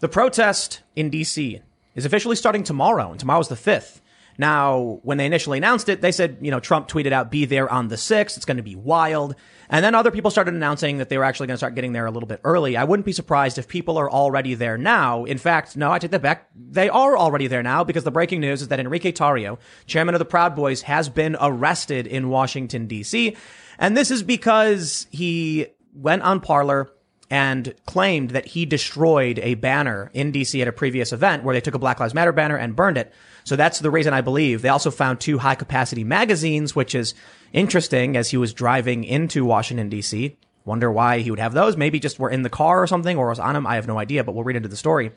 The protest in DC is officially starting tomorrow, and tomorrow's the 5th. Now, when they initially announced it, they said, you know, Trump tweeted out, be there on the 6th. It's going to be wild. And then other people started announcing that they were actually going to start getting there a little bit early. I wouldn't be surprised if people are already there now. In fact, no, I take that back. They are already there now because the breaking news is that Enrique Tarrio, chairman of the Proud Boys, has been arrested in Washington, D.C. And this is because he went on Parler and claimed that he destroyed a banner in DC at a previous event where they took a Black Lives Matter banner and burned it. So that's the reason I believe. They also found two high capacity magazines, which is interesting as he was driving into Washington DC. Wonder why he would have those. Maybe just were in the car or something or was on him. I have no idea, but we'll read into the story.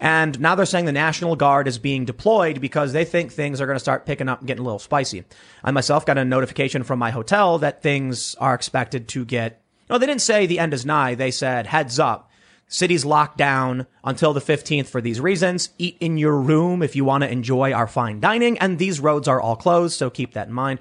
And now they're saying the National Guard is being deployed because they think things are going to start picking up and getting a little spicy. I myself got a notification from my hotel that things are expected to get no, they didn't say the end is nigh. They said heads up. City's locked down until the 15th for these reasons. Eat in your room if you want to enjoy our fine dining. And these roads are all closed, so keep that in mind.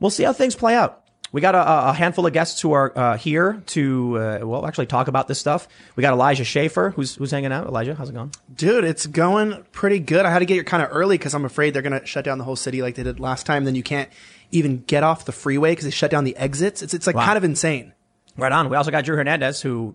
We'll see how things play out. We got a, a handful of guests who are uh, here to, uh, well, actually talk about this stuff. We got Elijah Schaffer, who's who's hanging out. Elijah, how's it going? Dude, it's going pretty good. I had to get here kind of early because I'm afraid they're going to shut down the whole city like they did last time. Then you can't even get off the freeway because they shut down the exits. It's it's like Wow. kind of insane. Right on. We also got Drew Hernandez, who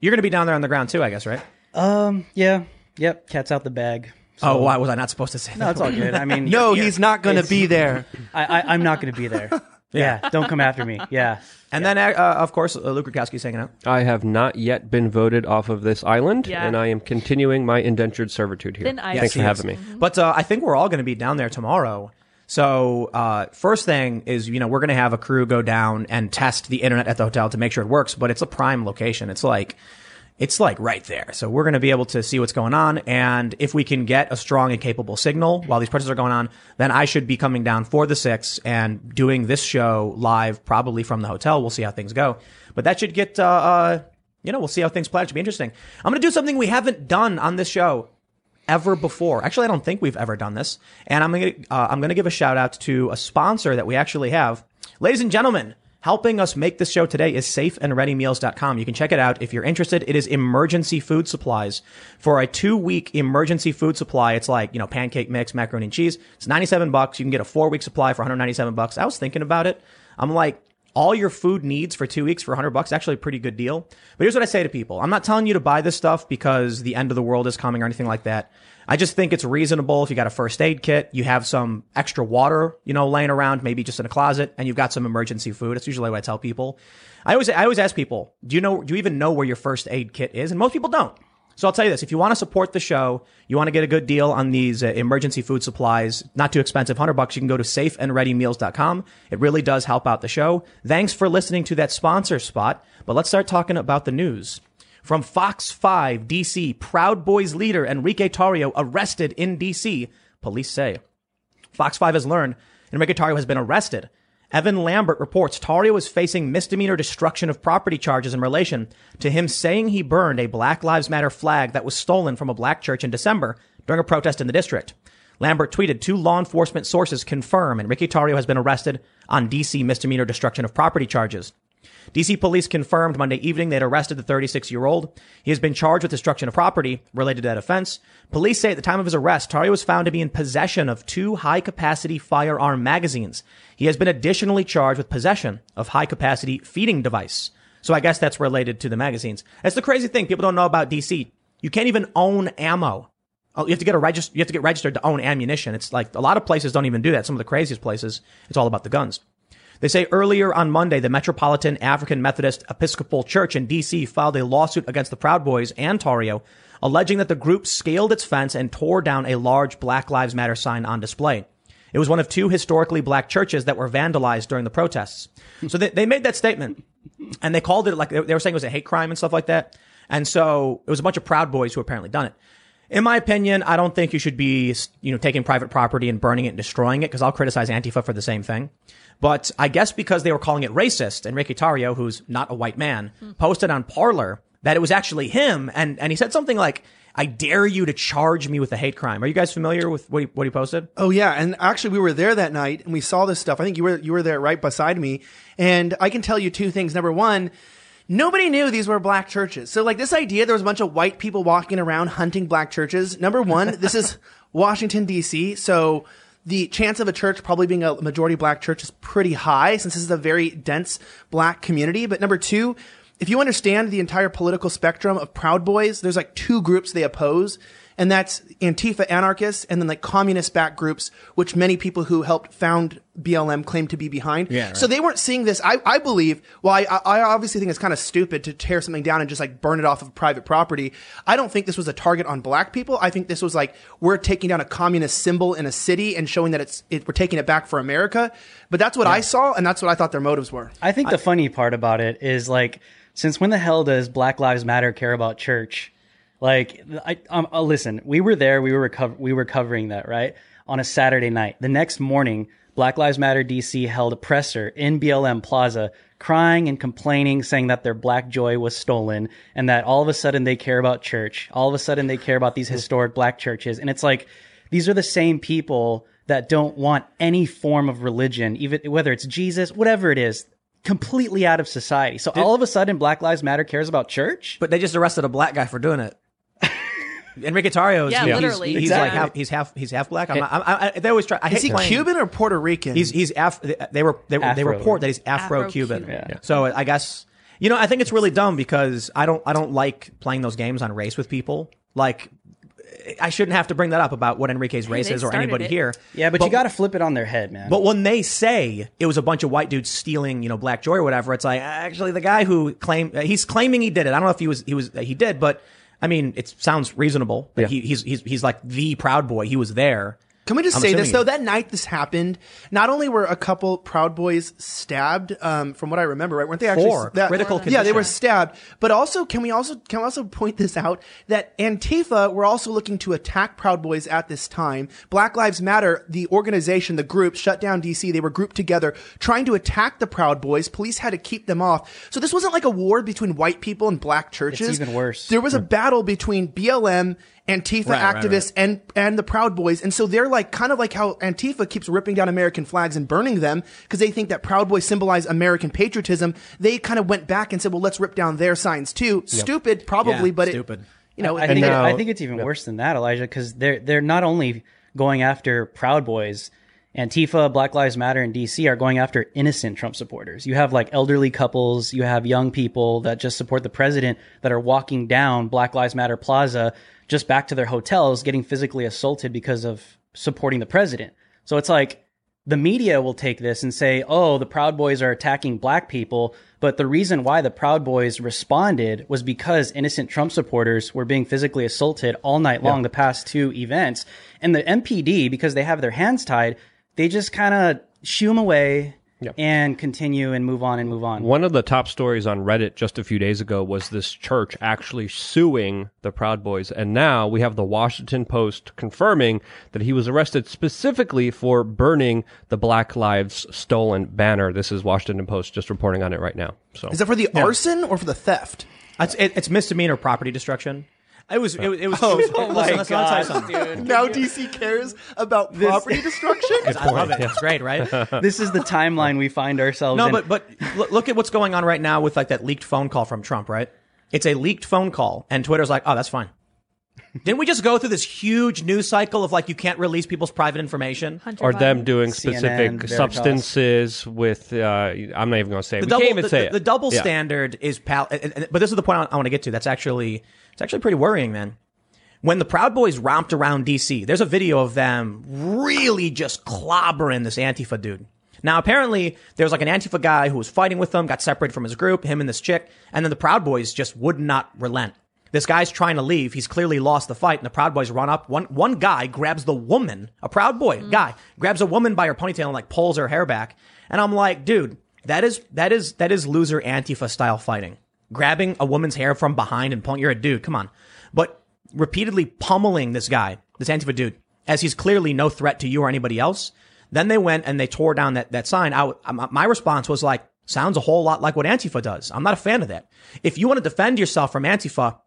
you're going to be down there on the ground too, I guess, right? Um, yeah, yep, cat's out the bag. oh, why was I not supposed to say No, that? it's all good. I mean, No, he's not going to be there. I, I, I'm not going to be there. Yeah, don't come after me. Yeah. And then, uh, of course, uh, Luke Rudkowski's hanging out. I have not yet been voted off of this island, Yeah. and I am continuing my indentured servitude here. Thanks for he having is. me. But uh, I think we're all going to be down there tomorrow. So uh, first thing is, you know, we're going to have a crew go down and test the internet at the hotel to make sure it works. But it's a prime location. It's like it's like right there. So we're going to be able to see what's going on. And if we can get a strong and capable signal while these protests are going on, then I should be coming down for the six and doing this show live, probably from the hotel. We'll see how things go. But that should get, uh, uh, you know, we'll see how things play. It should be interesting. I'm going to do something we haven't done on this show ever before. Actually, I don't think we've ever done this. And I'm to, uh, I'm to give a shout out to a sponsor that we actually have. Ladies and gentlemen, helping us make this show today is safeandreadymeals.com. You can check it out if you're interested. It is emergency food supplies for a two week emergency food supply. It's like, you know, pancake mix, macaroni and cheese. It's 97 bucks. You can get a four week supply for 197 bucks. I was thinking about it. I'm like, all your food needs for two weeks for 100 bucks actually a pretty good deal. But here's what i say to people. I'm not telling you to buy this stuff because the end of the world is coming or anything like that. I just think it's reasonable if you got a first aid kit you have some extra water you know laying around maybe just in a closet and you've got some emergency food. That's usually what i tell people. I always i always ask people do you know do you even know where your first aid kit is? And most people don't so I'll tell you this: if you want to support the show, you want to get a good deal on these uh, emergency food supplies, not too expensive, hundred bucks. You can go to safeandreadymeals.com. It really does help out the show. Thanks for listening to that sponsor spot. But let's start talking about the news. From Fox 5 DC, Proud Boys leader Enrique Tarrio arrested in DC. Police say. Fox 5 has learned Enrique Tarrio has been arrested. Evan Lambert reports Tarrio is facing misdemeanor destruction of property charges in relation to him saying he burned a Black Lives Matter flag that was stolen from a black church in December during a protest in the district. Lambert tweeted, two law enforcement sources confirm Enrique Tarrio has been arrested on DC misdemeanor destruction of property charges. DC police confirmed Monday evening they had arrested the 36 year old. He has been charged with destruction of property related to that offense. Police say at the time of his arrest, Tarrio was found to be in possession of two high capacity firearm magazines. He has been additionally charged with possession of high capacity feeding device. So I guess that's related to the magazines. That's the crazy thing people don't know about DC. You can't even own ammo. Oh, you have to get a. You have to get registered to own ammunition. It's like a lot of places don't even do that. Some of the craziest places, it's all about the guns. They say earlier on Monday, the Metropolitan African Methodist Episcopal Church in D.C. filed a lawsuit against the Proud Boys and Tarrio, alleging that the group scaled its fence and tore down a large Black Lives Matter sign on display. It was one of two historically black churches that were vandalized during the protests. So they, they made that statement and they called it like they were saying it was a hate crime and stuff like that. And so it was a bunch of Proud Boys who apparently done it. In my opinion, I don't think you should be, you know, taking private property and burning it and destroying it because I'll criticize Antifa for the same thing. But I guess because they were calling it racist, Enrique Tarrio, who's not a white man, posted on Parler that it was actually him, and and he said something like, "I dare you to charge me with a hate crime." Are you guys familiar with what he, what he posted? Oh yeah, and actually we were there that night and we saw this stuff. I think you were you were there right beside me, and I can tell you two things. Number one, nobody knew these were black churches. So like this idea there was a bunch of white people walking around hunting black churches. Number one, this is Washington DC, so the chance of a church probably being a majority black church is pretty high since this is a very dense black community. But number two, if you understand the entire political spectrum of Proud Boys, there's like two groups they oppose and that's Antifa anarchists and then like communist backed groups, which many people who helped found BLM claim to be behind. Yeah, right. So they weren't seeing this. I, I believe, well, I, I obviously think it's kind of stupid to tear something down and just like burn it off of private property. I don't think this was a target on black people. I think this was like, we're taking down a communist symbol in a city and showing that it's, it, we're taking it back for America. But that's what I saw and that's what I thought their motives were. I think the funny part about it is like, since when the hell does Black Lives Matter care about church? Like, I, um, uh, listen, we were there, we were we were covering that right on a Saturday night. The next morning, Black Lives Matter DC held a presser in BLM Plaza, crying and complaining, saying that their black joy was stolen, and that all of a sudden they care about church. All of a sudden they care about these historic black churches, and it's like these are the same people that don't want any form of religion, even whether it's Jesus, whatever it is, completely out of society. So all of a sudden, Black Lives Matter cares about church. But they just arrested a black guy for doing it. Enrique Tarrio, is- Yeah, he's, literally. he's, Exactly. like half, he's half he's half black. I'm not, I, I, they always try. I Is he playing- Cuban or Puerto Rican? He's he's Af- they were they, were- they report that he's Afro-Cuban. Afro-Cuban. Yeah. So I guess you know I think it's really dumb because I don't I don't like playing those games on race with people. Like I shouldn't have to bring that up about what Enrique's race they is or anybody it. here. Yeah, but, you got to flip it on their head, man. But when they say it was a bunch of white dudes stealing, you know, black joy or whatever, it's like actually the guy who claimed he's claiming he did it. I don't know if he was he was he did, but I mean, it sounds reasonable. But Yeah. he, he's he's he's like the proud boy. He was there. Can we just I'm say this though? it- That night this happened, not only were a couple Proud Boys stabbed, um, from what I remember, right? Weren't they actually Four. Critical Yeah, they were stabbed. But also, can we also can we also point this out that Antifa were also looking to attack Proud Boys at this time. Black Lives Matter, the organization, the group, shut down DC. They were grouped together trying to attack the Proud Boys. Police had to keep them off. So this wasn't like a war between white people and black churches. even worse. There was a battle between BLM. Antifa Right, right, activists right. and and the Proud Boys, and so they're like kind of like how Antifa keeps ripping down American flags and burning them because they think that Proud Boys symbolize American patriotism. They kind of went back and said, "Well, let's rip down their signs too." Stupid, probably, Yeah, but stupid. It, you know, I it- think now- I think it's even worse than that, Elijah, because they're they're not only going after Proud Boys, Antifa, Black Lives Matter, and DC are going after innocent Trump supporters. You have like elderly couples, you have young people that just support the president that are walking down Black Lives Matter Plaza just back to their hotels, getting physically assaulted because of supporting the president. So it's like the media will take this and say, oh, the Proud Boys are attacking black people. But the reason why the Proud Boys responded was because innocent Trump supporters were being physically assaulted all night long the past two events. And the MPD, because they have their hands tied, they just kind of shoo them away and continue and move on and move on. One of the top stories on Reddit just a few days ago was this church actually suing the Proud Boys. And now we have the Washington Post confirming that he was arrested specifically for burning the Black Lives Stolen banner. This is Washington Post just reporting on it right now. So is it for the arson or for the theft? It's, it, it's misdemeanor property destruction. It was it, was- it was. Oh, it was oh listen, my listen, I'll tell you something. Now DC cares about property destruction. I love it. It's great, right? this is the timeline we find ourselves in. No, but but look, look at what's going on right now with like that leaked phone call from Trump, right? It's a leaked phone call, and Twitter's like, "Oh, that's fine." Didn't we just go through this huge news cycle of like you can't release people's private information? Hunter or them Biden. doing CNN, specific Veritas. substances with, uh, I'm not even going to say it. The We double, can't even the, say the- it. the double Yeah. standard is pal. and- and- But this is the point I want to get to. That's actually it's actually pretty worrying, man. When the Proud Boys romped around DC, there's a video of them really just clobbering this Antifa dude. Now, apparently, there was like an Antifa guy who was fighting with them, got separated from his group, him and this chick, and then the Proud Boys just would not relent. This guy's trying to leave. He's clearly lost the fight, and the Proud Boys run up. One one guy grabs the woman, a Proud Boy mm. guy, grabs a woman by her ponytail and like pulls her hair back. And I'm like, dude, that is that is that is loser Antifa style fighting. Grabbing a woman's hair from behind and pulling. You're a dude. Come on. But repeatedly pummeling this guy, this Antifa dude, as he's clearly no threat to you or anybody else. Then they went and they tore down that, that sign. I, my response was like, sounds a whole lot like what Antifa does. I'm not a fan of that. If you want to defend yourself from Antifa,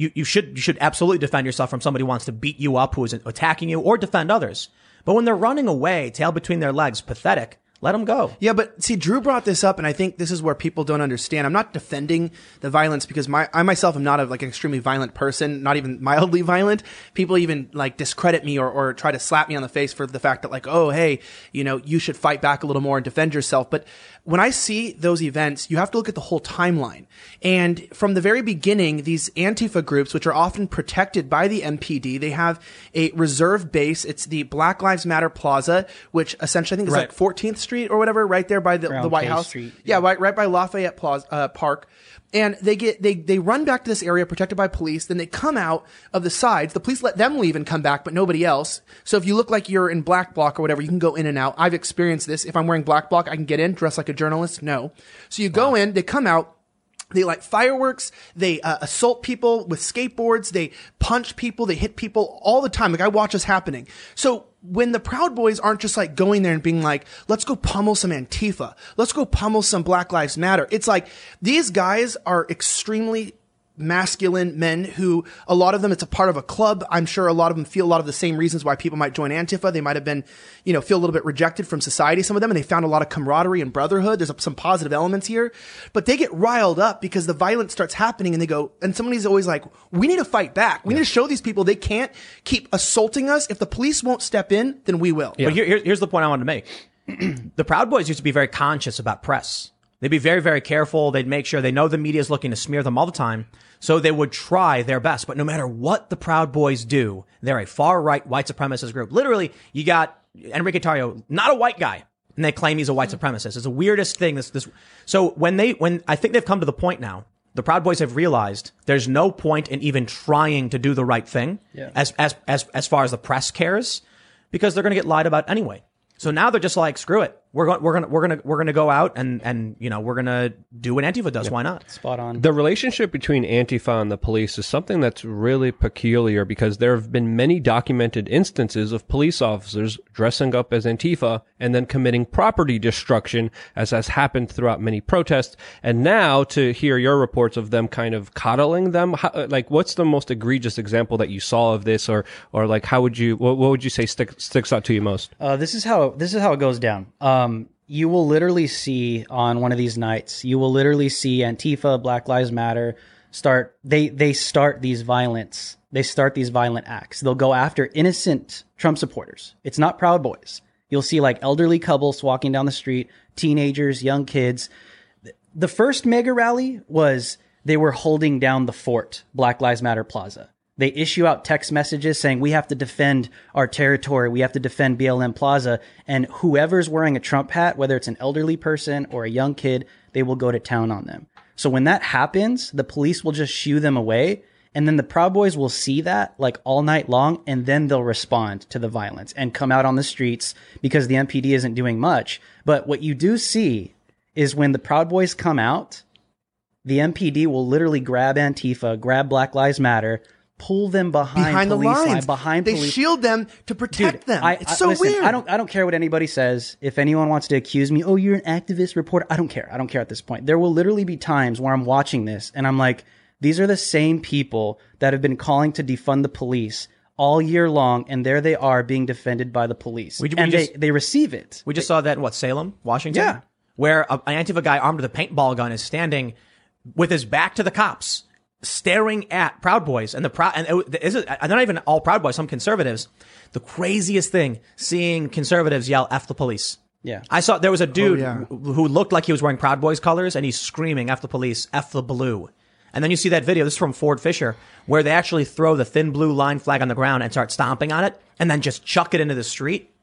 you, you should you should absolutely defend yourself from somebody who wants to beat you up, who is attacking you, or defend others. But when they're running away, tail between their legs, pathetic, Let them go. Yeah, but see, Drew brought this up, and I think this is where people don't understand. I'm not defending the violence because my I myself am not a, like an extremely violent person, not even mildly violent. People even like discredit me or, or try to slap me on the face for the fact that like, oh, hey, you know, you should fight back a little more and defend yourself. But when I see those events, you have to look at the whole timeline. And from the very beginning, these Antifa groups, which are often protected by the MPD, they have a reserve base. It's the Black Lives Matter Plaza, which essentially I think is Right. like 14th Street or whatever, right there by the, the White K House. Street, yeah, right, right by Lafayette Plaza, uh, Park. And they get, they, they run back to this area protected by police. Then they come out of the sides. The police let them leave and come back, but nobody else. So if you look like you're in black block or whatever, you can go in and out. I've experienced this. If I'm wearing black block, I can get in, dress like a journalist. No. So you go in, they come out. They light fireworks. They uh, assault people with skateboards. They punch people. They hit people all the time. Like I watch this happening. So when the Proud Boys aren't just like going there and being like, let's go pummel some Antifa. Let's go pummel some Black Lives Matter. It's like these guys are extremely masculine men who a lot of them it's a part of a club. I'm sure a lot of them feel a lot of the same reasons why people might join antifa. They might have been you know feel a little bit rejected from society some of them and they found a lot of camaraderie and brotherhood. There's some positive elements here. But they get riled up because the violence starts happening and they go and somebody's always like we need to fight back. We need to show these people they can't keep assaulting us. If the police won't step in then we will. Yeah. But here, here- here's the point I wanted to make. the Proud Boys used to be very conscious about press. They'd be very, very careful. They'd make sure they know the media's looking to smear them all the time. So they would try their best. But no matter what the Proud Boys do, they're a far right white supremacist group. Literally, you got Enrique Tarrio, not a white guy. And they claim he's a white supremacist. It's the weirdest thing. This, this, so when they, when I think they've come to the point now, the Proud Boys have realized there's no point in even trying to do the right thing Yeah. as, as, as, as far as the press cares because they're going to get lied about anyway. So now they're just like, screw it. We're going, we're going to, we're going to, we're going to go out and, and, you know, we're going to do what Antifa does. Why not? Spot on. The relationship between Antifa and the police is something that's really peculiar because there have been many documented instances of police officers dressing up as Antifa and then committing property destruction, as has happened throughout many protests. And now to hear your reports of them kind of coddling them, how, like what's the most egregious example that you saw of this, or or like how would you what, what would you say stick, sticks out to you most? Uh, this is how this is how it goes down. Um, Um, you will literally see on one of these nights, you will literally see Antifa, Black Lives Matter start. They they start these violence. They start these violent acts. They'll go after innocent Trump supporters. It's not Proud Boys. You'll see like elderly couples walking down the street, teenagers, young kids. The first mega rally was they were holding down the fort, Black Lives Matter Plaza. They issue out text messages saying we have to defend our territory, we have to defend BLM Plaza, and whoever's wearing a Trump hat, whether it's an elderly person or a young kid, they will go to town on them. So when that happens, the police will just shoo them away, and then the Proud Boys will see that like all night long, and then they'll respond to the violence and come out on the streets because the MPD isn't doing much. But what you do see is when the Proud Boys come out, the MPD will literally grab Antifa, grab Black Lives Matter, pull them behind, behind the police line, lines behind they police. shield them to protect them I, it's I- so listen, weird I don't. I don't care what anybody says. If anyone wants to accuse me, oh, you're an activist reporter. I don't care. I don't care at this point. There will literally be times where I'm watching this and I'm like, these are the same people that have been calling to defund the police all year long, and there they are being defended by the police, We- we and just- they they receive it. We just saw that in what Salem, Washington, Yeah. where a, an Antifa guy armed with a paintball gun is standing with his back to the cops, staring at Proud Boys and the Proud. And it, is it, they're not even all Proud Boys. Some conservatives. The craziest thing, seeing conservatives yell "f the police." Yeah. I saw there was a oh, dude yeah. who who looked like he was wearing Proud Boys colors, and he's screaming "f the police, f the blue." And then you see that video. This is from Ford Fischer, where they actually throw the thin blue line flag on the ground and start stomping on it, and then just chuck it into the street.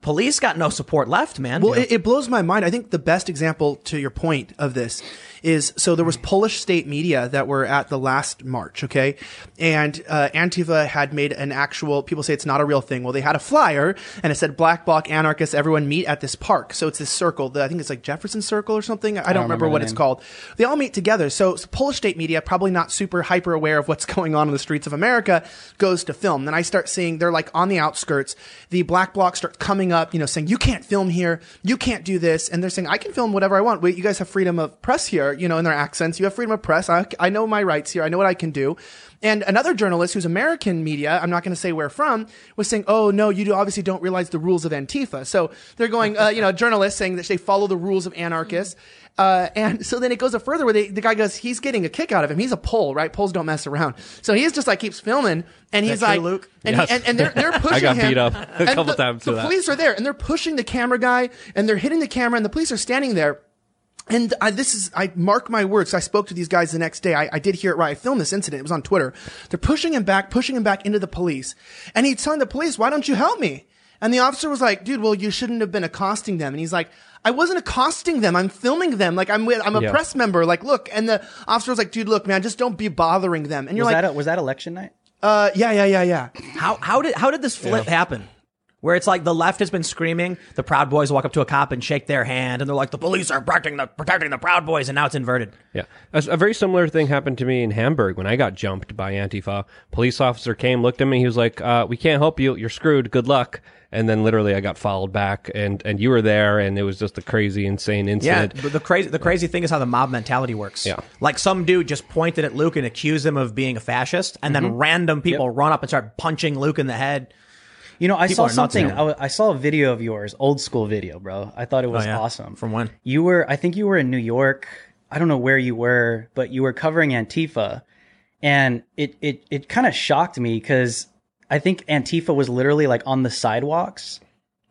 Police got no support left, man. Well, it, it blows my mind. I think the best example to your point of this is so there was Polish state media that were at the last march, okay, and uh, Antifa had made an actual. People say it's not a real thing. Well, they had a flyer and it said "Black Bloc anarchists, everyone meet at this park." So it's this circle. The, I think it's like Jefferson Circle or something. I don't, remember, remember what the it's called. They all meet together. So, so Polish state media, probably not super hyper aware of what's going on in the streets of America, goes to film. Then I start seeing they're like on the outskirts. The black bloc starts coming up, you know, saying you can't film here, you can't do this, and they're saying I can film whatever I want. Wait, you guys have freedom of press here. You know, in their accents. You have freedom of press. I, I know my rights here. I know what I can do. And another journalist who's American media, I'm not going to say where from, was saying, "Oh no, you obviously don't realize the rules of Antifa." So they're going, uh, you know, journalists saying that they follow the rules of anarchists. Uh, and so then it goes a further where they, the guy goes, he's getting a kick out of him. He's a pole, right? Poles don't mess around. So he's just like keeps filming, and he's true, like, Luke? and, Yes. he, and and they're they're pushing got him. beat up a couple the, times The for that. police are there, and they're pushing the camera guy, and they're hitting the camera, and the police are standing there. And I, this is, I mark my words. I spoke to these guys the next day. I, I did hear it right. I filmed this incident. It was on Twitter. They're pushing him back, pushing him back into the police. And he's telling the police, why don't you help me? And the officer was like, dude, well, you shouldn't have been accosting them. And he's like, I wasn't accosting them. I'm filming them. Like I'm with, I'm a Yeah. press member. Like, look. And the officer was like, dude, look, man, just don't be bothering them. And you're Was like, that a, was that election night? uh, yeah, yeah, yeah, yeah. How how did how did this flip happen? Where it's like the left has been screaming, the Proud Boys walk up to a cop and shake their hand, and they're like, "The police are protecting the protecting the Proud Boys," and now it's inverted. Yeah. A, a very similar thing happened to me in Hamburg when I got jumped by Antifa. Police officer came, looked at me, he was like, uh, we can't help you. You're screwed. Good luck. And then literally I got followed back and, and you were there and it was just a crazy, insane Yeah, incident. but the crazy the crazy thing is how the mob mentality works. Yeah. like some dude just pointed at Luke and accused him of being a fascist, and then random people run up and start punching Luke in the head. You know, I People saw something. I, I, saw a video of yours, old school video, bro. I thought it oh, was Oh, yeah? awesome. From when? You were, I think you were in New York. I don't know where you were, but you were covering Antifa, and it it it kind of shocked me because I think Antifa was literally like on the sidewalks.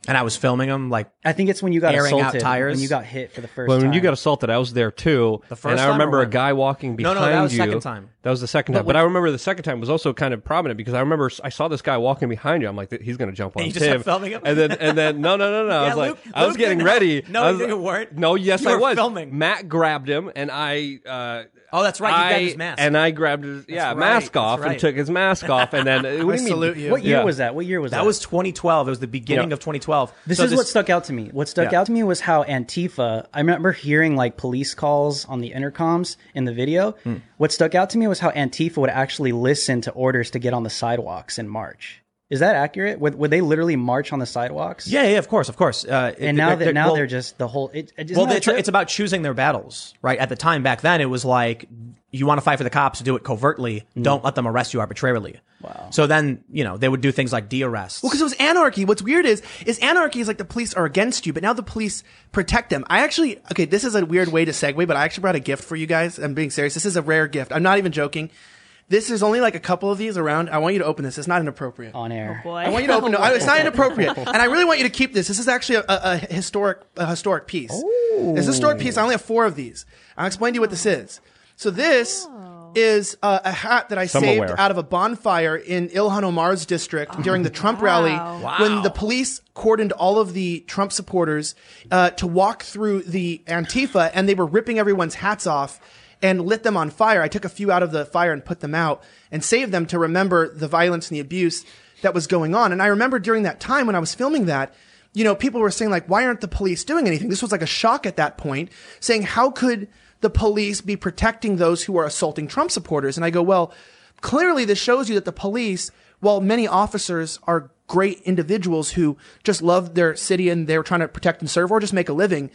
And I was filming him like I think it's when you got Airing out assaulted, tires? when you got hit for the first Well, time. when you got assaulted, I was there too. The first and I time or remember a guy walking No, behind no, no, that was you. second time. That was the second time. But, I remember the second time was also kind of prominent because I remember I saw this guy walking behind you. I'm like, he's going to jump on you just Tim. kept filming him? And then, and then, no, no, no, no. I was like, Luke- I was Luke getting ready. No, I was, you weren't. No, yes, You I were was. filming. Matt grabbed him and I, uh, Oh, that's right. You grabbed his mask. And I grabbed his, yeah, right, mask that's off and took his mask off. And then, what do you mean? salute you. what year Yeah. was that? What year was that? that was 2012. It was the beginning Yeah. of 2012. This So is what stuck out to me. What stuck Yeah. out to me was how Antifa. I remember hearing like police calls on the intercoms in the video. Hmm. What stuck out to me was how Antifa would actually listen to orders to get on the sidewalks and march. Is that accurate? Would, would they literally march on the sidewalks? Yeah, yeah, of course, of course. Uh, And now that now well, they're just the whole. It, it, well, that it's, true? it's about choosing their battles, right? At the time back then, it was like you want to fight for the cops, do it covertly. Don't let them arrest you arbitrarily. Wow. So then, you know, they would do things like de-arrests. Well, because it was anarchy. What's weird is, is anarchy is like the police are against you, but now the police protect them. I actually, okay, this is a weird way to segue, but I actually brought a gift for you guys. I'm being serious. This is a rare gift. I'm not even joking. This is only like a couple of these around. I want you to open this. It's not inappropriate. on air. Oh, Boy. I want you to open it. I- It's not inappropriate, and I really want you to keep this. This is actually a, a, a historic, a historic piece. It's a historic piece. I only have four of these. I'll explain to you what this is. So this is uh, a hat that I saved out of a bonfire in Ilhan Omar's district during the Trump rally Wow. when the police cordoned all of the Trump supporters uh, to walk through the Antifa, and they were ripping everyone's hats off and lit them on fire. I took a few out of the fire and put them out and saved them to remember the violence and the abuse that was going on. And I remember during that time when I was filming that, you know, people were saying like, why aren't the police doing anything? This was like a shock at that point, saying how could the police be protecting those who are assaulting Trump supporters? And I go, well, clearly this shows you that the police, while many officers are great individuals who just love their city and they're trying to protect and serve or just make a living,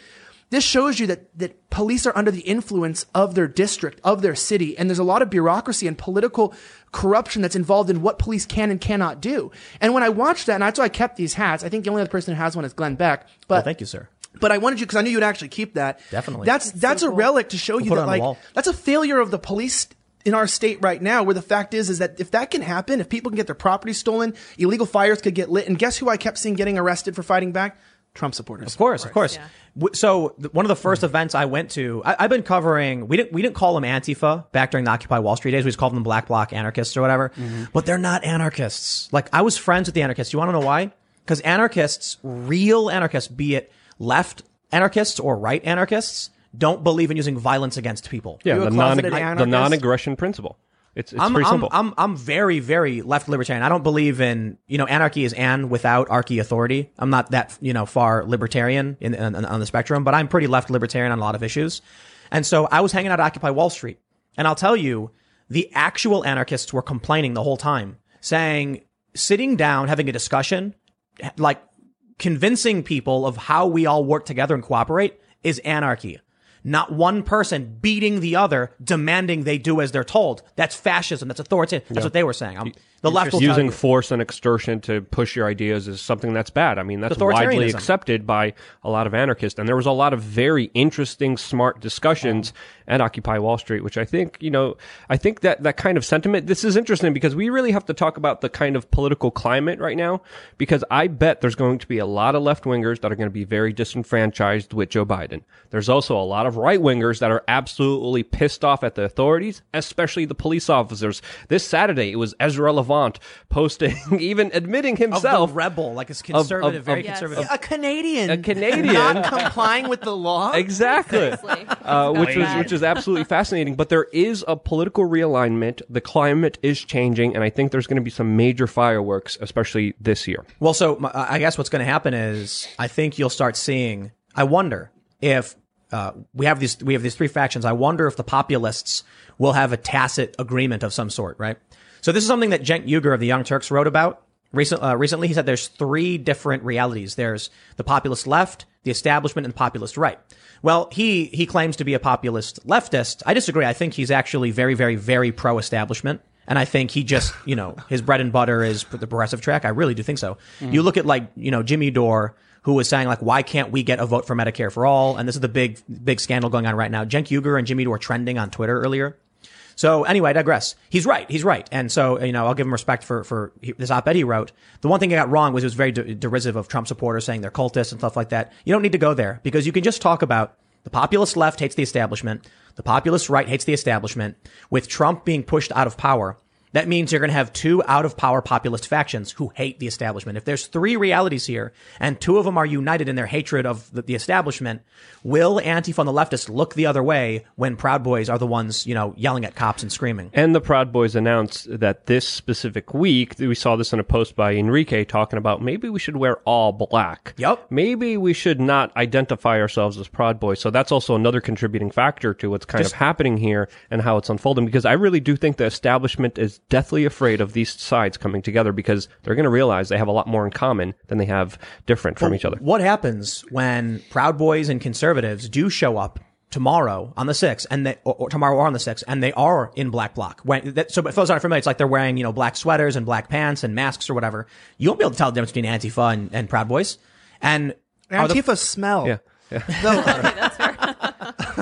this shows you that, that police are under the influence of their district, of their city, and there's a lot of bureaucracy and political corruption that's involved in what police can and cannot do. And when I watched that, and that's why I kept these hats, I think the only other person who has one is Glenn Beck. But well, thank you, sir. but I wanted you because I knew you'd actually keep that. Definitely. That's that's a relic to show you put it that like that's a failure of the police in our state right now. Where the fact is is that if that can happen, if people can get their property stolen, illegal fires could get lit, and guess who I kept seeing getting arrested for fighting back? Trump supporters. Of course, of course. W- So one of the first events I went to, I, I've been covering. We didn't we didn't call them Antifa back during the Occupy Wall Street days. We just called them Black Bloc anarchists or whatever. Mm-hmm. But they're not anarchists. Like I was friends with the anarchists. You want to know why? Because anarchists, real anarchists, be it left anarchists or right anarchists, don't believe in using violence against people. Yeah, the, non- closeted the non-aggression principle. It's, it's I'm, pretty I'm, simple. I'm, I'm very, very left libertarian. I don't believe in, you know, anarchy is an without archy authority. I'm not that, you know, far libertarian in, in, on the spectrum, but I'm pretty left libertarian on a lot of issues. And so I was hanging out at Occupy Wall Street. And I'll tell you, the actual anarchists were complaining the whole time, saying, sitting down, having a discussion, like convincing people of how we all work together and cooperate is anarchy. Not one person beating the other, demanding they do as they're told. That's fascism. That's authoritarian. That's what they were saying. Um, the left will using force and extortion to push your ideas is something that's bad. I mean, that's widely accepted by a lot of anarchists. And there was a lot of very interesting, smart discussions at Occupy Wall Street, which I think, you know, I think that that kind of sentiment, this is interesting because we really have to talk about the kind of political climate right now, because I bet there's going to be a lot of left wingers that are going to be very disenfranchised with Joe Biden. There's also a lot of right wingers that are absolutely pissed off at the authorities, especially the police officers. This Saturday, it was Ezra Levant posting, even admitting of himself. the rebel, like a conservative, of- very of- Yes. conservative. A Canadian, A Canadian. not complying with the law. Exactly. Seriously. Uh, which was bad. which is absolutely fascinating. But there is a political realignment. The climate is changing, and I think there's going to be some major fireworks, especially this year. Well, so my- I guess what's going to happen is I think you'll start seeing. I wonder if uh, we have these we have these three factions. I wonder if the populists will have a tacit agreement of some sort, right? So this is something that Cenk Uygur of the Young Turks wrote about recent, uh, recently. He said there's three different realities. There's the populist left, the establishment, and the populist right. Well, he he claims to be a populist leftist. I disagree. I think he's actually very, very, very pro-establishment. And I think he just, you know, his bread and butter is the progressive track. I really do think so. You look at like, you know, Jimmy Dore, who was saying like, why can't we get a vote for Medicare for all? And this is the big, big scandal going on right now. Cenk Uygur and Jimmy Dore trending on Twitter earlier. So anyway, I digress. He's right. He's right. And so, you know, I'll give him respect for, for this op-ed he wrote. The one thing I got wrong was it was very de- derisive of Trump supporters saying they're cultists and stuff like that. You don't need to go there because you can just talk about the populist left hates the establishment. The populist right hates the establishment. With Trump being pushed out of power, that means you're going to have two out of power populist factions who hate the establishment. If there's three realities here and two of them are united in their hatred of the, the establishment, will Antifa and the leftists look the other way when Proud Boys are the ones, you know, yelling at cops and screaming? And the Proud Boys announced that this specific week, we saw this in a post by Enrique talking about maybe we should wear all black. Yep. Maybe we should not identify ourselves as Proud Boys. So that's also another contributing factor to what's kind of happening here and how it's unfolding. Because I really do think the establishment is deathly afraid of these sides coming together because they're going to realize they have a lot more in common than they have different from each other. What happens when Proud Boys and conservatives do show up tomorrow on the 6th and they, or, or tomorrow or on the 6th and they are in black block. When, that, so if those aren't familiar, it's like they're wearing, you know, black sweaters and black pants and masks or whatever. You won't be able to tell the difference between Antifa and, and Proud Boys. And are the- Antifa smell. Yeah. Yeah.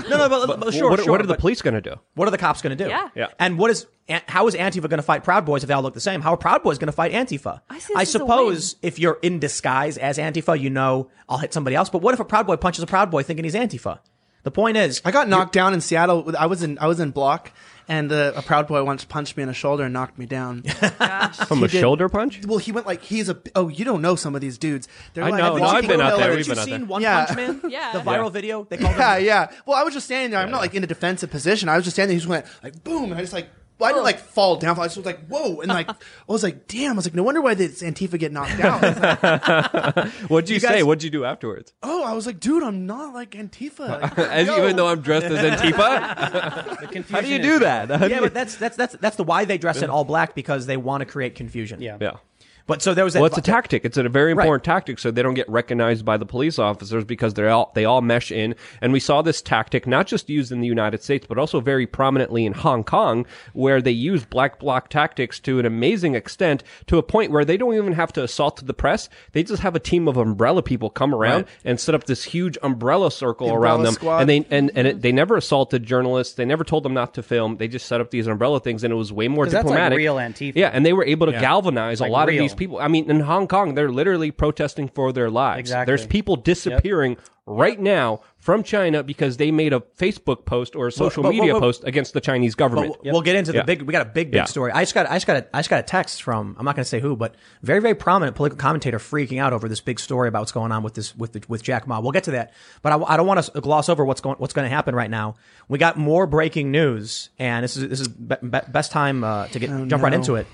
no, no, but, but sure, what, sure, what are the police going to do? what are the cops going to do? Yeah. Yeah. And what is how is Antifa going to fight Proud Boys if they all look the same? How are Proud Boys going to fight Antifa? I see this as suppose if you're in disguise as Antifa, you know I'll hit somebody else. But what if a Proud Boy punches a Proud Boy thinking he's Antifa? The point is, I got knocked down in Seattle. I was in I was in block, and uh, a proud boy once punched me in the shoulder and knocked me down. From a did. shoulder punch? well, he went like he's a. Oh, you don't know some of these dudes. They're I like, know. I no, i've been out there. We've Have been you out there. seen One Yeah. Punch Man? Yeah. The viral Yeah. video? They call Yeah, them. yeah. Well, I was just standing there. I'm not like in a defensive position. I was just standing there. He just went like boom, and I just like. Well, I didn't oh. like fall down. I just was like, "Whoa!" And like, I was like, "Damn!" I was like, "No wonder why this Antifa get knocked down." Like, What'd you, guys- say? What'd you do afterwards? oh, I was like, "Dude, I'm not like Antifa." Like, As, yo. even though I'm dressed as Antifa? The confusion How do you is do that? How do Yeah, you- but that's that's that's that's the why they dress in all black because they want to create confusion. Yeah. yeah. But so there was that. Well, it's a tactic. It's a very Right. important tactic, so they don't get recognized by the police officers because they all they all mesh in. And we saw this tactic not just used in the United States, but also very prominently in Hong Kong, where they use black bloc tactics to an amazing extent, to a point where they don't even have to assault the press. They just have a team of umbrella people come around Right. and set up this huge umbrella circle The around them, squad. and they and and it, they never assaulted journalists. They never told them not to film. They just set up these umbrella things, and it was way more that's like diplomatic. real Antifa. Yeah, and they were able to galvanize a lot of these people. I mean, in Hong Kong, they're literally protesting for their lives. Exactly. There's people disappearing right now from China because they made a Facebook post or a social but- media but- post against the Chinese government. But we'll get into Yeah. the big. We got a big, big Yeah. story. I just got. I just got. A, I just got a text from. I'm not going to say who, but very, very prominent political commentator freaking out over this big story about what's going on with this with the, with Jack Ma. We'll get to that, but I, I don't want to gloss over what's going what's going to happen right now. We got more breaking news, and this is this is be, be- best time uh, to get jump right into it.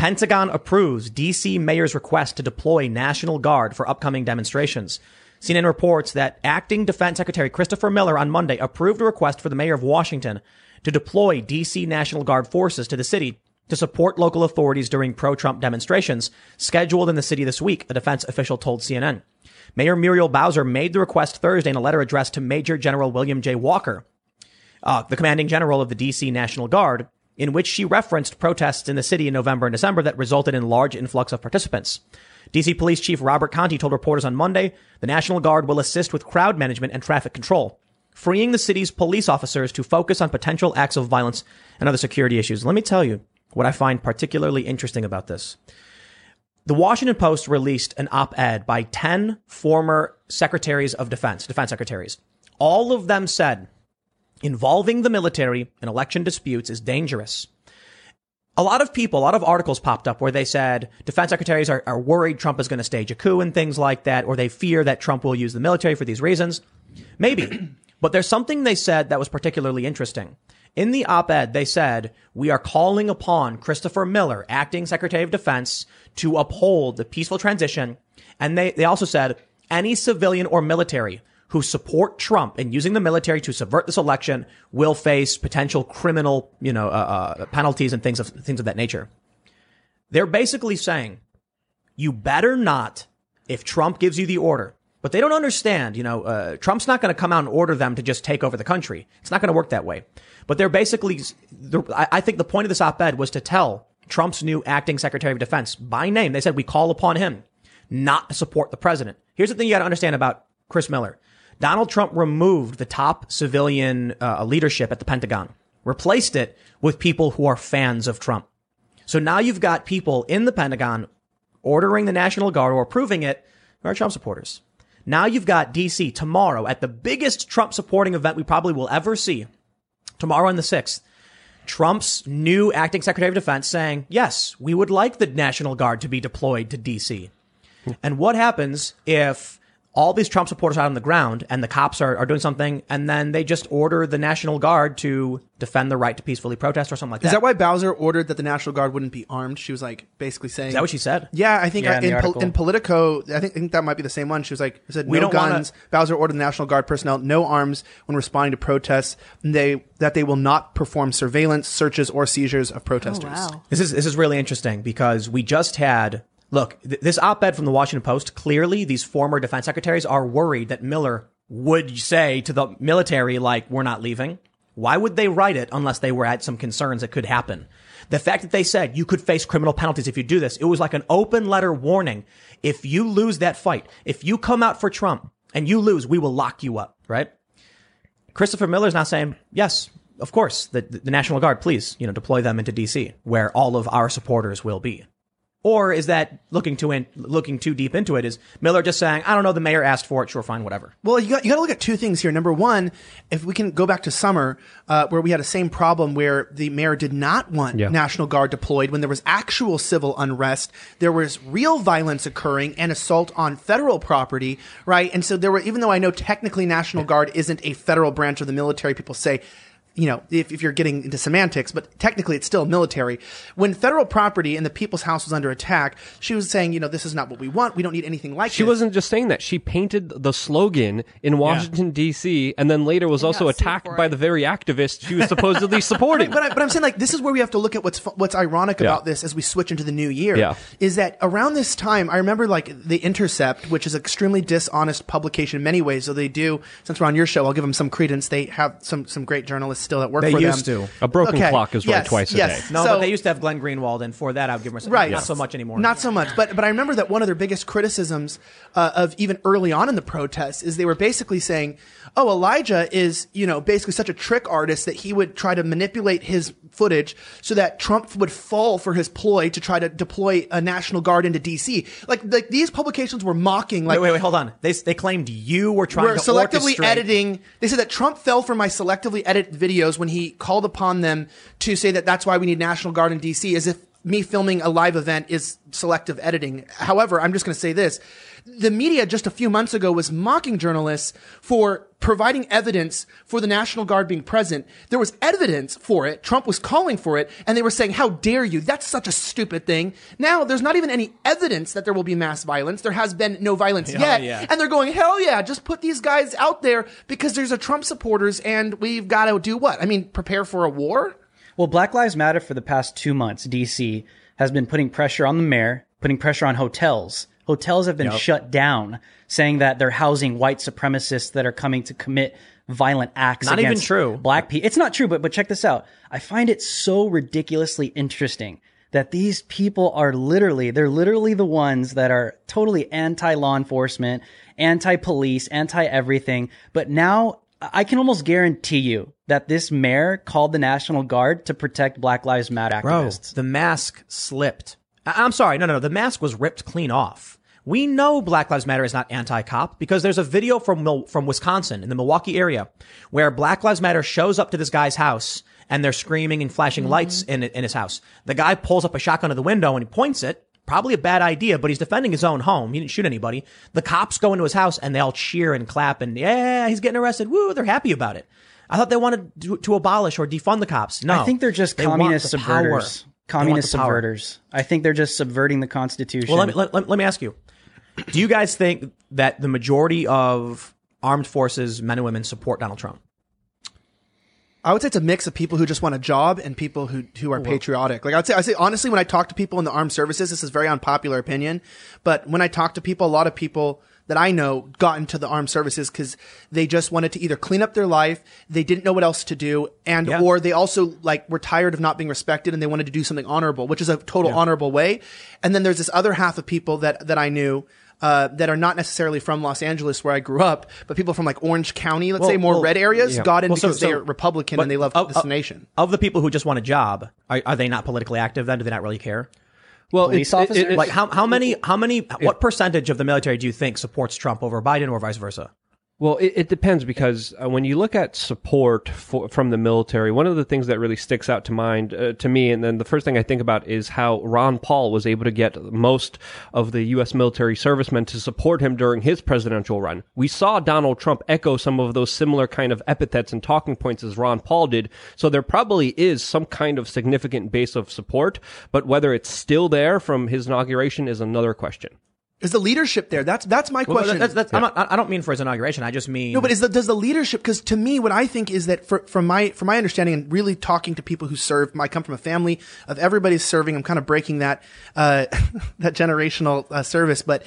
Pentagon approves DC mayor's request to deploy National Guard for upcoming demonstrations. CNN reports that acting Defense Secretary Christopher Miller on Monday approved a request for the mayor of Washington to deploy DC National Guard forces to the city to support local authorities during pro-Trump demonstrations scheduled in the city this week, a defense official told CNN. Mayor Muriel Bowser made the request Thursday in a letter addressed to Major General William J. Walker, uh, the commanding general of the DC National Guard, in which she referenced protests in the city in November and December that resulted in large influx of participants. DC Police Chief Robert Contee told reporters on Monday the National Guard will assist with crowd management and traffic control, freeing the city's police officers to focus on potential acts of violence and other security issues. Let me tell you what I find particularly interesting about this. The Washington Post released an op-ed by 10 former secretaries of defense, defense secretaries. All of them said involving the military in election disputes is dangerous. A lot of people, a lot of articles popped up where they said defense secretaries are, are worried Trump is going to stage a coup and things like that, or they fear that Trump will use the military for these reasons. Maybe. but there's something they said that was particularly interesting. In the op-ed, they said, we are calling upon Christopher Miller, acting secretary of defense, to uphold the peaceful transition. And they, they also said, any civilian or military who support Trump and using the military to subvert this election will face potential criminal, you know, uh, uh, penalties and things of things of that nature. They're basically saying, you better not, if Trump gives you the order, but they don't understand, you know, uh, Trump's not going to come out and order them to just take over the country. It's not going to work that way. But they're basically, I think the point of this op-ed was to tell Trump's new acting secretary of defense by name. They said, we call upon him not to support the president. Here's the thing you got to understand about Chris Miller. Donald Trump removed the top civilian uh, leadership at the Pentagon, replaced it with people who are fans of Trump. So now you've got people in the Pentagon ordering the National Guard or approving it who are Trump supporters. Now you've got DC tomorrow at the biggest Trump supporting event we probably will ever see. Tomorrow on the 6th. Trump's new acting secretary of defense saying, yes, we would like the National Guard to be deployed to DC. and what happens if all these Trump supporters out on the ground and the cops are, are doing something and then they just order the National Guard to defend the right to peacefully protest or something like that. Is that why Bowser ordered that the National Guard wouldn't be armed? She was like basically saying. Is that what she said? Yeah, I think Yeah, I- in the in, Pol- article. in Politico, I think, I think that might be the same one. She was like, said We no don't wanna- guns. Bowser ordered the National Guard personnel no arms when responding to protests. And they that they will not perform surveillance, searches, or seizures of protesters. Oh, wow. This is this is really interesting because we just had look th- this op-ed from the Washington Post. Clearly, these former defense secretaries are worried that Miller would say to the military like, "We're not leaving." Why would they write it unless they were at some concerns that could happen? The fact that they said you could face criminal penalties if you do this, it was like an open letter warning. If you lose that fight, if you come out for Trump and you lose, we will lock you up, right? Christopher Miller's now saying, yes, of course, the, the National Guard, please, you know, deploy them into DC where all of our supporters will be. Or is that looking too in, looking too deep into it? Is Miller just saying, I don't know, the mayor asked for it, sure, fine, whatever. Well, you got, you got to look at two things here. Number one, if we can go back to summer, uh, where we had the same problem where the mayor did not want Yeah. National Guard deployed when there was actual civil unrest, there was real violence occurring and assault on federal property, right? And so there were, even though I know technically National Guard isn't a federal branch of the military, people say, you know, if, if you're getting into semantics, but technically it's still military. When federal property and the people's house was under attack, she was saying, you know, this is not what we want. We don't need anything like it. She this. wasn't just saying that. She painted the slogan in Washington D.C. and then later was also attacked by it. the very activists she was supposedly supporting. but, I, but I'm saying like this is where we have to look at what's what's ironic about this as we switch into the new year. Yeah. Is that around this time I remember like the Intercept, which is an extremely dishonest publication in many ways. So they do. Since we're on your show, I'll give them some credence. They have some some great journalists still that work They for used them. to. A broken Okay. clock is right Yes, twice a yes. day. No, So- but they used to have Glenn Greenwald, and for that, I would give myself Right. not so much anymore. Not so much. But but I remember that one of their biggest criticisms uh, of even early on in the protests is they were basically saying, "Oh, Elijah is you know basically such a trick artist that he would try to manipulate his footage so that Trump would fall for his ploy to try to deploy a national guard into D.C." Like like these publications were mocking like wait, wait, wait, hold on. They they claimed you were trying we're to selectively orchestrate- editing. They said that Trump fell for my selectively edit videos when he called upon them to say that that's why we need National Guard in DC, as if me filming a live event is selective editing. However, I'm just going to say this. The media just a few months ago was mocking journalists for providing evidence for the National Guard being present. There was evidence for it. Trump was calling for it and they were saying, how dare you? That's such a stupid thing. Now there's not even any evidence that there will be mass violence. There has been no violence yet. yeah. And they're going, hell yeah, just put these guys out there because there's a Trump supporters and we've got to do what? I mean, prepare for a war? Well, Black Lives Matter for the past two months, DC has been putting pressure on the mayor, putting pressure on hotels. Hotels have been shut down, saying that they're housing white supremacists that are coming to commit violent acts. Not even true. Black people. It's not true, but but check this out. I find it so ridiculously interesting that these people are literally they're literally the ones that are totally anti law enforcement, anti police, anti everything. But now I can almost guarantee you that this mayor called the National Guard to protect Black Lives Matter activists. Bro, the mask slipped. I- I'm sorry. No, no, no. The mask was ripped clean off. We know Black Lives Matter is not anti-cop because there's a video from Mil- from Wisconsin in the Milwaukee area where Black Lives Matter shows up to this guy's house and they're screaming and flashing mm-hmm. lights in in his house. The guy pulls up a shotgun to the window and he points it. Probably a bad idea, but he's defending his own home. He didn't shoot anybody. The cops go into his house and they all cheer and clap and yeah, he's getting arrested. Woo, they're happy about it. I thought they wanted to, to abolish or defund the cops. No, I think they're just They communist the subverters. Want Communist the power. subverters. I think they're just subverting the Constitution. Well, let me let, let, let me ask you: Do you guys think that the majority of armed forces, men and women, support Donald Trump? I would say it's a mix of people who just want a job and people who who are patriotic. Like I'd say, I say honestly, when I talk to people in the armed services, this is very unpopular opinion, but when I talk to people, a lot of people that I know got into the armed services because they just wanted to either clean up their life, they didn't know what else to do, and Yeah. or they also like were tired of not being respected and they wanted to do something honorable, which is a total honorable way. And then there's this other half of people that that I knew. Uh, that are not necessarily from Los Angeles, where I grew up, but people from like Orange County, let's Well, say more well, red areas, yeah. got in Well, because so- they're Republican and they love of- this of- nation. Of the people who just want a job, are, are they not politically active? Then do they not really care? Well, Police it's- officers? it- Like how how many how many what percentage of the military do you think supports Trump over Biden or vice versa? Well, it, it depends because uh, when you look at support for, from the military, one of the things that really sticks out to mind uh, to me, and then the first thing I think about is how Ron Paul was able to get most of the U.S. military servicemen to support him during his presidential run. We saw Donald Trump echo some of those similar kind of epithets and talking points as Ron Paul did. So there probably is some kind of significant base of support, but whether it's still there from his inauguration is another question. Is the leadership there? That's that's my Well, question. that's, that's, I'm not, I don't mean for his inauguration. I just mean no, but is the, does the leadership? Because to me, what I think is that for, from my from my understanding and really talking to people who serve, I come from a family of everybody's serving. I'm kind of breaking that uh, that generational uh, service, but.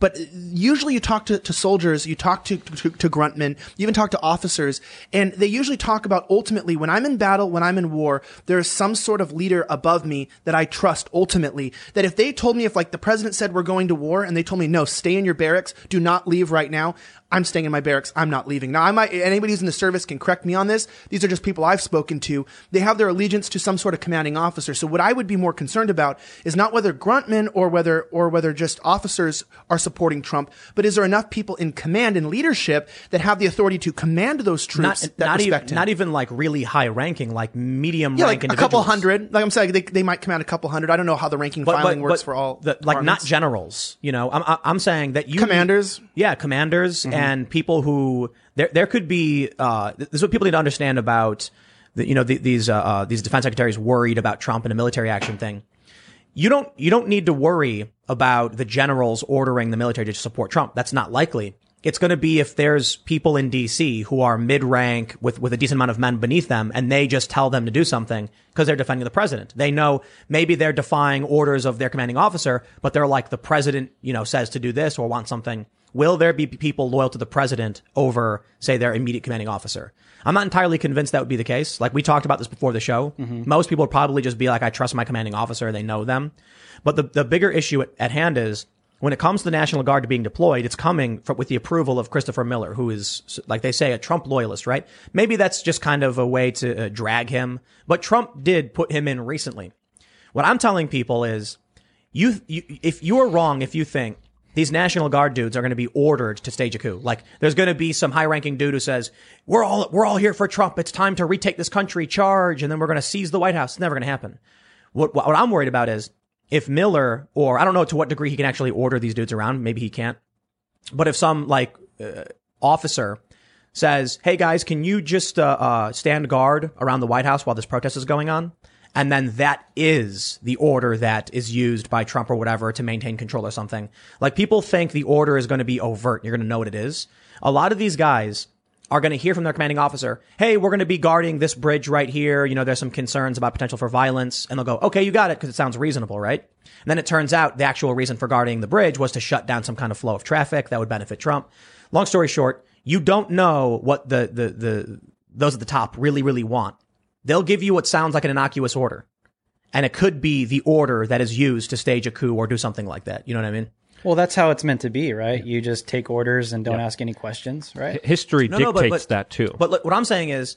But usually you talk to, to soldiers, you talk to, to, to gruntmen, you even talk to officers, and they usually talk about ultimately when I'm in battle, when I'm in war, there is some sort of leader above me that I trust ultimately. That if they told me, if like the president said we're going to war and they told me, no, stay in your barracks, do not leave right now, I'm staying in my barracks. I'm not leaving. Now, I might, anybody who's in the service can correct me on this. These are just people I've spoken to. They have their allegiance to some sort of commanding officer. So what I would be more concerned about is not whether gruntmen or whether, or whether just officers are supporting Trump, but is there enough people in command and leadership that have the authority to command those troops not that not even respect him? not even like really high ranking, like medium yeah, rank like a couple hundred. Like I'm saying, they, they might command a couple hundred. I don't know how the ranking filing works for all. the, like not generals. You know, I'm I'm- I'm saying that you Commanders? yeah, commanders mm-hmm. And people who there there could be. Uh, this is what people need to understand about the, you know the, these uh, uh, these defense secretaries worried about Trump and a military action thing. You don't you don't need to worry about the generals ordering the military to support Trump. That's not likely. It's going to be if there's people in DC who are mid rank with, with a decent amount of men beneath them and they just tell them to do something because they're defending the president. They know maybe they're defying orders of their commanding officer, but they're like the president, you know, says to do this or want something. Will there be people loyal to the president over, say, their immediate commanding officer? I'm not entirely convinced that would be the case. Like we talked about this before the show. Most people would probably just be like, I trust my commanding officer. They know them. But the, the bigger issue at, at hand is when it comes to the National Guard to being deployed, it's coming from, with the approval of Christopher Miller, who is, like they say, a Trump loyalist, right? Maybe that's just kind of a way to uh, drag him, but Trump did put him in recently. What I'm telling people is, you, you if you are wrong if you think these National Guard dudes are going to be ordered to stage a coup. Like there's going to be some high-ranking dude who says, "We're all we're all here for Trump. It's time to retake this country, charge, and then we're going to seize the White House." It's never going to happen. What what I'm worried about is if Miller or I don't know to what degree he can actually order these dudes around. Maybe he can't. But if some like uh, officer says, "Hey guys, can you just uh, uh, stand guard around the White House while this protest is going on?" And then that is the order that is used by Trump or whatever to maintain control or something. Like people think the order is going to be overt. You're going to know what it is. A lot of these guys are going to hear from their commanding officer, hey, we're going to be guarding this bridge right here. You know, there's some concerns about potential for violence. And they'll go, okay, you got it, because it sounds reasonable, right? And then it turns out the actual reason for guarding the bridge was to shut down some kind of flow of traffic that would benefit Trump. Long story short, you don't know what the, the, the, those at the top really, really want. They'll give you what sounds like an innocuous order. And it could be the order that is used to stage a coup or do something like that. You know what I mean? Well, that's how it's meant to be, right? You just take orders and don't ask any questions, right? History No, no, dictates but- but- that too. But look, what I'm saying is,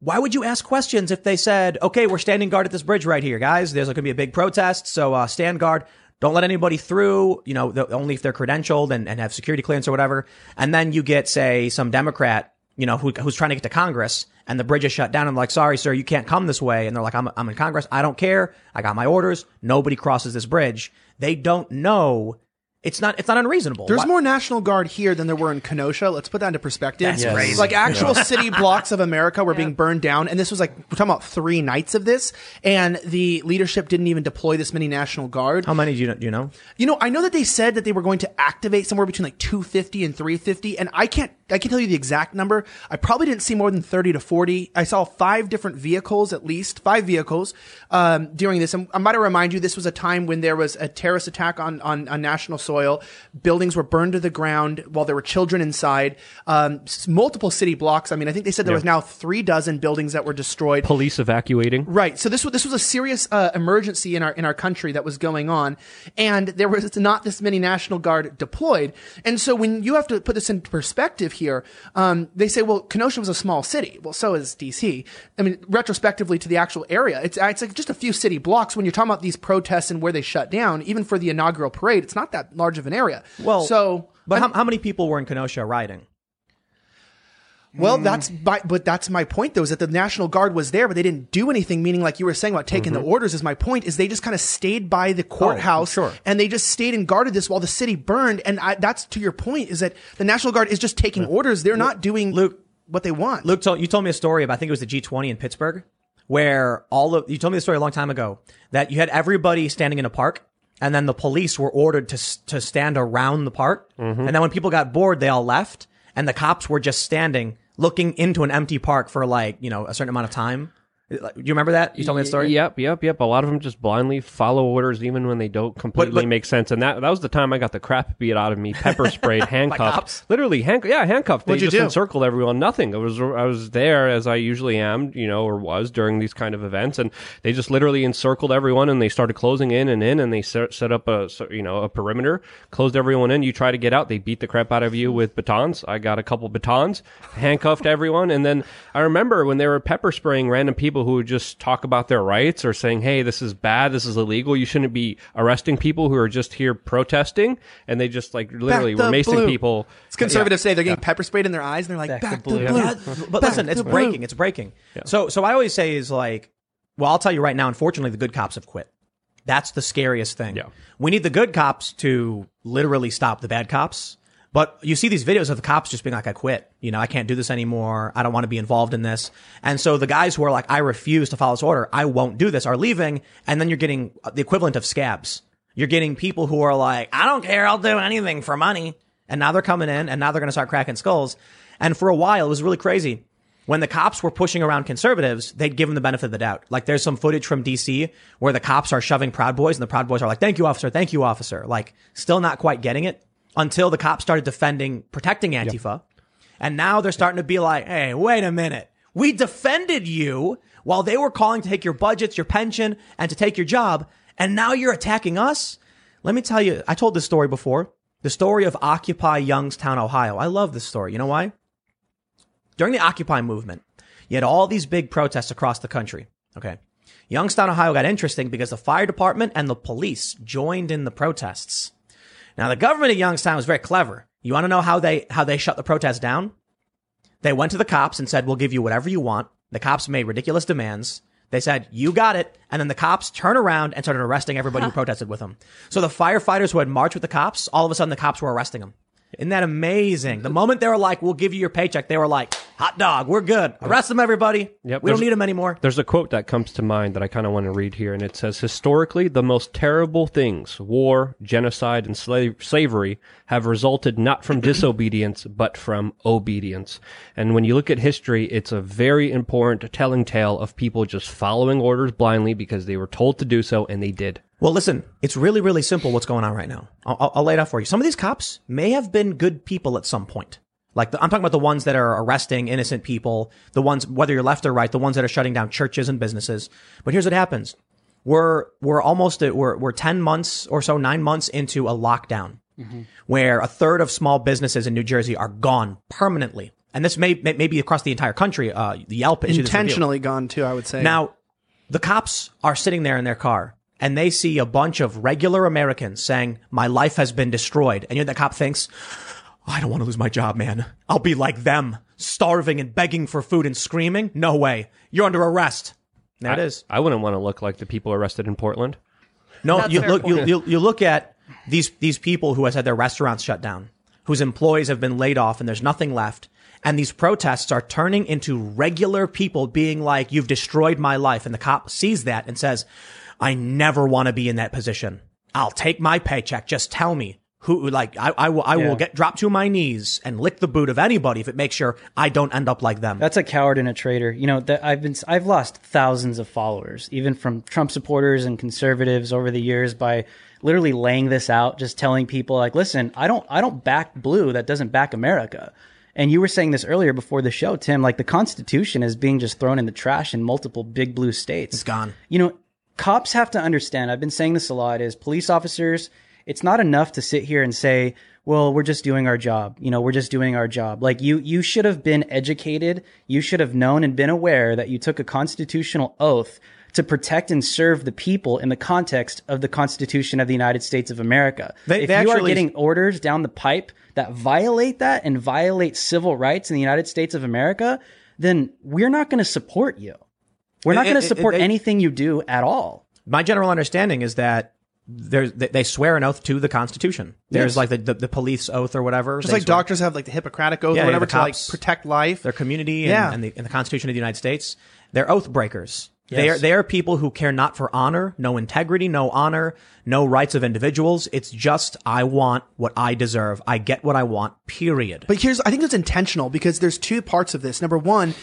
why would you ask questions if they said, okay, we're standing guard at this bridge right here, guys. There's going to be a big protest. So, uh, stand guard. Don't let anybody through, you know, the, only if they're credentialed and, and have security clearance or whatever. And then you get, say, some Democrat, you know, who, who's trying to get to Congress and the bridge is shut down. I'm like, sorry, sir, you can't come this way. And they're like, I'm, I'm in Congress. I don't care. I got my orders. Nobody crosses this bridge. They don't know. It's not, it's not unreasonable. There's Why- more National Guard here than there were in Kenosha. Let's put that into perspective. That's Yes. crazy. Like actual city blocks of America were being burned down, and this was like we're talking about three nights of this, and the leadership didn't even deploy this many National Guard. How many do you know? Do you know? You know, I know that they said that they were going to activate somewhere between like 250 and 350, and I can't, I can tell you the exact number. I probably didn't see more than 30 to 40. I saw five different vehicles, at least five vehicles, um, during this. And I'm about to remind you, this was a time when there was a terrorist attack on, on, on national soil. Buildings were burned to the ground while there were children inside. Um, multiple city blocks. I mean, I think they said there was now three dozen buildings that were destroyed. Police evacuating. Right. So this was this was a serious uh, emergency in our in our country that was going on, and there was not this many National Guard deployed. And so when you have to put this in perspective here, um, they say, well, Kenosha was a small city. Well, so is DC. I mean, retrospectively to the actual area, it's it's like just a few city blocks. When you're talking about these protests and where they shut down, even for the inaugural parade, it's not that large of an area. Well, so But how, how many people were in Kenosha rioting? Well, that's my, but that's my point though, is that the National Guard was there, but they didn't do anything. Meaning, like you were saying about taking the mm-hmm. orders, is my point. Is they just kind of stayed by the oh, courthouse, sure. and they just stayed and guarded this while the city burned. And I, that's to your point, is that the National Guard is just taking orders. They're not doing Luke- what they want. Luke, told, you told me a story about I think it was the G20 in Pittsburgh, where all of you told me the story a long time ago that you had everybody standing in a park, and then the police were ordered to to stand around the park, mm-hmm. and then when people got bored, they all left, and the cops were just standing looking into an empty park for like you know a certain amount of time. Do you remember that? You told me that story. Yep, yep, yep. A lot of them just blindly follow orders, even when they don't completely but- make sense. And that that was the time I got the crap beat out of me, pepper sprayed, handcuffed, literally hand, yeah, handcuffed. They What'd just encircled everyone. Nothing. I was I was there as I usually am, you know, or was during these kind of events, and they just literally encircled everyone, and they started closing in and in, and they set, set up a you know a perimeter, closed everyone in. You try to get out, they beat the crap out of you with batons. I got a couple batons, handcuffed everyone, and then I remember when they were pepper spraying random people who would just talk about their rights or saying, "Hey, this is bad, this is illegal. You shouldn't be arresting people who are just here protesting," and they just like literally Back were the macing blue. people. It's conservative say they're getting pepper sprayed in their eyes, and they're like, Back "Back, the the blue." blue." Yeah, but listen, it's the breaking. It's breaking. So, so I always say is like, well, I'll tell you right now. Unfortunately, the good cops have quit. That's the scariest thing. Yeah. We need the good cops to literally stop the bad cops. But you see these videos of the cops just being like, I quit. You know, I can't do this anymore. I don't want to be involved in this. And so the guys who are like, I refuse to follow this order. I won't do this are leaving. And then you're getting uh, the equivalent of scabs. You're getting people who are like, I don't care. I'll do anything for money. And now they're coming in and now they're going to start cracking skulls. And for a while, it was really crazy. When the cops were pushing around conservatives, they'd give them the benefit of the doubt. Like there's some footage from DC where the cops are shoving Proud Boys and the Proud Boys are like, thank you, officer. Thank you, officer. Like still not quite getting it until the cops started defending, protecting Antifa. And now they're starting to be like, hey, wait a minute. We defended you while they were calling to take your budgets, your pension, and to take your job. And now you're attacking us? Let me tell you, I told this story before. The story of Occupy Youngstown, Ohio. I love this story. You know why? During the Occupy movement, you had all these big protests across the country. Okay. Youngstown, Ohio got interesting because the fire department and the police joined in the protests. Now the government of Youngstown was very clever. You want to know how they how they shut the protests down? They went to the cops and said, "We'll give you whatever you want." The cops made ridiculous demands. They said, "You got it," and then the cops turned around and started arresting everybody who protested with them. So the firefighters who had marched with the cops, all of a sudden the cops were arresting them. Isn't that amazing? The moment they were like, "We'll give you your paycheck," they were like, hot dog, we're good. Arrest them, everybody. Yep, we don't there's- need them anymore. There's a quote that comes to mind that I kind of want to read here, and it says Historically, the most terrible things, war, genocide, and slave- slavery, have resulted not from disobedience, but from obedience. And when you look at history, it's a very important telling tale of people just following orders blindly because they were told to do so, and they did. Well, listen, it's really, really simple what's going on right now. I'll, I'll, I'll lay it out for you. Some of these cops may have been good people at some point. Like the, I'm talking about the ones that are arresting innocent people, the ones, whether you're left or right, the ones that are shutting down churches and businesses. But here's what happens. We're, we're almost at, we're, we're 10 months or so, nine months into a lockdown where a third of small businesses in New Jersey are gone permanently. And this may, may, may be across the entire country. Uh, the Yelp issued this. Intentionally gone too, I would say. Now, the cops are sitting there in their car and they see a bunch of regular Americans saying, my life has been destroyed. And you know, the cop thinks, I don't want to lose my job, man. I'll be like them, starving and begging for food and screaming. No way. You're under arrest. There it is. I wouldn't want to look like the people arrested in Portland. No, you look, you, you, you look at these, these people who has had their restaurants shut down, whose employees have been laid off and there's nothing left. And these protests are turning into regular people being like, you've destroyed my life. And the cop sees that and says, I never want to be in that position. I'll take my paycheck. Just tell me who, like, I, I will, I Yeah. will get drop to my knees and lick the boot of anybody if it makes sure I don't end up like them. That's a coward and a traitor. You know, that I've been I've lost thousands of followers, even from Trump supporters and conservatives over the years by literally laying this out, just telling people like, "Listen, I don't I don't back blue that doesn't back America." And you were saying this earlier before the show, Tim, like the Constitution is being just thrown in the trash in multiple big blue states. It's gone. You know, cops have to understand, I've been saying this a lot, is police officers, it's not enough to sit here and say, well, we're just doing our job. You know, we're just doing our job. Like you, you should have been educated. You should have known and been aware that you took a constitutional oath to protect and serve the people in the context of the Constitution of the United States of America. They- if they you are getting orders down the pipe that violate that and violate civil rights in the United States of America, then we're not going to support you. We're not going to support it- they- anything you do at all. my general understanding is that there's they swear an oath to the Constitution. There's Yes. like the, the the police oath or whatever. just like swear- doctors have like the Hippocratic oath Yeah, or whatever to like protect life. their community and, Yeah. and, the, and the Constitution of the United States. They're oath breakers. They are they are people who care not for honor, no integrity, no honor, no rights of individuals. It's just I want what I deserve. I get what I want. Period. But here's, I think it's intentional because there's two parts of this. Number one,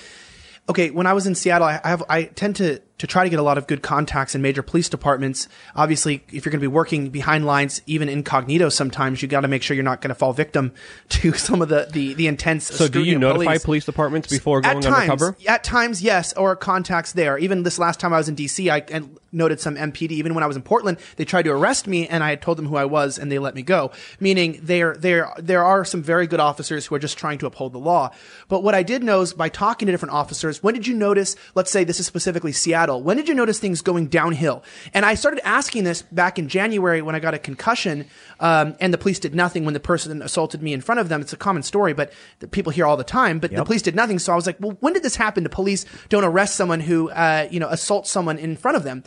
okay, when I was in Seattle, I have, I tend to, to try to get a lot of good contacts in major police departments. Obviously, if you're going to be working behind lines, even incognito, sometimes you got to make sure you're not going to fall victim to some of the, the, the intense. So, do you notify police. police departments before going at times, undercover? At times, yes, or contacts there. Even this last time I was in DC, I and noted some MPD. Even when I was in Portland, they tried to arrest me, and I had told them who I was, and they let me go. Meaning, there, there, there are some very good officers who are just trying to uphold the law. But what I did know is by talking to different officers, when did you notice? Let's say this is specifically Seattle. When did you notice things going downhill? And I started asking this back in January when I got a concussion, um, and the police did nothing when the person assaulted me in front of them. It's a common story, but the people hear all the time. But the police did nothing. So I was like, well, when did this happen? The police don't arrest someone who, uh, you know, assaults someone in front of them.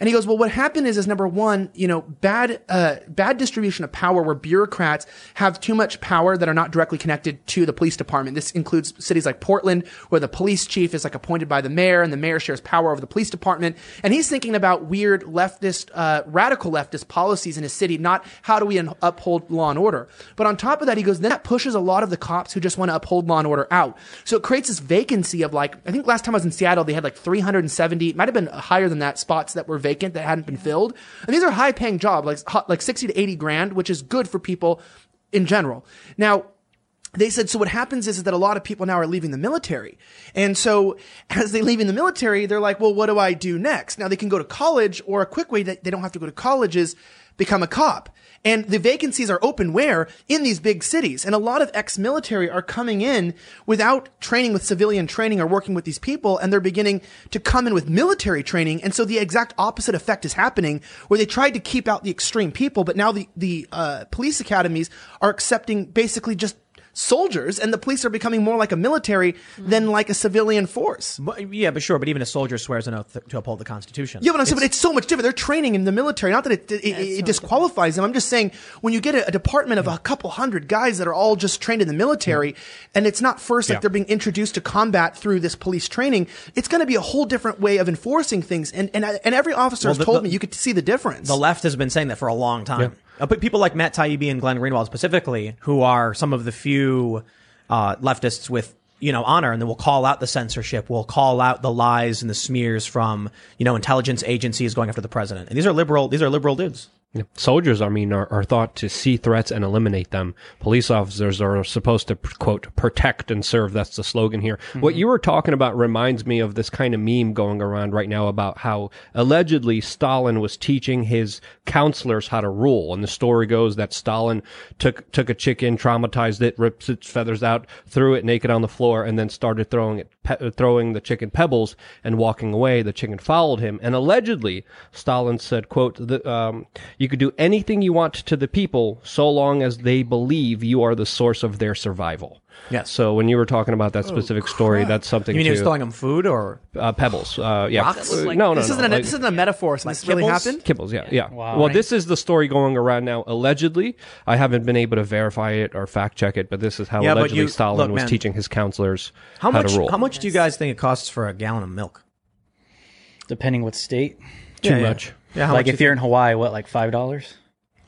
And he goes, well, what happened is, is number one, you know, bad, uh, bad distribution of power where bureaucrats have too much power that are not directly connected to the police department. This includes cities like Portland, where the police chief is like appointed by the mayor and the mayor shares power over the police department. And he's thinking about weird leftist, uh, radical leftist policies in his city, not how do we un- uphold law and order. But on top of that, he goes, then that pushes a lot of the cops who just want to uphold law and order out. So it creates this vacancy of like, I think last time I was in Seattle, they had like 370, it might have been higher than that, spots that were vacant that hadn't been filled. And these are high paying jobs, like, like 60 to 80 grand, which is good for people in general. Now, they said, so what happens is, is that a lot of people now are leaving the military. And so as they leave in the military, they're like, well, what do I do next? Now they can go to college or a quick way that they don't have to go to college is become a cop. And the vacancies are open where? In these big cities. And a lot of ex-military are coming in without training with civilian training or working with these people. And they're beginning to come in with military training. And so the exact opposite effect is happening where they tried to keep out the extreme people, but now the, the, uh, police academies are accepting basically just soldiers, and the police are becoming more like a military than mm. like a civilian force. But, yeah, but sure. But even a soldier swears an oath to uphold the Constitution. Yeah, but I'm saying, but it's so much different. They're training in the military. Not that it, it, it, disqualifies them. I'm just saying when you get a, a department of a couple hundred guys that are all just trained in the military, mm. and it's not first like Yeah. they're being introduced to combat through this police training, it's going to be a whole different way of enforcing things. And and and every officer has the- told the- me you could see the difference. The left has been saying that for a long time. Uh, But people like Matt Taibbi and Glenn Greenwald specifically, who are some of the few uh, leftists with you know honor, and then will call out the censorship, will call out the lies and the smears from you know intelligence agencies going after the president. And these are liberal. These are liberal dudes. Soldiers, I mean, are, are thought to see threats and eliminate them. Police officers are supposed to, quote, protect and serve. That's the slogan here. What you were talking about reminds me of this kind of meme going around right now about how allegedly Stalin was teaching his counselors how to rule. And the story goes that Stalin took, took a chicken, traumatized it, ripped its feathers out, threw it naked on the floor, and then started throwing it, pe- throwing the chicken pebbles and walking away. The chicken followed him. And allegedly, Stalin said, quote, the, um, you could do anything you want to the people so long as they believe you are the source of their survival. Yeah. So when you were talking about that specific story, that's something You mean he was throwing them food or uh, pebbles. Uh, yeah. Rocks? Uh, Like- no, no, this no. isn't a, like- this isn't a metaphor. So this really happened. Kibbles, yeah, yeah. Wow. Well, this is the story going around now. Allegedly, I haven't been able to verify it or fact check it, but this is how Yeah, allegedly you- Stalin look, was man. teaching his counselors how much? to rule. How much do you guys think it costs for a gallon of milk? Depending what state. Too Yeah, yeah. much. Yeah, how like much if you you're in Hawaii, what like five dollars?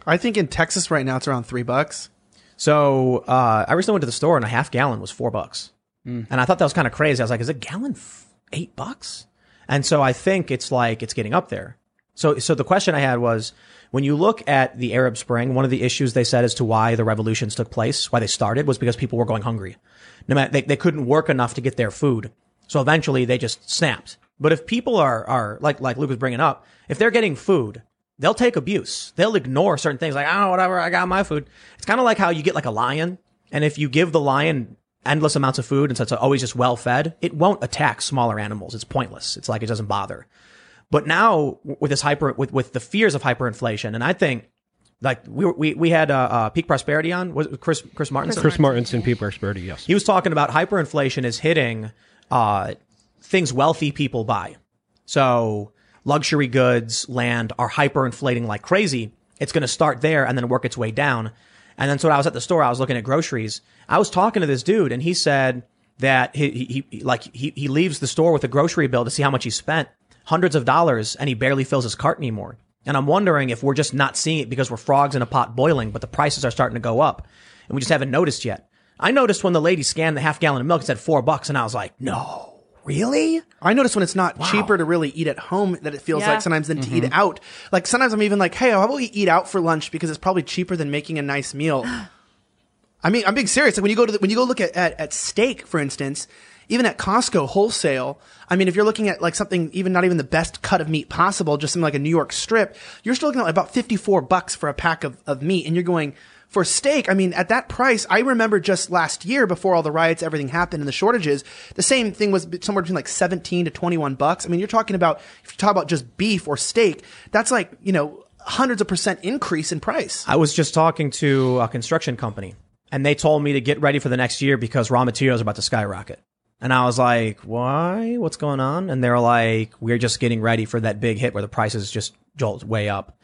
I think in Texas right now it's around three bucks. So uh, I recently went to the store and a half gallon was four bucks, and I thought that was kind of crazy. I was like, "Is a gallon f- eight bucks?" And so I think it's like it's getting up there. So so the question I had was, when you look at the Arab Spring, one of the issues they said as to why the revolutions took place, why they started, was because people were going hungry. No matter they, they couldn't work enough to get their food, so eventually they just snapped. But if people are are like like Luke was bringing up, if they're getting food, they'll take abuse. They'll ignore certain things like, oh, whatever, I got my food. It's kind of like how you get like a lion. And if you give the lion endless amounts of food and so it's always just well fed, it won't attack smaller animals. It's pointless. It's like it doesn't bother. But now with this hyper, with, with the fears of hyperinflation, and I think like we we, we had, uh, uh, peak prosperity on was it Chris, Chris Martin. Chris Martenson, Peak Prosperity, yes. He was talking about hyperinflation is hitting uh, things wealthy people buy. So luxury goods, land are hyperinflating like crazy. It's going to start there and then work its way down. And then so when I was at the store, I was looking at groceries. I was talking to this dude and he said that he, he, he like he, he leaves the store with a grocery bill to see how much he spent, hundreds of dollars, and he barely fills his cart anymore. And I'm wondering if we're just not seeing it because we're frogs in a pot boiling, but the prices are starting to go up and we just haven't noticed yet. I noticed when the lady scanned the half gallon of milk, it said four bucks, and I was like, no, really? I notice when it's not cheaper to really eat at home that it feels Yeah. like sometimes than to eat mm-hmm. out. Like sometimes I'm even like, hey, how about we eat out for lunch because it's probably cheaper than making a nice meal. I mean, I'm being serious. Like when you go to the, when you go look at, at at steak, for instance, even at Costco wholesale. I mean, if you're looking at like something even not even the best cut of meat possible, just something like a New York strip, you're still looking at about 54 bucks for a pack of of meat, and you're going. For steak, I mean, at that price, I remember just last year before all the riots, everything happened and the shortages, the same thing was somewhere between like 17 to 21 bucks. I mean, you're talking about, if you talk about just beef or steak, that's like, you know, hundreds of percent increase in price. I was just talking to a construction company, and they told me to get ready for the next year because raw materials are about to skyrocket. And I was like, why? What's going on? And they're like, we're just getting ready for that big hit where the prices just jolt way up.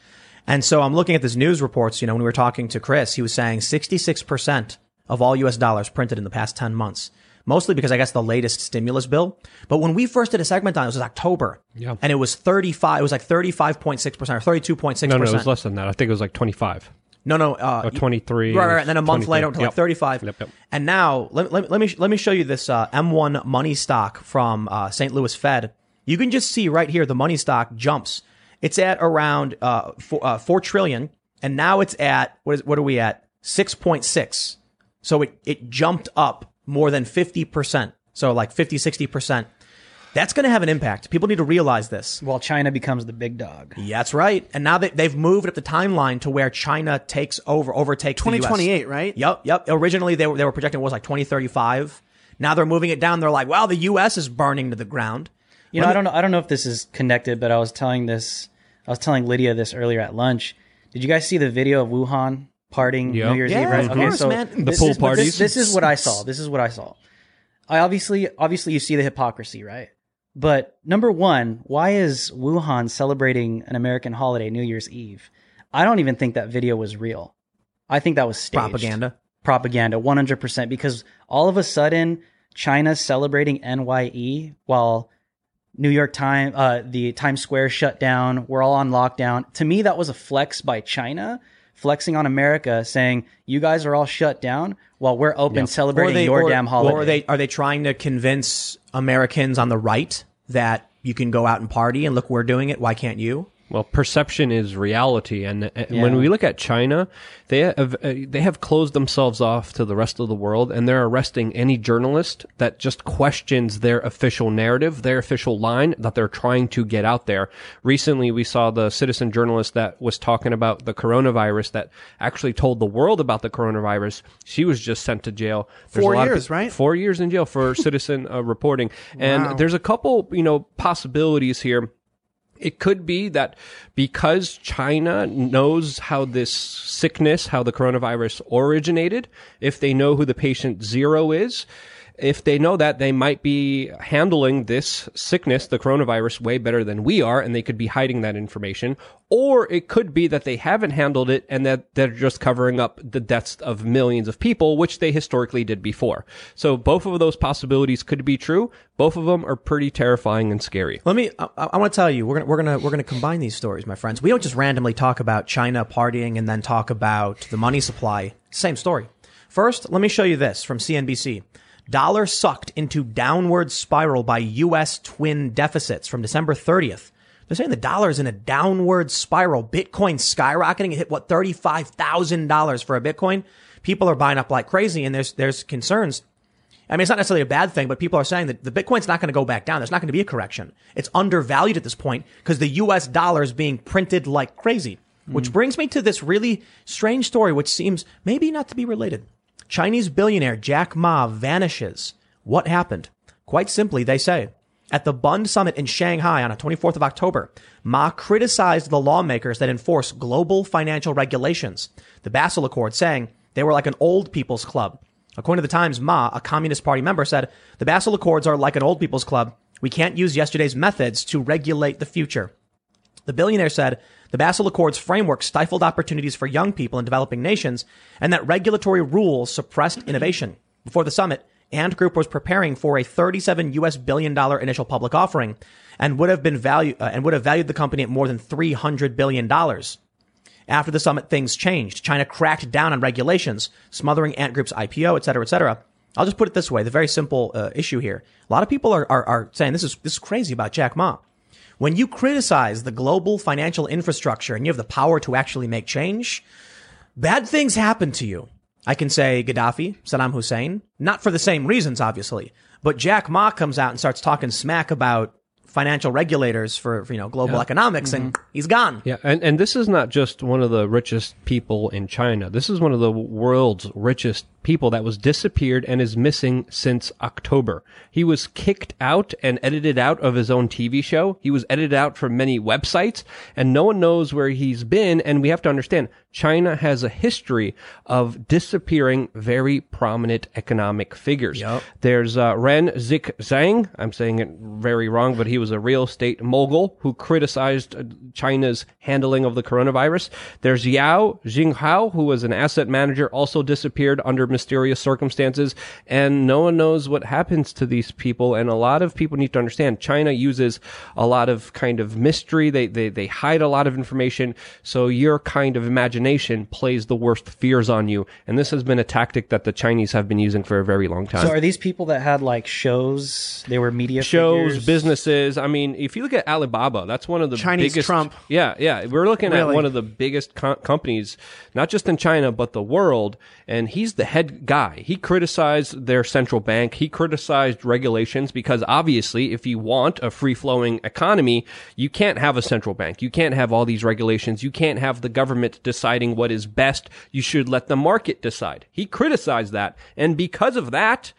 And so I'm looking at this news reports. You know, when we were talking to Chris, he was saying 66% of all US dollars printed in the past 10 months. Mostly because I guess the latest stimulus bill. But when we first did a segment on it, it was October. Yeah. And it was 35, it was like 35.6% or 32.6%. No, no, it was less than that. I think it was like 25. No, no, uh, Or 23, Right, right, right. And then a month 23. later, to like Yep. 35. Yep, yep. And now, let, let, let me let me show you this uh, M1 money stock from uh, St. Louis Fed. You can just see right here the money stock jumps. It's at around uh, four, uh, four trillion, and now it's at what is what are we at? Six point six. So it it jumped up more than fifty percent. So like 50, 60 percent. That's going to have an impact. People need to realize this. While China becomes the big dog. Yeah, that's right. And now they, they've moved up the timeline to where China takes over, overtakes the US. 2028, right? Yep, yep. Originally, they were, they were projecting it was like 2035. Now they're moving it down. They're like, wow, the U.S. is burning to the ground. You know, I don't know. I don't know if this is connected, but I was telling this. I was telling Lydia this earlier at lunch. Did you guys see the video of Wuhan partying Yep. New Year's Yeah, Eve, right? of okay, course, so man. The pool is, parties. This, this is what I saw. This is what I saw. I obviously, obviously, you see the hypocrisy, right? But number one, why is Wuhan celebrating an American holiday, New Year's Eve? I don't even think that video was real. I think that was staged Propaganda. propaganda 100% because all of a sudden China's celebrating NYE while New York Time uh the Times Square shut down, we're all on lockdown. To me that was a flex by China flexing on America saying you guys are all shut down while we're open celebrating your or, damn holiday. Or are they are they trying to convince Americans on the right that you can go out and party and look we're doing it? Why can't you? Well, perception is reality, and, and when we look at China, they have uh, they have closed themselves off to the rest of the world, and they're arresting any journalist that just questions their official narrative, their official line that they're trying to get out there. Recently, we saw the citizen journalist that was talking about the coronavirus that actually told the world about the coronavirus. She was just sent to jail. There's Four of years, pe- right? Four years in jail for citizen uh, reporting, and Wow. there's a couple, you know, possibilities here. It could be that because China knows how this sickness, how the coronavirus originated, if they know who the patient zero is, if they know that, they might be handling this sickness, the coronavirus, way better than we are, and they could be hiding that information. Or it could be that they haven't handled it and that they're just covering up the deaths of millions of people, which they historically did before. So both of those possibilities could be true. Both of them are pretty terrifying and scary. Let me. I, I want to tell you, we're gonna we're gonna we're gonna combine these stories, my friends. We don't just randomly talk about China partying and then talk about the money supply. Same story. First, let me show you this from CNBC. Dollar sucked into downward spiral by U.S. twin deficits from December 30th. They're saying the dollar is in a downward spiral. Bitcoin skyrocketing. It hit what thirty-five thousand dollars for a Bitcoin. People are buying up like crazy, and there's there's concerns I mean, it's not necessarily a bad thing, but people are saying that the Bitcoin's not going to go back down. There's not going to be a correction. It's undervalued at this point because the US dollar is being printed like crazy. Which hmm. brings me to this really strange story, which seems maybe not to be related. Chinese billionaire Jack Ma vanishes. What happened? Quite simply, they say, at the Bund Summit in Shanghai on the 24th of October, Ma criticized the lawmakers that enforce global financial regulations. The Basel Accord saying they were like an old people's club. According to the Times, Ma, a Communist Party member, said the Basel Accords are like an old people's club. We can't use yesterday's methods to regulate the future. The billionaire said the Basel Accords framework stifled opportunities for young people in developing nations and that regulatory rules suppressed innovation. Before the summit, Ant Group was preparing for a 37 US billion dollar initial public offering and would have been value uh, and would have valued the company at more than 300 billion dollars. After the summit, things changed. China cracked down on regulations, smothering Ant Group's IPO, et cetera, et cetera. I'll just put it this way: the very simple uh, issue here. A lot of people are, are are saying this is this is crazy about Jack Ma. When you criticize the global financial infrastructure and you have the power to actually make change, bad things happen to you. I can say Gaddafi, Saddam Hussein, not for the same reasons, obviously, but Jack Ma comes out and starts talking smack about financial regulators for, for you know global economics, and mm-hmm. he's gone. Yeah, and, and this is not just one of the richest people in China. This is one of the world's richest people that was disappeared and is missing since October. He was kicked out and edited out of his own TV show. He was edited out from many websites and no one knows where he's been. And we have to understand China has a history of disappearing very prominent economic figures. Yep. There's uh, Ren Zhiqiang. I'm saying it very wrong, but he was a real estate mogul who criticized uh, China's handling of the coronavirus. There's Yao Jinghao, who was an asset manager, also disappeared under mysterious circumstances, and no one knows what happens to these people. And a lot of people need to understand China uses a lot of kind of mystery. They they they hide a lot of information, so your kind of imagination plays the worst fears on you. And this has been a tactic that the Chinese have been using for a very long time so are these people that had like shows? They were media shows, figures? businesses. I mean, if you look at Alibaba, that's one of the Chinese biggest. Trump. Yeah, yeah. We're looking at one of the biggest co- companies, not just in China but the world, and he's the head guy. He criticized their central bank. He criticized regulations because obviously, if you want a free flowing economy, you can't have a central bank. You can't have all these regulations. You can't have the government deciding what is best. You should let the market decide. He criticized that, and because of that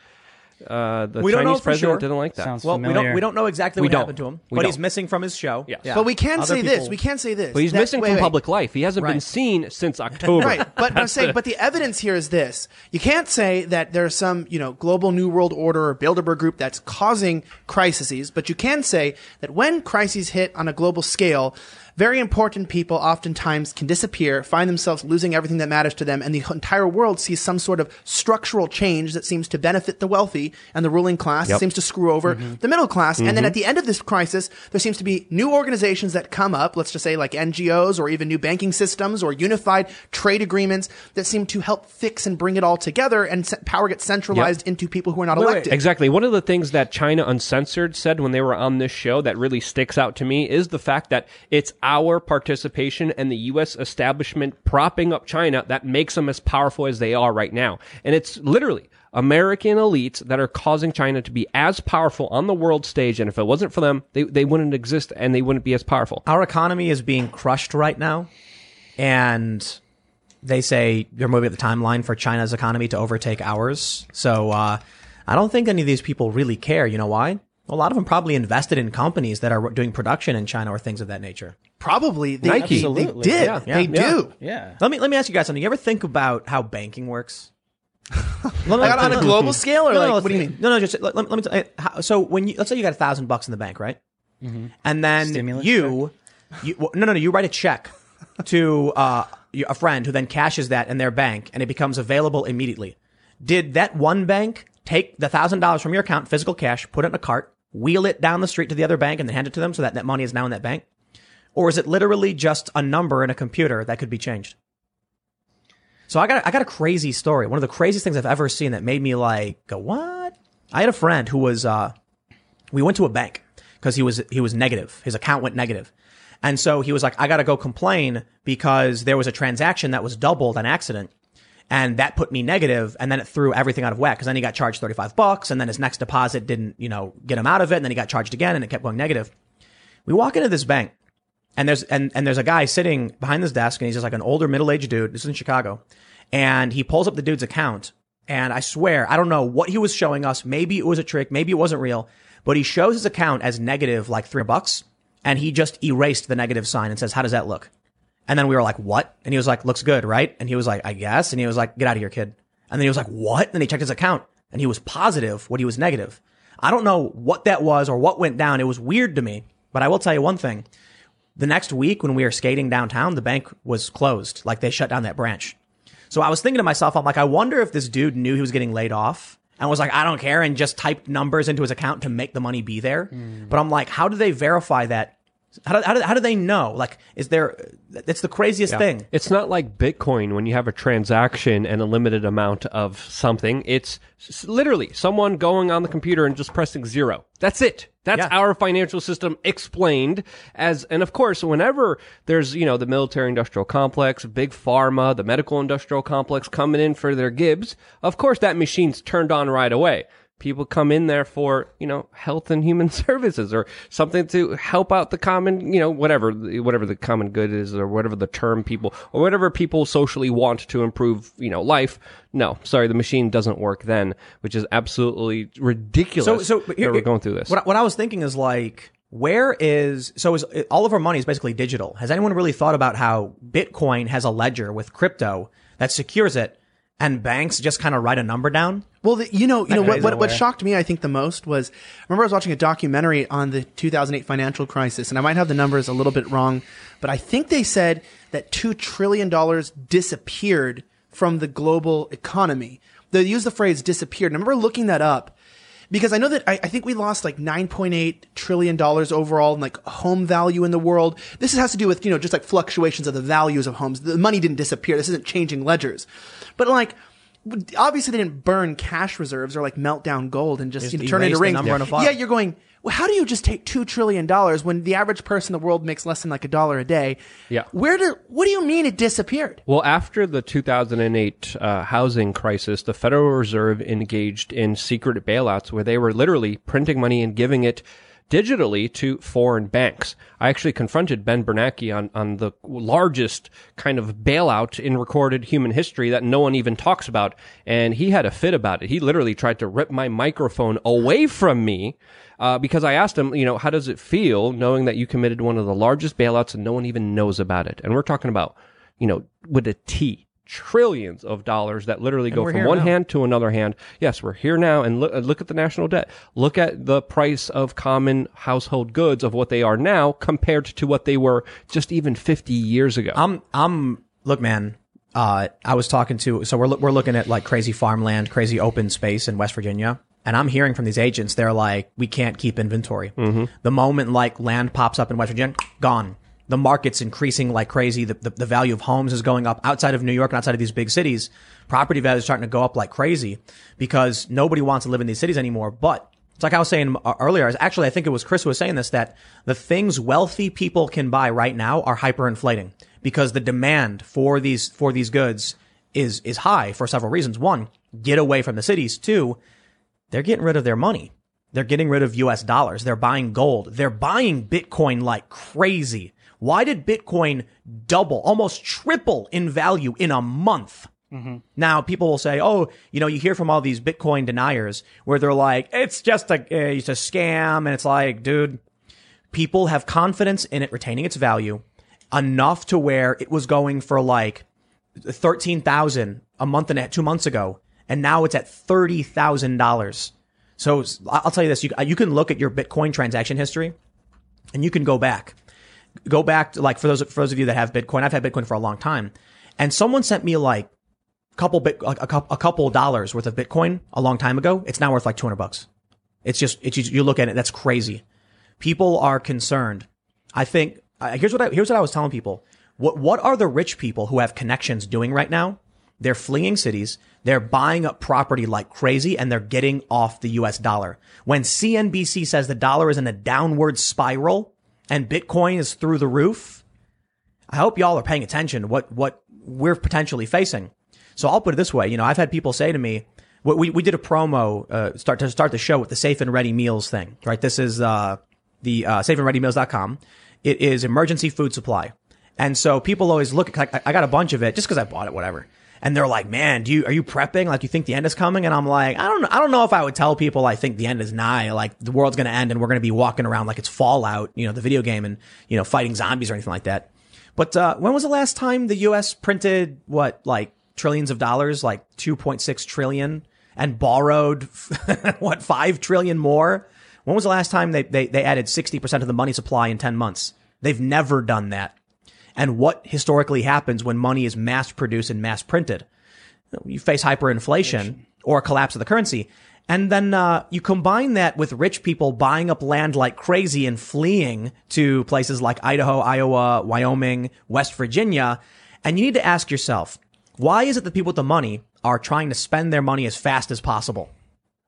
uh, the We don't know Chinese for president sure. didn't like that. Sounds Well, we don't we don't know exactly We what don't. happened to him, We but don't. he's missing from his show. Yes. Yeah. But we can Other say this. people- We can say this. but he's that- missing wait, from wait. public life. He hasn't been Right. seen since October. Right, but I'm saying, but the evidence here is this: you can't say that there's some, you know, global new world order or Bilderberg group that's causing crises, but you can say that when crises hit on a global scale, very important people oftentimes can disappear, find themselves losing everything that matters to them, and the entire world sees some sort of structural change that seems to benefit the wealthy and the ruling class, Yep. seems to screw over mm-hmm. the middle class. And then mm-hmm. at the end of this crisis, there seems to be new organizations that come up, let's just say like NGOs or even new banking systems or unified trade agreements that seem to help fix and bring it all together and power gets centralized into people who are not Wait, wait. elected. Exactly. One of the things that China Uncensored said when they were on this show that really sticks out to me is the fact that it's our participation and the U.S. establishment propping up China that makes them as powerful as they are right now. And it's literally American elites that are causing China to be as powerful on the world stage. And if it wasn't for them, they, they wouldn't exist and they wouldn't be as powerful. Our economy is being crushed right now, and they say they're moving the timeline for China's economy to overtake ours. So uh, I don't think any of these people really care. You know why? A lot of them probably invested in companies that are doing production in China or things of that nature. Probably they, Nike. they, they did. Yeah, they yeah, do. Yeah. Let me let me ask you guys something. You ever think about how banking works? Let Like on a global scale, or No, like, no, what do you mean? No, no, just let, let, let me. Tell, how, so when you let's say you got a thousand bucks in the bank, right? And then Stimulus you, you well, no, no, no, you write a check to uh, a friend who then cashes that in their bank, and it becomes available immediately. Did that one bank take the thousand dollars from your account, physical cash, put it in a cart, wheel it down the street to the other bank, and then hand it to them so that that money is now in that bank? Or is it literally just a number in a computer that could be changed? So I got I got a crazy story. One of the craziest things I've ever seen that made me like go what? I had a friend who was uh we went to a bank because he was he was negative. His account went negative. And so he was like I got to go complain because there was a transaction that was doubled on accident. And that put me negative, and then it threw everything out of whack. Because then he got charged thirty-five bucks, and then his next deposit didn't, you know, get him out of it, and then he got charged again, and it kept going negative. We walk into this bank, and there's and, and there's a guy sitting behind this desk and he's just like an older middle-aged dude. This is in chicago. And he pulls up the dude's account and i swear i don't know what he was showing us. Maybe it was a trick. Maybe it wasn't real. But he shows his account as negative like three bucks and he just erased the negative sign and says how does that look and then we were like what and he was like looks good right and he was like i guess and he was like get out of here kid and then he was like what and then he checked his account and he was positive what he was negative i don't know what that was or what went down it was weird to me but i will tell you one thing the next week when we were skating downtown, the bank was closed. Like they shut down that branch. So I was thinking to myself, I'm like, I wonder if this dude knew he was getting laid off and was like, I don't care and just typed numbers into his account to make the money be there. Hmm. But I'm like, how do they verify that? How do, how do, how do they know? Like, is there, it's the craziest thing. It's not like Bitcoin when you have a transaction and a limited amount of something. It's literally someone going on the computer and just pressing zero. That's it. That's Yeah. our financial system explained as, and of course, whenever there's, you know, the military industrial complex, big pharma, the medical industrial complex coming in for their gibs, of course that machine's turned on right away. People come in there for, you know, health and human services or something to help out the common, you know, whatever, whatever the common good is or whatever the term people or whatever people socially want to improve, you know, life. No, sorry, the machine doesn't work then, which is absolutely ridiculous. So, so here- we're going through this. What, what I was thinking is like, where is so is all of our money is basically digital? Has anyone really thought about how Bitcoin has a ledger with crypto that secures it, and banks just kind of write a number down? Well, the, you know, you know what, what, what shocked me, I think, the most was, I remember I was watching a documentary on the 2008 financial crisis, and I might have the numbers a little bit wrong, but I think they said that two trillion dollars disappeared from the global economy. They used the phrase disappeared. And I remember looking that up because I know that I, I think we lost like 9.8 trillion dollars overall in like home value in the world. This has to do with, you know, just like fluctuations of the values of homes. The money didn't disappear. This isn't changing ledgers. But like, obviously they didn't burn cash reserves or like melt down gold and just, Just turn it into rings. on. Yeah, you're going, well, how do you just take two trillion dollars when the average person in the world makes less than like a dollar a day? Yeah. Where do, what do you mean it disappeared? Well, after the 2008 uh, housing crisis, the Federal Reserve engaged in secret bailouts where they were literally printing money and giving it digitally to foreign banks. I actually confronted Ben Bernanke on, on the largest kind of bailout in recorded human history that no one even talks about. And he had a fit about it. He literally tried to rip my microphone away from me. Uh, because I asked him, you know, how does it feel knowing that you committed one of the largest bailouts and no one even knows about it? And we're talking about, you know, with a T, trillions of dollars that literally go from one now. hand to another hand. Yes, we're here now and look, look at the national debt. Look at the price of common household goods of what they are now compared to what they were just even 50 years ago. I'm I'm look, man. Uh, I was talking to so we're we're looking at like crazy farmland, crazy open space in West Virginia, and I'm hearing from these agents. They're like, we can't keep inventory. The moment like land pops up in West Virginia, gone. The market's increasing like crazy. The, the the value of homes is going up outside of New York and outside of these big cities. Property values are starting to go up like crazy because nobody wants to live in these cities anymore. But it's like I was saying uh, earlier. Actually, I think it was Chris who was saying this that the things wealthy people can buy right now are hyperinflating because the demand for these for these goods is is high for several reasons. One, get away from the cities. Two, they're getting rid of their money. They're getting rid of US dollars. They're buying gold. They're buying Bitcoin like crazy. Why did Bitcoin double, almost triple in value in a month? Now people will say, "Oh, you know, you hear from all these Bitcoin deniers where they're like, it's just a, uh, it's a scam," and it's like, dude, people have confidence in it retaining its value enough to where it was going for like thirteen thousand a month and a, two months ago, and now it's at thirty thousand dollars. So I'll tell you this: you you can look at your Bitcoin transaction history, and you can go back, go back to like for those for those of you that have Bitcoin. I've had Bitcoin for a long time, and someone sent me like a couple bit a, a, cou- a couple dollars worth of Bitcoin a long time ago. It's now worth like 200 bucks. It's just, it's, you look at it, that's crazy. People are concerned. I think, here's what I, here's what I was telling people. What, what are the rich people who have connections doing right now? They're fleeing cities. They're buying up property like crazy and they're getting off the US dollar. When CNBC says the dollar is in a downward spiral and Bitcoin is through the roof, I hope y'all are paying attention to what, what we're potentially facing. So I'll put it this way. You know, I've had people say to me, we, we, did a promo, uh, start to start the show with the safe and ready meals thing, right? This is, uh, the, uh, safeandreadymeals.com. It is emergency food supply. And so people always look, I, I got a bunch of it just cause I bought it, whatever. And they're like, man, do you, are you prepping? Like, you think the end is coming? And I'm like, I don't know. I don't know if I would tell people I think the end is nigh. Like, the world's going to end and we're going to be walking around like it's Fallout, you know, the video game and, you know, fighting zombies or anything like that. But, uh, when was the last time the U.S. printed what, like trillions of dollars, like 2.6 trillion and borrowed, what, 5 trillion more? When was the last time they, they, they added 60% of the money supply in 10 months? They've never done that. And what historically happens when money is mass produced and mass printed? You face hyperinflation or a collapse of the currency. And then uh, you combine that with rich people buying up land like crazy and fleeing to places like Idaho, Iowa, Wyoming, West Virginia. And you need to ask yourself, why is it that people with the money are trying to spend their money as fast as possible?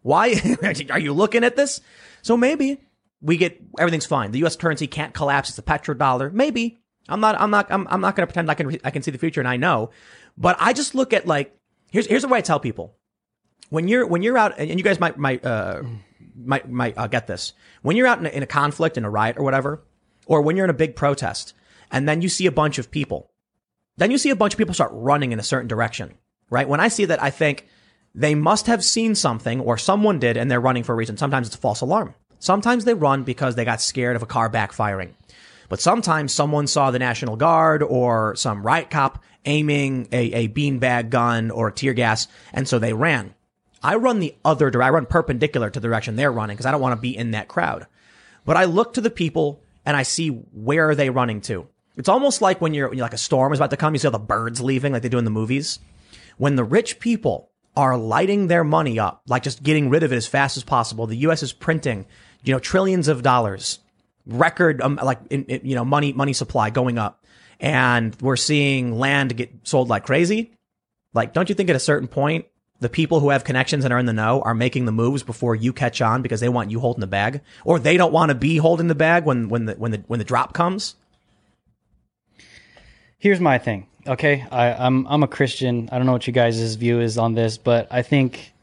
Why are you looking at this? So maybe we get everything's fine. The U.S. currency can't collapse. It's the petrodollar. Maybe I'm not. I'm not. I'm, I'm not going to pretend I can. I can see the future and I know. But I just look at like here's here's the way I tell people when you're when you're out and you guys might might uh, might might uh, get this when you're out in a, in a conflict in a riot or whatever, or when you're in a big protest and then you see a bunch of people, then you see a bunch of people start running in a certain direction, right? When I see that, I think they must have seen something or someone did and they're running for a reason. Sometimes it's a false alarm. Sometimes they run because they got scared of a car backfiring. But sometimes someone saw the National Guard or some riot cop aiming a, a beanbag gun or tear gas, and so they ran. I run the other direction. I run perpendicular to the direction they're running because I don't want to be in that crowd. But I look to the people and I see where are they running to. It's almost like when you're, when you're like a storm is about to come, you see all the birds leaving like they do in the movies. When the rich people are lighting their money up, like just getting rid of it as fast as possible, the U.S. is printing, you know, trillions of dollars, record, um, like, in, in, you know, money, money supply going up. And we're seeing land get sold like crazy. Like, don't you think at a certain point, the people who have connections and are in the know are making the moves before you catch on because they want you holding the bag, or they don't want to be holding the bag when when the when the when the drop comes. here's my thing. Okay, I, I'm I'm a Christian. I don't know what you guys' view is on this, but I think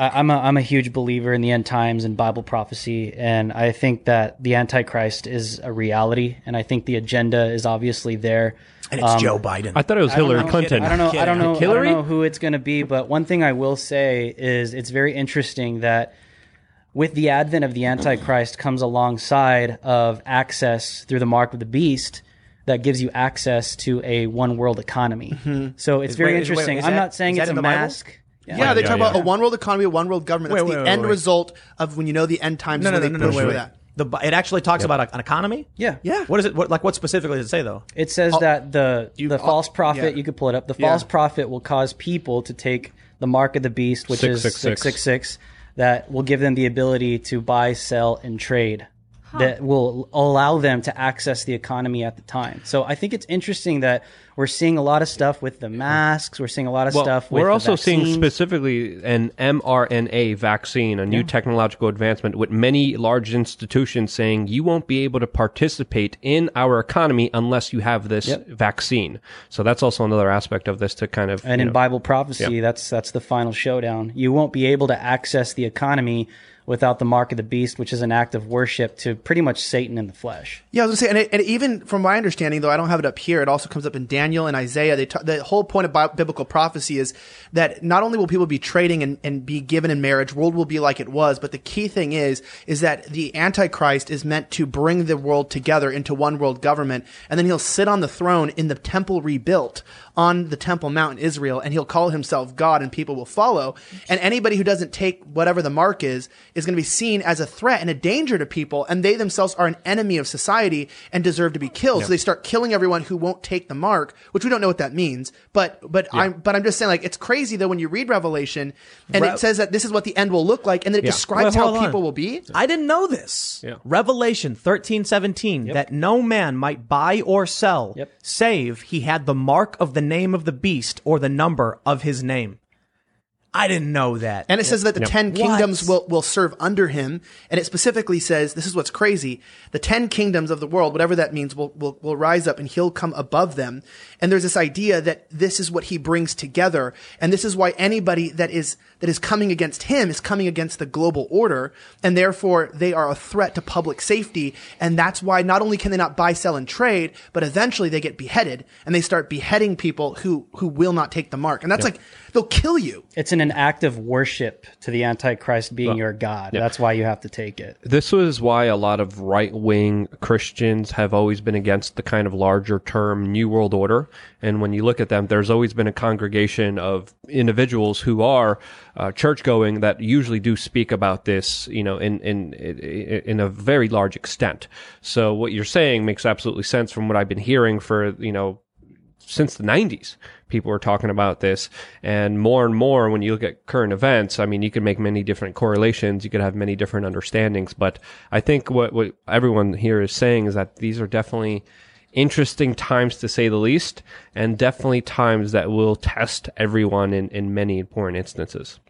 I, I'm a I'm a huge believer in the end times and Bible prophecy, and I think that the Antichrist is a reality, and I think the agenda is obviously there. And it's um, Joe Biden. I thought it was I don't Hillary know- Clinton. I don't know. I don't know. I don't know who it's going to be, but one thing I will say is it's very interesting that with the advent of the Antichrist comes alongside of access through the mark of the beast that gives you access to a one world economy. Mm-hmm. So it's very wait, is- wait, interesting. I'm that- not saying it's a mask. Bible? Mask. Yeah, they yeah, talk yeah. about a one world economy, a one world government. That's Wait, the wait, end wait, wait. result of when you know the end times. no, is no, when no, they no, push wait, for wait. that. The, Bi- it actually talks about a- an economy. Yeah. Yeah. What is it? What, like what specifically does it say though? It says oh. that the the uh, false prophet, yeah. you could pull it up. The Yeah. false prophet will cause people to take the mark of the beast, which is 666. six six six, that will give them the ability to buy, sell, and trade. That will allow them to access the economy at the time. So I think it's interesting that we're seeing a lot of stuff with the masks. We're seeing a lot of Well, stuff. With we're the also seeing specifically an mRNA vaccine, a new technological advancement, with many large institutions saying you won't be able to participate in our economy unless you have this Yep. vaccine. So that's also another aspect of this to kind of And in know, Bible prophecy, that's that's the final showdown. You won't be able to access the economy without the mark of the beast, which is an act of worship to pretty much Satan in the flesh. Yeah, I was gonna say, and, it, and even from my understanding, though I don't have it up here, it also comes up in Daniel and Isaiah. They ta- the whole point of bi- biblical prophecy is that not only will people be trading and, and be given in marriage, world will be like it was, but the key thing is is that the Antichrist is meant to bring the world together into one world government, and then he'll sit on the throne in the temple rebuilt on the Temple Mount in Israel, and he'll call himself God, and people will follow. And anybody who doesn't take whatever the mark is is going to be seen as a threat and a danger to people, and they themselves are an enemy of society and deserve to be killed. So they start killing everyone who won't take the mark, which we don't know what that means. But but I'm but I'm just saying, like it's crazy though when you read Revelation and Re- it says that this is what the end will look like, and then it Yeah. describes Wait, how hold on. people will be. I didn't know this. Yeah. Revelation thirteen seventeen that no man might buy or sell, Yep. save he had the mark of the name of the beast or the number of his name. I didn't know that. And it says that the ten kingdoms will, will serve under him. And it specifically says, this is what's crazy. The ten kingdoms of the world, whatever that means, will, will, will rise up and he'll come above them. And there's this idea that this is what he brings together. And this is why anybody that is, that is coming against him is coming against the global order. And therefore they are a threat to public safety. And that's why not only can they not buy, sell, and trade, but eventually they get beheaded and they start beheading people who, who will not take the mark. And that's like, they'll kill you. It's in an act of worship to the Antichrist being your God. That's why you have to take it. This was why a lot of right wing Christians have always been against the kind of larger term New World Order. And when you look at them, there's always been a congregation of individuals who are uh, church going that usually do speak about this, you know, in, in, in a very large extent. So what you're saying makes absolutely sense from what I've been hearing for, you know, since the 90s people were talking about this. And more and more when you look at current events i mean you can make many different correlations. You could have many different understandings. But i think what, what everyone here is saying is that these are definitely interesting times to say the least and definitely times that will test everyone in, in many important instances.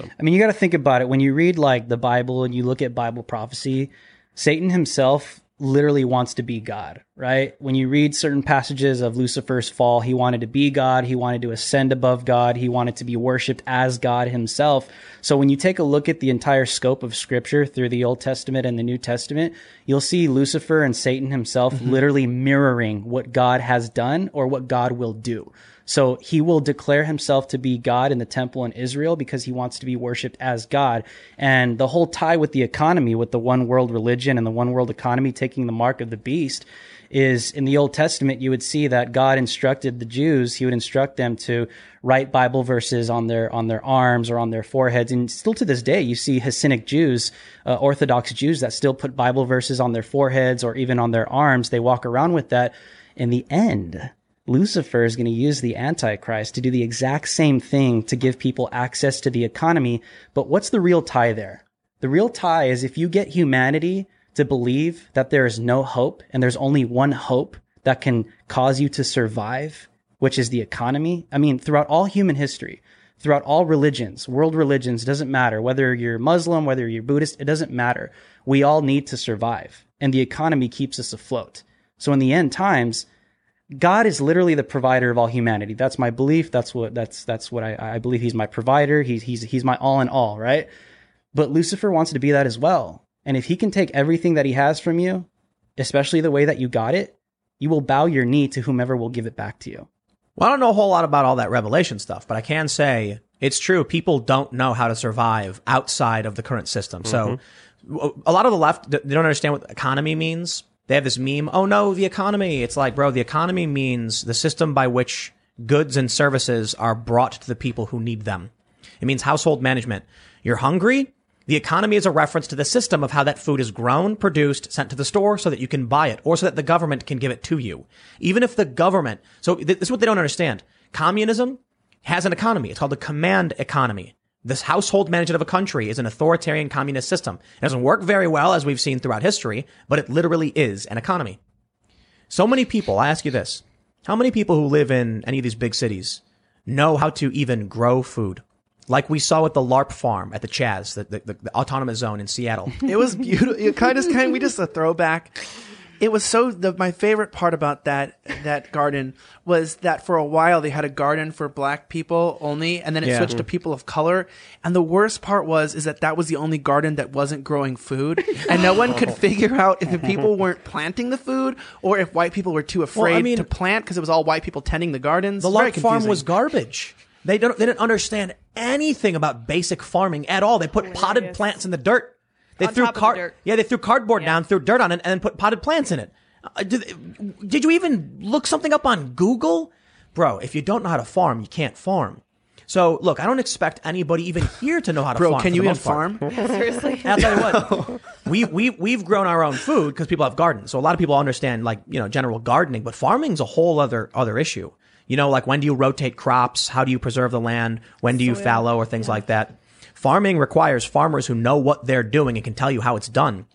I mean, you got to think about it. When you read like the Bible and you look at Bible prophecy, Satan himself literally wants to be God, right? When you read certain passages of Lucifer's fall, he wanted to be God. He wanted to ascend above God. He wanted to be worshiped as God himself. So when you take a look at the entire scope of scripture through the Old Testament and the New Testament, you'll see Lucifer and Satan himself mm-hmm. literally mirroring what God has done or what God will do. So he will declare himself to be God in the temple in Israel because he wants to be worshiped as God. And the whole tie with the economy, with the one world religion and the one world economy taking the mark of the beast, is in the Old Testament, you would see that God instructed the Jews, he would instruct them to write Bible verses on their, on their arms or on their foreheads. And still to this day, you see Hasidic Jews, uh, Orthodox Jews that still put Bible verses on their foreheads or even on their arms. They walk around with that. In the end, Lucifer is going to use the Antichrist to do the exact same thing to give people access to the economy. But what's the real tie there? The real tie is if you get humanity to believe that there is no hope and there's only one hope that can cause you to survive, which is the economy. I mean, throughout all human history, throughout all religions, world religions, doesn't matter whether you're Muslim, whether you're Buddhist, it doesn't matter. We all need to survive and the economy keeps us afloat. So in the end times, God is literally the provider of all humanity. That's my belief. That's what that's that's what I, I believe. He's my provider. He's he's he's my all in all, right? But Lucifer wants to be that as well. And if he can take everything that he has from you, especially the way that you got it, you will bow your knee to whomever will give it back to you. Well, I don't know a whole lot about all that revelation stuff, but I can say it's true. People don't know how to survive outside of the current system. So mm-hmm. a lot of the left, they don't understand what economy means. They have this meme. Oh no, the economy. It's like, bro, the economy means the system by which goods and services are brought to the people who need them. It means household management. You're hungry. The economy is a reference to the system of how that food is grown, produced, sent to the store so that you can buy it or so that the government can give it to you. Even if the government, so this is what they don't understand. Communism has an economy. It's called the command economy. This household management of a country is an authoritarian communist system. It doesn't work very well, as we've seen throughout history, but it literally is an economy. So many people, I ask you this, how many people who live in any of these big cities know how to even grow food? Like we saw at the LARP farm at the Chaz, the, the, the autonomous zone in Seattle. It was beautiful. It kind of kind of, we just a throwback. It was so the my favorite part about that that garden was that for a while they had a garden for black people only and then it Yeah. switched to people of color and the worst part was is that that was the only garden that wasn't growing food and no one could oh. figure out if the people weren't planting the food or if white people were too afraid mean- to plant because it was all white people tending the gardens. The Very farm was garbage. They don't. They didn't understand anything about basic farming at all. They put oh, potted plants in the dirt. They On threw top the card. Yeah, they threw cardboard down, threw dirt on it, and then put potted plants in it. Uh, did, did you even look something up on Google, bro? If you don't know how to farm, you can't farm. So look, I don't expect anybody even here to know how to Bro, farm. can you even most part. farm? Seriously. And I'll tell you what, we we we've grown our own food because people have gardens. So a lot of people understand like you know general gardening, but farming's a whole other other issue. You know, like when do you rotate crops? How do you preserve the land? When do you fallow or things like that? Farming requires farmers who know what they're doing and can tell you how it's done.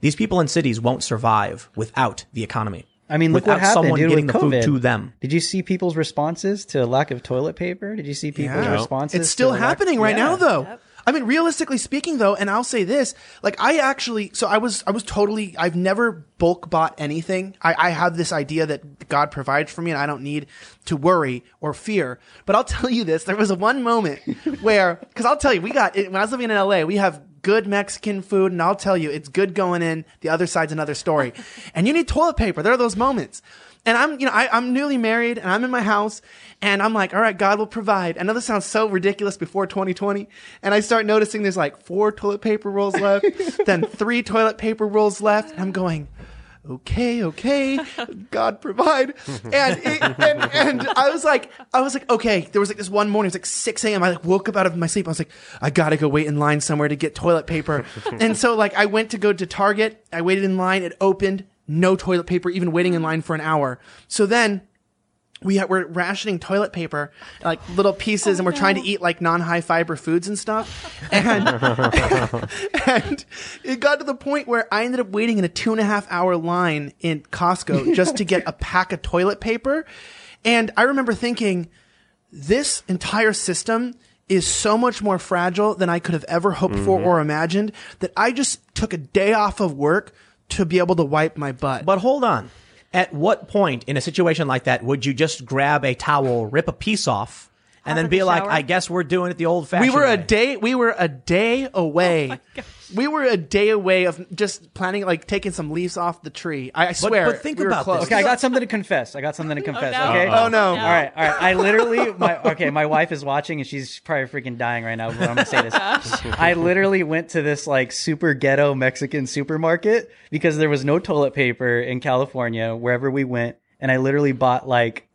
These people in cities won't survive without the economy. I mean, look without what happened, someone dude, getting with the food COVID. to them. Did you see people's responses to lack of toilet paper? Did you see people's Yeah. responses? It's still to lack- happening right Yeah. now, though. I mean, realistically speaking, though, and I'll say this: like, I actually, so I was, I was totally, I've never bulk bought anything. I, I have this idea that God provides for me, and I don't need to worry or fear. But I'll tell you this: there was one moment where, because I'll tell you, we got when I was living in LA, we have good Mexican food, and I'll tell you, it's good going in. The other side's another story, and you need toilet paper. There are those moments. And I'm, you know, I, I'm newly married and I'm in my house and I'm like, all right, God will provide. I know this sounds so ridiculous before 2020. And I start noticing there's like four toilet paper rolls left, then three toilet paper rolls left. And I'm going, okay, okay, God provide. And, it, and, and I was like, I was like, okay, there was like this one morning, it was like 6 a.m. I like woke up out of my sleep. I was like, I gotta go wait in line somewhere to get toilet paper. and so like I went to go to Target. I waited in line. It opened. No toilet paper, even waiting in line for an hour. So then we ha- we're rationing toilet paper, like little pieces, and we're trying to oh, eat like non-high fiber foods and stuff. And and it got to the point where I ended up waiting in a two and a half hour line in Costco just to get a pack of toilet paper. And I remember thinking, this entire system is so much more fragile than I could have ever hoped for mm-hmm. or imagined that I just took a day off of work to be able to wipe my butt. But hold on. At what point in a situation like that would you just grab a towel, rip a piece off, and Hop then in be the like, shower? I guess we're doing it the old fashioned we fashioned were a way. day we were a day oh away we were a day away of just planning like taking some leaves off the tree i, I swear but think we about close. this. Okay, I got something to confess. I got something to oh, confess. no. Okay. Oh, no. All right, all right. I literally, my okay, my wife is watching and she's probably freaking dying right now. But I'm gonna say this. I literally went to this like super ghetto Mexican supermarket because there was no toilet paper in California wherever we went, and I literally bought like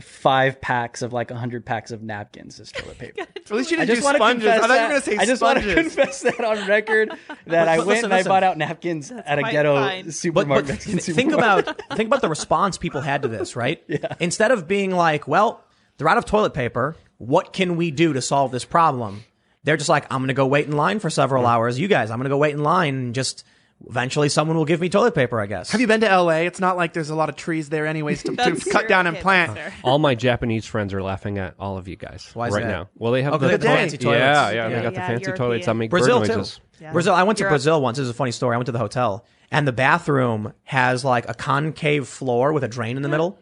five packs of like hundred packs of napkins as toilet paper. at least you I didn't just do want to sponges confess i thought you that. were going to say I just want to confess that on record that I but went listen, and I bought out napkins at a ghetto fine. Supermarket. but Mexican th- think supermarket. about think about the response people had to this, right? Yeah. Instead of being like, "Well, they're out of toilet paper. What can we do to solve this problem?" They're just like, "I'm going to go wait in line for several hours. You guys, I'm going to go wait in line and just eventually someone will give me toilet paper, I guess." have you been to la it's not like there's a lot of trees there anyways to, to cut down and plant that's. All my Japanese friends are laughing at all of you guys Why is right that? now. Well, they have Oh, 'cause the, they have the fancy toilets. yeah, yeah, they Yeah. got the Yeah, fancy toilets that European. make Brazil bird too. noises. Yeah. Brazil. I went to Europe. Brazil once. This is a funny story. I went to the hotel, and the bathroom has like a concave floor with a drain in the middle.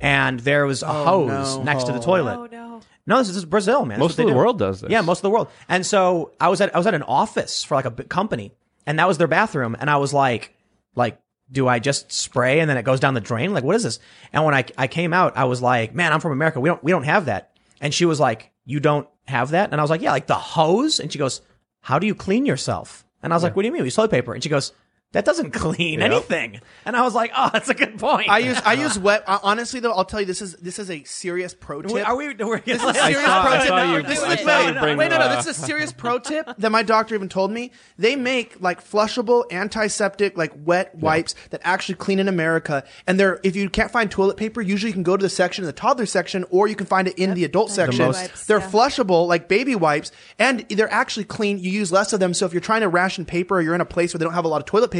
and there was a oh, hose no. next to the toilet. Oh no. No, this is Brazil, man. That's Most what they of the do. world does this. Yeah, most of the world. And so I was at I was at an office for like a big company, and that was their bathroom, and I was like, like, do I just spray and then it goes down the drain? Like, what is this? And when I I came out, I was like, man, I'm from America. We don't we don't have that. And she was like, you don't have that? And I was like, yeah, like the hose. And she goes, how do you clean yourself? And I was like, what do you mean? We use toilet paper. And she goes. That doesn't clean anything. And I was like, oh, that's a good point. I use I use wet. uh, Honestly, though, I'll tell you this is this is a serious pro tip. Are we? We're, This is a serious saw- pro tip. No, you- this I is- saw you no, wait, no, no. This is a serious pro tip that my doctor even told me. They make like flushable, antiseptic, like wet wipes that actually clean in America. And they're if you can't find toilet paper, usually you can go to the section, the toddler section, or you can find it in the adult section. most- wipes, they're yeah. flushable, like baby wipes, and they're actually clean. You use less of them. So if you're trying to ration paper or you're in a place where they don't have a lot of toilet paper,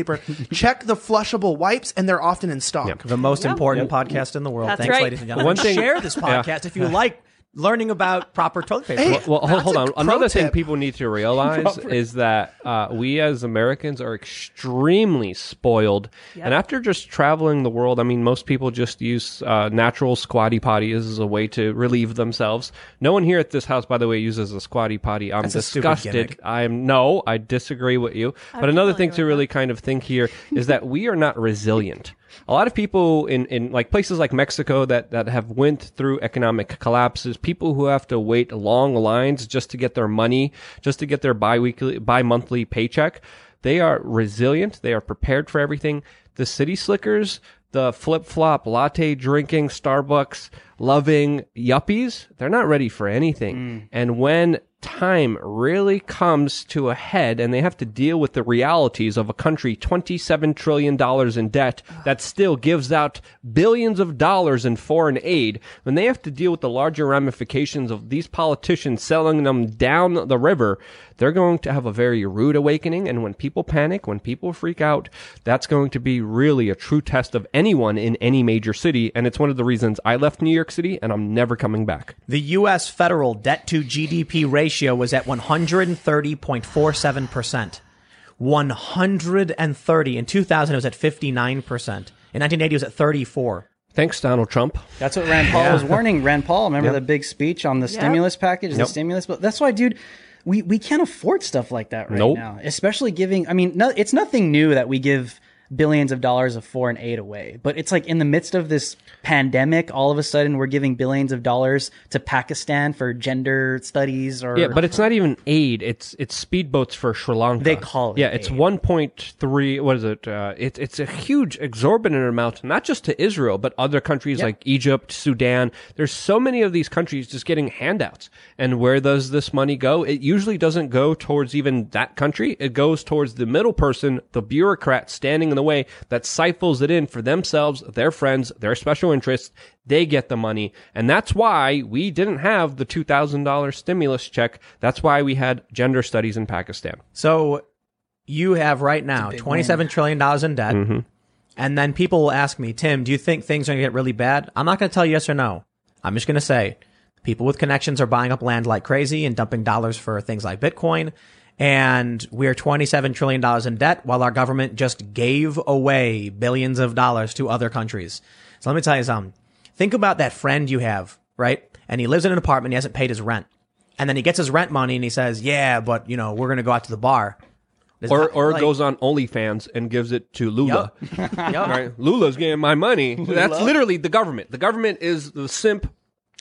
check the flushable wipes, and they're often in stock. the most important podcast in the world. That's Thanks, right. ladies and gentlemen. One thing- share this podcast if you like learning about proper toilet paper. Hey, Well, hold, hold on. pro Another thing tip. people need to realize is that uh, we as Americans are extremely spoiled. And after just traveling the world, I mean, most people just use uh, natural squatty potties as a way to relieve themselves. No one here at this house, by the way, uses a squatty potty. I'm That's disgusted. I'm no, I disagree with you. But another thing to really kind of think here is that we are not resilient. A lot of people in, in like places like Mexico that, that have went through economic collapses, people who have to wait long lines just to get their money, just to get their biweekly, bi-monthly paycheck. They are resilient. They are prepared for everything. The city slickers, the flip flop, latte drinking, Starbucks loving yuppies, they're not ready for anything. Mm. And when time really comes to a head and they have to deal with the realities of a country $27 trillion in debt that still gives out billions of dollars in foreign aid, when they have to deal with the larger ramifications of these politicians selling them down the river, they're going to have a very rude awakening. And when people panic, when people freak out, that's going to be really a true test of anyone in any major city. And it's one of the reasons I left New York City and I'm never coming back. The U.S. federal debt to GDP ratio was at 130.47%. 130. In 2000, it was at 59%. In 1980, it was at 34. Thanks, Donald Trump. That's what Rand Paul was warning. Rand Paul, remember the big speech on the stimulus package, the stimulus bill? That's why, dude, we, we can't afford stuff like that right Nope. now. Especially giving, I mean, no, it's nothing new that we give billions of dollars of foreign aid away, but it's like in the midst of this pandemic, all of a sudden we're giving billions of dollars to Pakistan for gender studies or. Yeah, but it's not even aid. It's it's speedboats for Sri Lanka. They call it Yeah, it's aid. one point three. What is it? Uh, it's it's a huge, exorbitant amount, not just to Israel, but other countries like Egypt, Sudan. There's so many of these countries just getting handouts. And where does this money go? It usually doesn't go towards even that country. It goes towards the middle person, the bureaucrat standing in the way that stifles it in for themselves, their friends, their special interests. They get the money. And that's why we didn't have the $2,000 stimulus check. That's why we had gender studies in Pakistan. So you have right now big twenty-seven trillion dollars in debt. Mm-hmm. And then people will ask me, Tim, do you think things are going to get really bad? I'm not going to tell you yes or no. I'm just going to say people with connections are buying up land like crazy and dumping dollars for things like Bitcoin. And we're $27 trillion in debt while our government just gave away billions of dollars to other countries. So let me tell you something. Think about that friend you have, right? And he lives in an apartment. He hasn't paid his rent. And then he gets his rent money and he says, yeah, but you know, we're going to go out to the bar. Does Or, not- or like- goes on OnlyFans and gives it to Lula. Yup. right? Lula's getting my money. That's literally the government. The government is the simp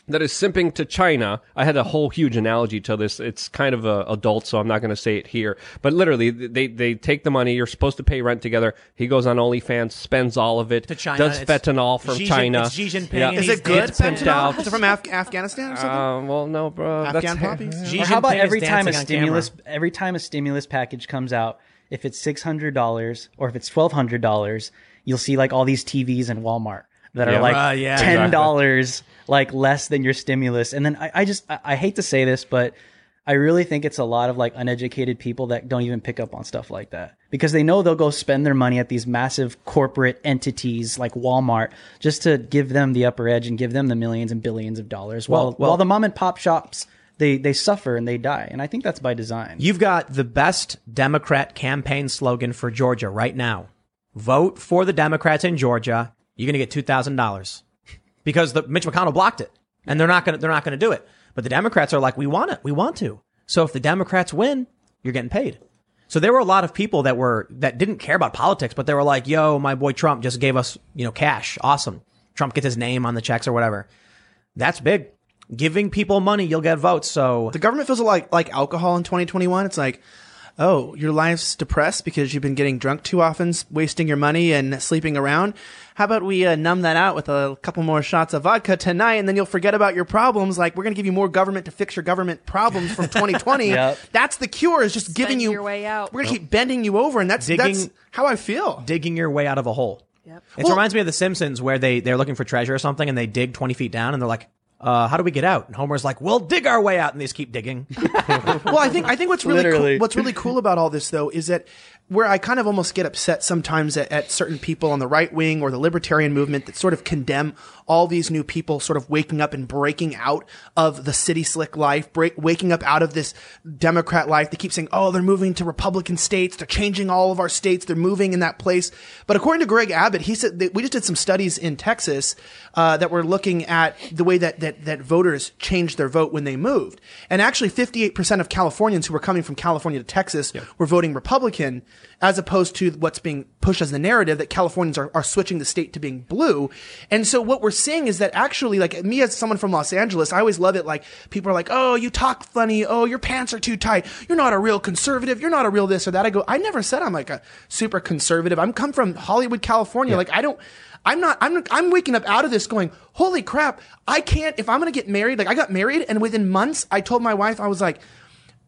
that is simping to China. I had a whole huge analogy to this. It's kind of a adult, so I'm not going to say it here. But literally, they they take the money. You're supposed to pay rent together. He goes on OnlyFans, spends all of it, To China. does It's fentanyl from Xi Jin- China. it's Xi Jinping Yeah. Is it good? dancing fentanyl? out. Is it from Af- Afghanistan or something? Uh, well, no, bro. Afghan that's poppies? Xi how about every time a stimulus camera. every time a stimulus package comes out, if it's six hundred dollars or if it's twelve hundred dollars, you'll see like all these TVs in Walmart that Yeah. are like Uh, yeah, ten dollars like less than your stimulus. And then I, I just I, I hate to say this, but I really think it's a lot of like uneducated people that don't even pick up on stuff like that because they know they'll go spend their money at these massive corporate entities like Walmart just to give them the upper edge and give them the millions and billions of dollars while Well- well- while the mom and pop shops they they suffer and they die. And I think that's by design. You've got the best Democrat campaign slogan for Georgia right now. Vote for the Democrats in Georgia. You're going to get $2,000. Because the Mitch McConnell blocked it, and they're not going to they're not going to do it. But the Democrats are like, we want it, we want to. So if the Democrats win, you're getting paid. So there were a lot of people that were that didn't care about politics, but they were like, "Yo, my boy Trump just gave us, you know, cash. Awesome. Trump gets his name on the checks or whatever. That's big. Giving people money, you'll get votes. So The government feels like like alcohol in 2021. It's like, oh, your life's depressed because you've been getting drunk too often, wasting your money and sleeping around. How about we uh, numb that out with a couple more shots of vodka tonight, and then you'll forget about your problems. Like we're going to give you more government to fix your government problems from 2020. Yep. That's the cure. Is just giving you your way out. We're going to keep bending you over, and that's Digging- that's how I feel. digging your way out of a hole. Yep. It reminds me of The Simpsons where they they're looking for treasure or something and they dig 20 feet down and they're like, uh, how do we get out? And Homer's like, we'll dig our way out, and they just keep digging. well, I think I think what's really cool, what's really cool about all this though is that where I kind of almost get upset sometimes at, at certain people on the right wing or the libertarian movement that sort of condemn all these new people sort of waking up and breaking out of the city slick life, break, waking up out of this Democrat life. They keep saying, "Oh, they're moving to Republican states. They're changing all of our states. They're moving in that place." But according to Greg Abbott, he said that we just did some studies in Texas uh, that were looking at the way that that that voters changed their vote when they moved, and actually, 58% of Californians who were coming from California to Texas were voting Republican, as opposed to what's being pushed as the narrative that Californians are, are switching the state to being blue. And so what we're seeing is that actually, like me as someone from Los Angeles, I always love it. Like people are like, "Oh, you talk funny. Oh, your pants are too tight. You're not a real conservative. You're not a real this or that." I go, I never said I'm like a super conservative. I'm come from Hollywood, California. Like I don't. I'm not, I'm, I'm waking up out of this going, holy crap, I can't, if I'm going to get married, like I got married and within months, I told my wife, I was like,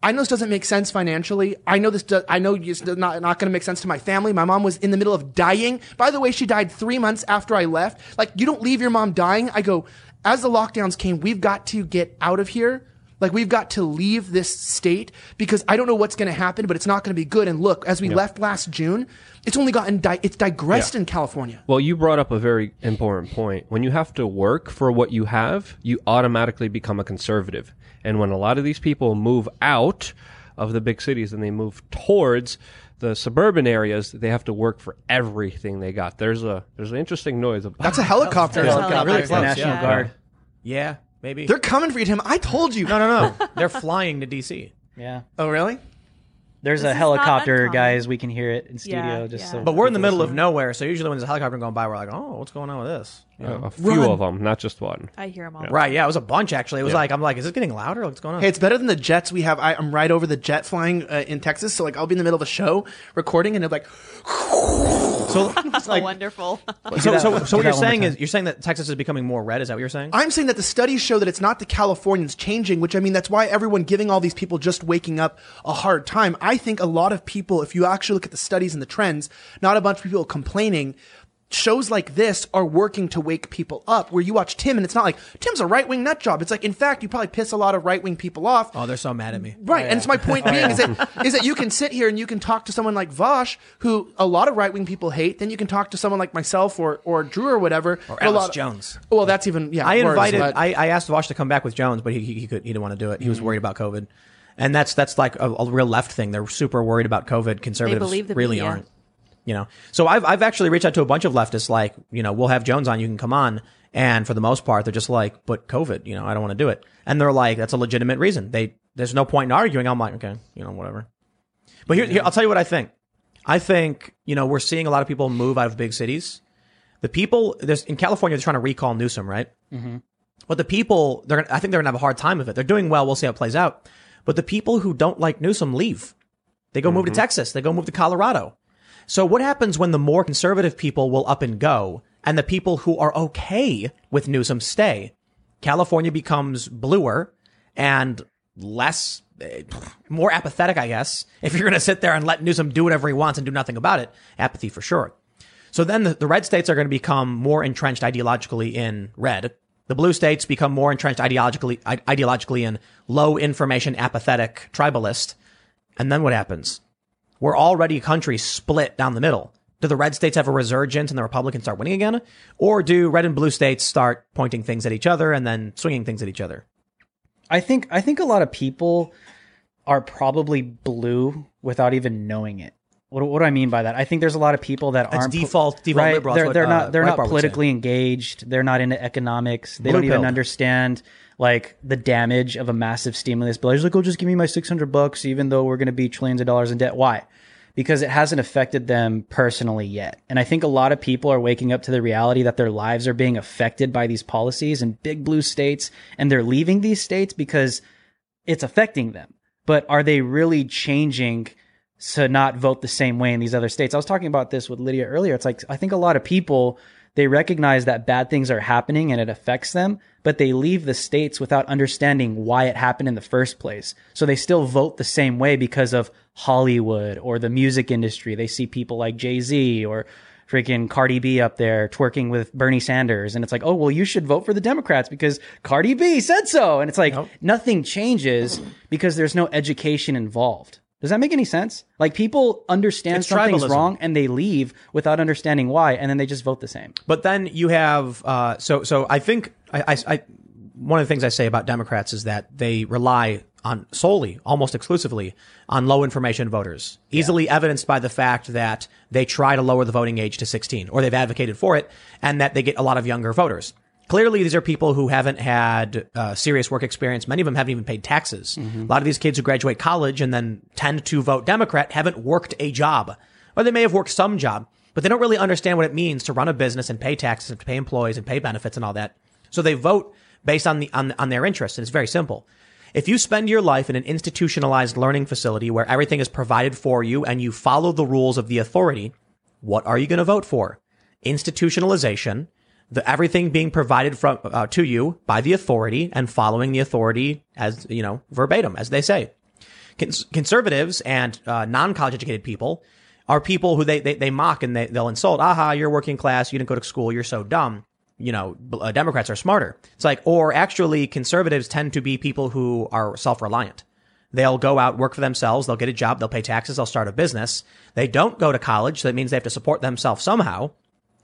I know this doesn't make sense financially. I know this. Do, I know it's not not going to make sense to my family. My mom was in the middle of dying. By the way, she died three months after I left. Like you don't leave your mom dying. I go. As the lockdowns came, we've got to get out of here. Like we've got to leave this state because I don't know what's going to happen, but it's not going to be good. And look, as we left last June, it's only gotten di- it's digressed in California. Well, you brought up a very important point. When you have to work for what you have, you automatically become a conservative. And when a lot of these people move out of the big cities and they move towards the suburban areas, they have to work for everything they got. There's a there's an interesting noise. About That's a helicopter. That's a helicopter. there. close, National yeah. Guard. yeah, maybe. They're coming for you, Tim. I told you. no, no, no. They're flying to DC. Yeah. Oh, really? There's This a helicopter, guys. We can hear it in studio. Yeah, just yeah. so But we're in the people middle of nowhere, so usually when there's a helicopter going by, we're like, oh, what's going on with this? You know? a few of them, not just one. I hear them all. Right, yeah, it was a bunch actually. It was like, I'm like, is it getting louder? What's going on? Hey, it's better than the jets we have. I, I'm right over the jet flying uh, in Texas, so like I'll be in the middle of a show recording, and they're like, so, So wonderful. so, so, so what you're saying is, you're saying that Texas is becoming more red? Is that what you're saying? I'm saying that the studies show that it's not the Californians changing, which I mean, that's why everyone giving all these people just waking up a hard time. I think a lot of people, if you actually look at the studies and the trends, not a bunch of people complaining. Shows like this are working to wake people up. Where you watch Tim, and it's not like Tim's a right wing nut job. It's like, in fact, you probably piss a lot of right wing people off. oh, they're so mad at me. Right, and it's my point being is that is that you can sit here and you can talk to someone like Vaush, who a lot of right wing people hate. Then you can talk to someone like myself or or Drew or whatever. Or but a Alice lot of- Jones. Well, that's even yeah. I invited. but- I, I asked Vaush to come back with Jones, but he he, he could. He didn't want to do it. He Mm. was worried about COVID, and that's that's like a, a real left thing. They're super worried about COVID. Conservatives believe the really media. aren't. You know, so I've I've actually reached out to a bunch of leftists. Like, you know, we'll have Jones on. You can come on. And for the most part, they're just like, but COVID. You know, I don't want to do it. And they're like, that's a legitimate reason. They there's no point in arguing. I'm like, okay, you know, whatever. But here, here I'll tell you what I think. I think you know we're seeing a lot of people move out of big cities. The people there's in California they're trying to recall Newsom, right? Mm-hmm. But the people, they're, I think they're gonna have a hard time of it. They're doing well. We'll see how it plays out. But the people who don't like Newsom leave. They go move to mm-hmm. Texas. They go move to Colorado. So what happens when the more conservative people will up and go and the people who are okay with Newsom stay? California becomes bluer and less, eh, more apathetic, I guess. If you're going to sit there and let Newsom do whatever he wants and do nothing about it, apathy for sure. So then the, the red states are going to become more entrenched ideologically in red. The blue states become more entrenched ideologically, ideologically in low information, apathetic, tribalist. And then what happens? We're already a country split down the middle. Do the red states have a resurgence and the Republicans start winning again? Or do red and blue states start pointing things at each other and then swinging things at each other? I think I think a lot of people are probably blue without even knowing it. What, what do I mean by that? I think there's a lot of people that aren't default- default right? liberal. They're, they're uh, not they're not Breitbart politically engaged. They're not into economics. They don't Blue-pilled. even understand like the damage of a massive stimulus bill. They're just like, "Oh, just give me my six hundred bucks, even though we're going to be trillions of dollars in debt." Why? Because it hasn't affected them personally yet. And I think a lot of people are waking up to the reality that their lives are being affected by these policies in big blue states, and they're leaving these states because it's affecting them. But are they really changing to not vote the same way in these other states? I was talking about this with Lydia earlier. It's like I think a lot of people they recognize that bad things are happening and it affects them, but they leave the states without understanding why it happened in the first place. So they still vote the same way because of Hollywood or the music industry. They see people like Jay-Z or freaking Cardi B up there twerking with Bernie Sanders. And it's like, oh, well, you should vote for the Democrats because Cardi B said so. And it's like, nothing changes because there's no education involved. Does that make any sense? Like people understand It's something's tribalism. wrong and they leave without understanding why, and then they just vote the same. But then you have uh, so so I think I, I, I one of the things I say about Democrats is that they rely on solely, almost exclusively, on low information voters, easily evidenced by the fact that they try to lower the voting age to 16, or they've advocated for it, and that they get a lot of younger voters. Clearly, these are people who haven't had uh, serious work experience. Many of them haven't even paid taxes. A lot of these kids who graduate college and then tend to vote Democrat haven't worked a job, or they may have worked some job, but they don't really understand what it means to run a business and pay taxes and to pay employees and pay benefits and all that. So they vote based on the on, on their interests, and it's very simple. If you spend your life in an institutionalized learning facility where everything is provided for you and you follow the rules of the authority, what are you going to vote for? Institutionalization, the everything being provided from uh, to you by the authority and following the authority as you know verbatim, as they say. Cons- conservatives and uh, non-college educated people are people who they, they, they mock and they, they'll insult. Aha, you're working class. You didn't go to school. You're so dumb. You know, uh, Democrats are smarter. It's like, or actually conservatives tend to be people who are self-reliant. They'll go out, work for themselves. They'll get a job. They'll pay taxes. They'll start a business. They don't go to college. So that means they have to support themselves somehow.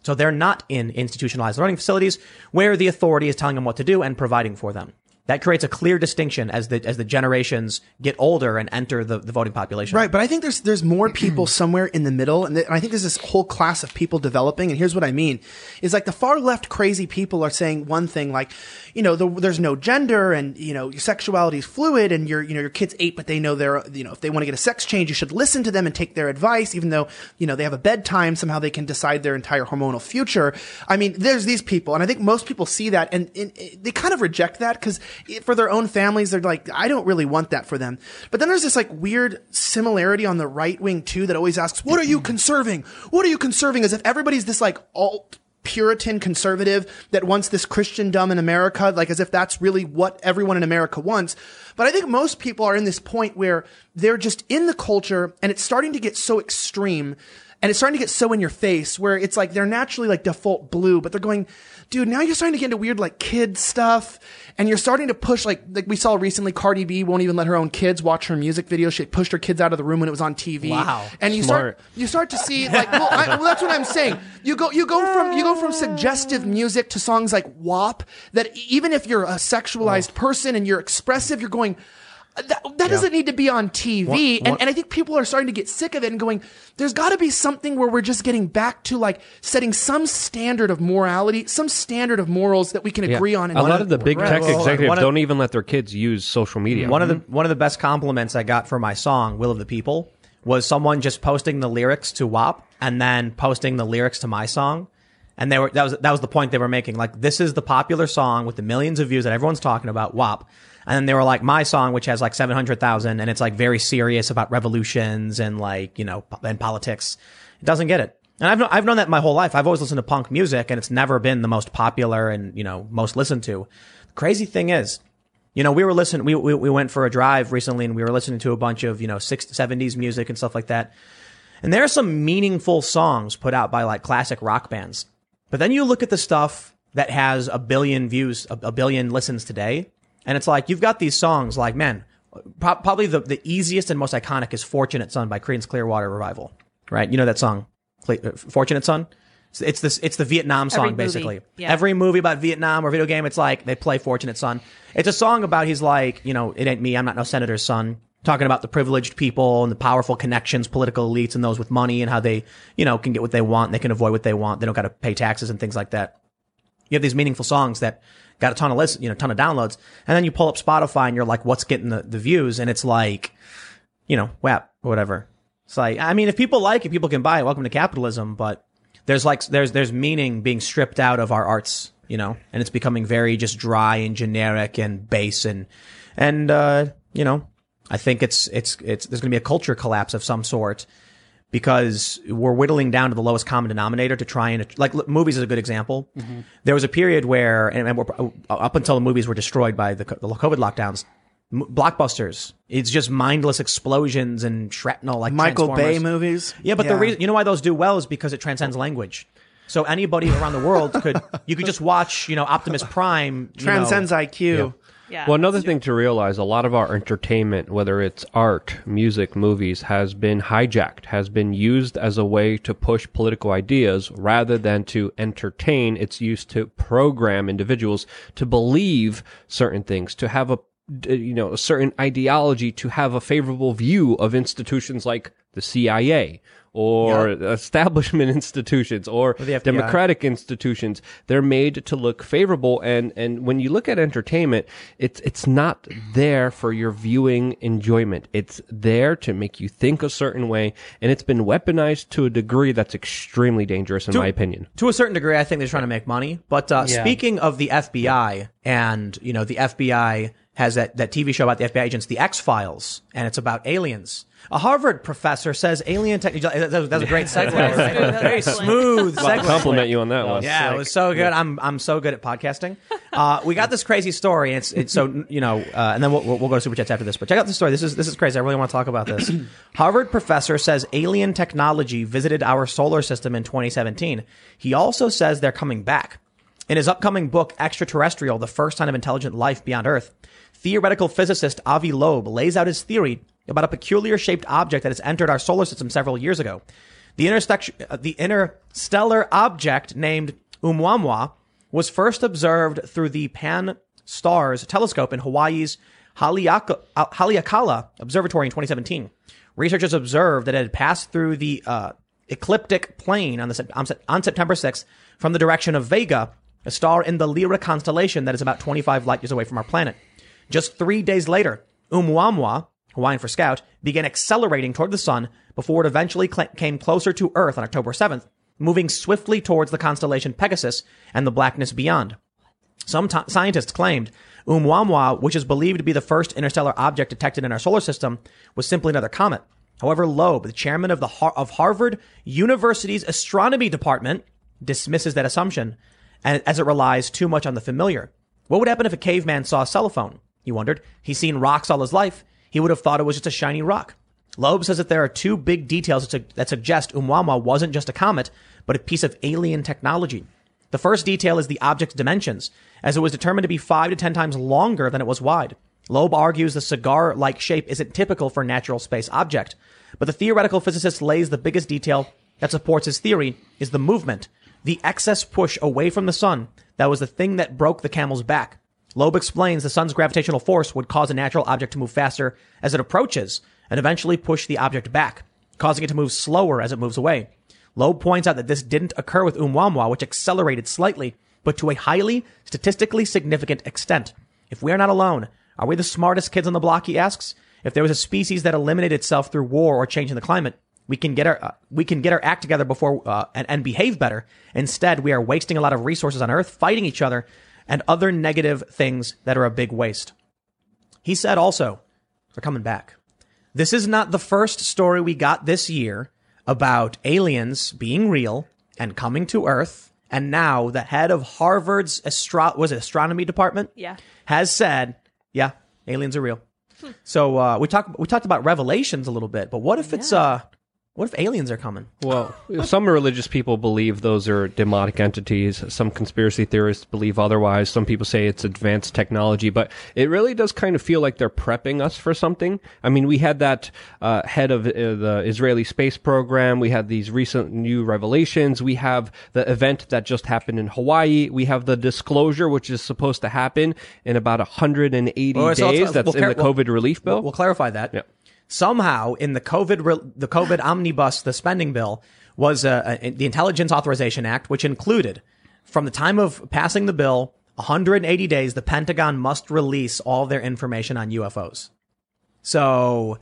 So they're not in institutionalized learning facilities where the authority is telling them what to do and providing for them. That creates a clear distinction as the as the generations get older and enter the, the voting population. Right, but I think there's there's more people somewhere in the middle, and, th- and I think there's this whole class of people developing. And here's what I mean: is like the far left crazy people are saying one thing, like, you know, the, there's no gender, and you know, your sexuality is fluid, and your you know your kid's eight, but they know they're you know if they want to get a sex change, you should listen to them and take their advice, even though you know they have a bedtime. Somehow they can decide their entire hormonal future. I mean, there's these people, and I think most people see that, and, and they kind of reject that because for their own families, they're like, I don't really want that for them. But then there's this like weird similarity on the right wing too that always asks, what are you conserving? What are you conserving? As if everybody's this like alt Puritan conservative that wants this Christendom in America, like as if that's really what everyone in America wants. But I think most people are in this point where they're just in the culture and it's starting to get so extreme and it's starting to get so in your face where it's like they're naturally like default blue, but they're going, dude, now you're starting to get into weird like kid stuff and you're starting to push like, like we saw recently Cardi B won't even let her own kids watch her music videos. She pushed her kids out of the room when it was on TV. Wow. And you Smart. start, you start to see like, well, I, well, that's what I'm saying. You go, you go from, you go from suggestive music to songs like WAP that even if you're a sexualized person and you're expressive, you're going, that, that doesn't need to be on TV. One- and, and I think people are starting to get sick of it and going, there's got to be something where we're just getting back to like setting some standard of morality, some standard of morals that we can Yeah. agree on. a lot of the big Right. tech Well, executives One of- don't even let their kids use social media. One of the mm-hmm. one of the best compliments I got for my song "Will of the People" was someone just posting the lyrics to WAP and then posting the lyrics to my song, and they were that was that was the point they were making. Like this is the popular song with the millions of views that everyone's talking about, WAP. And then they were like my song, which has like seven hundred thousand, and it's like very serious about revolutions and like you know and politics. It doesn't get it. And I've I've known that my whole life. I've always listened to punk music, and it's never been the most popular and you know most listened to. The crazy thing is, you know, we were listening, we, we, we went for a drive recently and we were listening to a bunch of, you know, 60s, 70s music and stuff like that. And there are some meaningful songs put out by like classic rock bands. But then you look at the stuff that has a billion views, a, a billion listens today. And it's like, you've got these songs like, man, pro- probably the, the easiest and most iconic is Fortunate Son by Creedence Clearwater Revival, right? You know that song, uh, Fortunate Son? It's- this, it's the Vietnam song, Every basically. Yeah. Every movie about Vietnam or video game, it's like they play Fortunate Son. It's a song about he's like, you know, it ain't me, I'm not no senator's son. talking about the privileged people and the powerful connections, political elites, and those with money, and how they, you know, can get what they want, and they can avoid what they want. They don't got to pay taxes and things like that. You have these meaningful songs that got a ton of listen, you know, ton of downloads, and then you pull up Spotify and you're like, what's getting the, the views? And it's like, you know, WAP, whatever. It's like, I mean, if people like it, people can buy it. Welcome to capitalism, but there's like, there's, there's meaning being stripped out of our arts, you know, and it's becoming very just dry and generic and base and, and, uh, you know, I think it's, it's, it's, there's going to be a culture collapse of some sort because we're whittling down to the lowest common denominator to try and like look, movies is a good example. Mm-hmm. There was a period where, and, and we're, uh, up until the movies were destroyed by the, the COVID lockdowns, m- blockbusters. It's just mindless explosions and shrapnel like Michael Bay movies. Yeah, but the reason you know why those do well is because it transcends language. So anybody around the world could you could just watch you know Optimus Prime transcends know, IQ. Yeah. Well, another thing to realize, a lot of our entertainment, whether it's art, music, movies, has been hijacked, has been used as a way to push political ideas rather than to entertain. It's used to program individuals to believe certain things, to have a, you know, a certain ideology, to have a favorable view of institutions like the CIA or establishment institutions or, the democratic institutions. They're made to look favorable. And, and when you look at entertainment, it's, it's not there for your viewing enjoyment. It's there to make you think a certain way. And it's been weaponized to a degree that's extremely dangerous, in my opinion. To a certain degree, I think they're trying to make money. But uh, Yeah. speaking of the FBI, and you know, the FBI has that that TV show about the FBI agents, The X Files, and it's about aliens. A Harvard professor says alien technology. That was, that was a great segue. right? That's Very excellent. smooth segue. Compliment you on that one. Yeah, it was so good. I'm I'm so good at podcasting. Uh, we got this crazy story. And it's it's so you know, uh, and then we'll, we'll we'll go to super chats after this. But check out the story. This is this is crazy. I really want to talk about this. Harvard professor says alien technology visited our solar system in 2017. He also says they're coming back. In his upcoming book, Extraterrestrial: The First Sign of Intelligent Life Beyond Earth, theoretical physicist Avi Loeb lays out his theory about a peculiar shaped object that has entered our solar system several years ago. The, uh, the interstellar object named Oumuamua was first observed through the Pan Stars telescope in Hawaii's uh, Haleakala Observatory in 2017. Researchers observed that it had passed through the uh, ecliptic plane on, the, on September 6th from the direction of Vega, a star in the Lyra constellation that is about 25 light years away from our planet. Just three days later, Oumuamua, Hawaiian for scout, began accelerating toward the sun before it eventually cl- came closer to Earth on October 7th, moving swiftly towards the constellation Pegasus and the blackness beyond. Some t- scientists claimed Oumuamua, which is believed to be the first interstellar object detected in our solar system, was simply another comet. However, Loeb, the chairman of the Har- of Harvard University's astronomy department, dismisses that assumption, and as it relies too much on the familiar. What would happen if a caveman saw a cell phone? He wondered. He's seen rocks all his life. He would have thought it was just a shiny rock. Loeb says that there are two big details that, suggest Oumuamua wasn't just a comet, but a piece of alien technology. The first detail is the object's dimensions, as it was determined to be five to ten times longer than it was wide. Loeb argues the cigar-like shape isn't typical for a natural space object, but the theoretical physicist lays the biggest detail that supports his theory is the movement, the excess push away from the sun that was the thing that broke the camel's back. Loeb explains the sun's gravitational force would cause a natural object to move faster as it approaches and eventually push the object back, causing it to move slower as it moves away. Loeb points out that this didn't occur with Oumuamua, which accelerated slightly, but to a highly statistically significant extent. If we are not alone, are we the smartest kids on the block? He asks. If there was a species that eliminated itself through war or change in the climate, we can get our uh, we can get our act together before uh, and, and behave better. Instead, we are wasting a lot of resources on Earth, fighting each other, and other negative things that are a big waste. He said also, they're coming back. This is not the first story we got this year about aliens being real and coming to Earth. And now the head of Harvard's astro- was it astronomy department Yeah. has said, yeah, aliens are real. So uh, we talked we talked about revelations a little bit, but what if it's uh What if aliens are coming? Well, some religious people believe those are demonic entities. Some conspiracy theorists believe otherwise. Some people say it's advanced technology, but it really does kind of feel like they're prepping us for something. I mean, we had that uh, head of uh, the Israeli space program. We had these recent new revelations. We have the event that just happened in Hawaii. We have the disclosure, which is supposed to happen in about 180 Well, days. That's we'll in the we'll- COVID relief bill. We'll clarify that. Yeah. Somehow, in the COVID, re- the COVID omnibus, the spending bill was uh, uh, the Intelligence Authorization Act, which included, from the time of passing the bill, 180 days, the Pentagon must release all their information on UFOs. So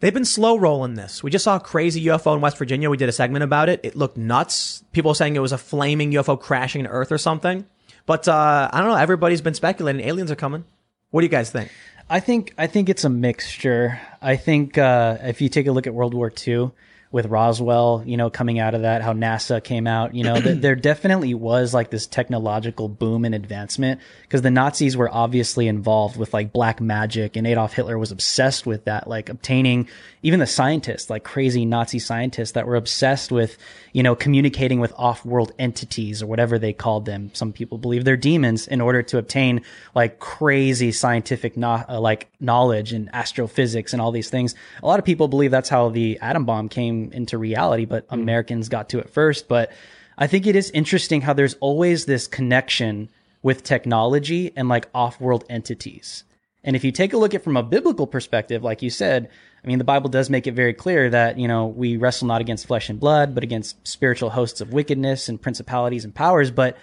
they've been slow rolling this. We just saw a crazy UFO in West Virginia. We did a segment about it. It looked nuts. People saying it was a flaming UFO crashing to Earth or something. But uh, I don't know. Everybody's been speculating aliens are coming. What do you guys think? I think I think it's a mixture. I think uh, if you take a look at World War II with Roswell, you know, coming out of that, how NASA came out, you know, th- there definitely was like this technological boom and advancement because the Nazis were obviously involved with like black magic, and Adolf Hitler was obsessed with that, like obtaining even the scientists, like crazy Nazi scientists that were obsessed with, you know, communicating with off-world entities or whatever they called them. Some people believe they're demons in order to obtain like crazy scientific no- uh, like knowledge and astrophysics and all these things. A lot of people believe that's how the atom bomb came into reality, but hmm. Americans got to it first. But I think it is interesting how there's always this connection with technology and like off-world entities. And if you take a look at from a biblical perspective, like you said, I mean, the Bible does make it very clear that, you know, we wrestle not against flesh and blood, but against spiritual hosts of wickedness and principalities and powers. But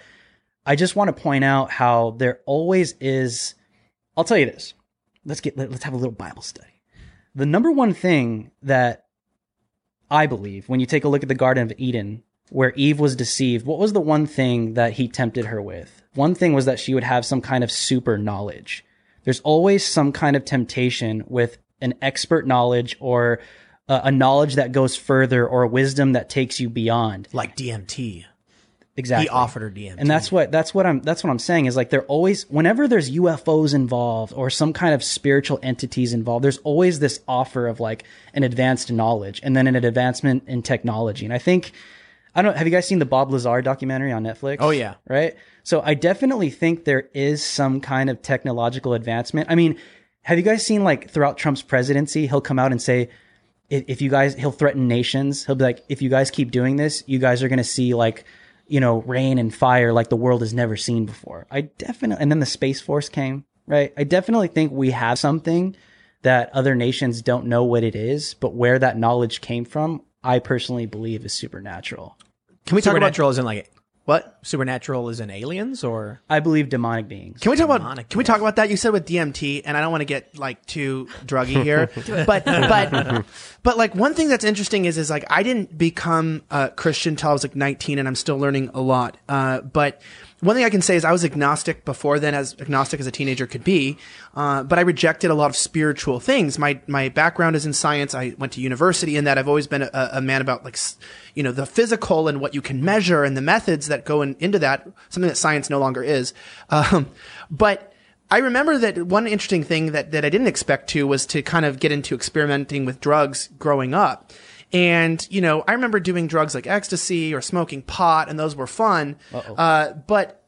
I just want to point out how there always is, I'll tell you this. Let's get, let, let's have a little Bible study. The number one thing that I believe when you take a look at the Garden of Eden, where Eve was deceived, what was the one thing that he tempted her with? One thing was that she would have some kind of super knowledge. There's always some kind of temptation with an expert knowledge or a, knowledge that goes further or wisdom that takes you beyond. Like DMT. Exactly. He offered her DMT. And that's what that's what I'm that's what I'm saying is like they're always whenever there's UFOs involved or some kind of spiritual entities involved, there's always this offer of like an advanced knowledge and then an advancement in technology. And I think I don't have you guys seen the Bob Lazar documentary on Netflix? Oh, yeah. Right? So I definitely think there is some kind of technological advancement. I mean, have you guys seen like throughout Trump's presidency, he'll come out and say if, if you guys he'll threaten nations, he'll be like if you guys keep doing this, you guys are going to see like you know, rain and fire like the world has never seen before. I definitely, and then the Space Force came, right? I definitely think we have something that other nations don't know what it is, but where that knowledge came from, I personally believe is supernatural. Can we talk about supernatural is in like what? Supernatural is in aliens or I believe demonic beings. Can we talk about? Demonic, Can we talk about that? You said with DMT, and I don't want to get like too druggy here, but but but like one thing that's interesting is is like I didn't become a Christian until I was like 19, and I'm still learning a lot. Uh, but one thing I can say is I was agnostic before then, as agnostic as a teenager could be. Uh, but I rejected a lot of spiritual things. My my background is in science. I went to university in that. I've always been a, a man about like s- you know the physical and what you can measure and the methods that go in, into that. Something that science no longer is. Um, but I remember that one interesting thing that, that I didn't expect to was to kind of get into experimenting with drugs growing up. And, you know, I remember doing drugs like ecstasy or smoking pot and those were fun. Uh, but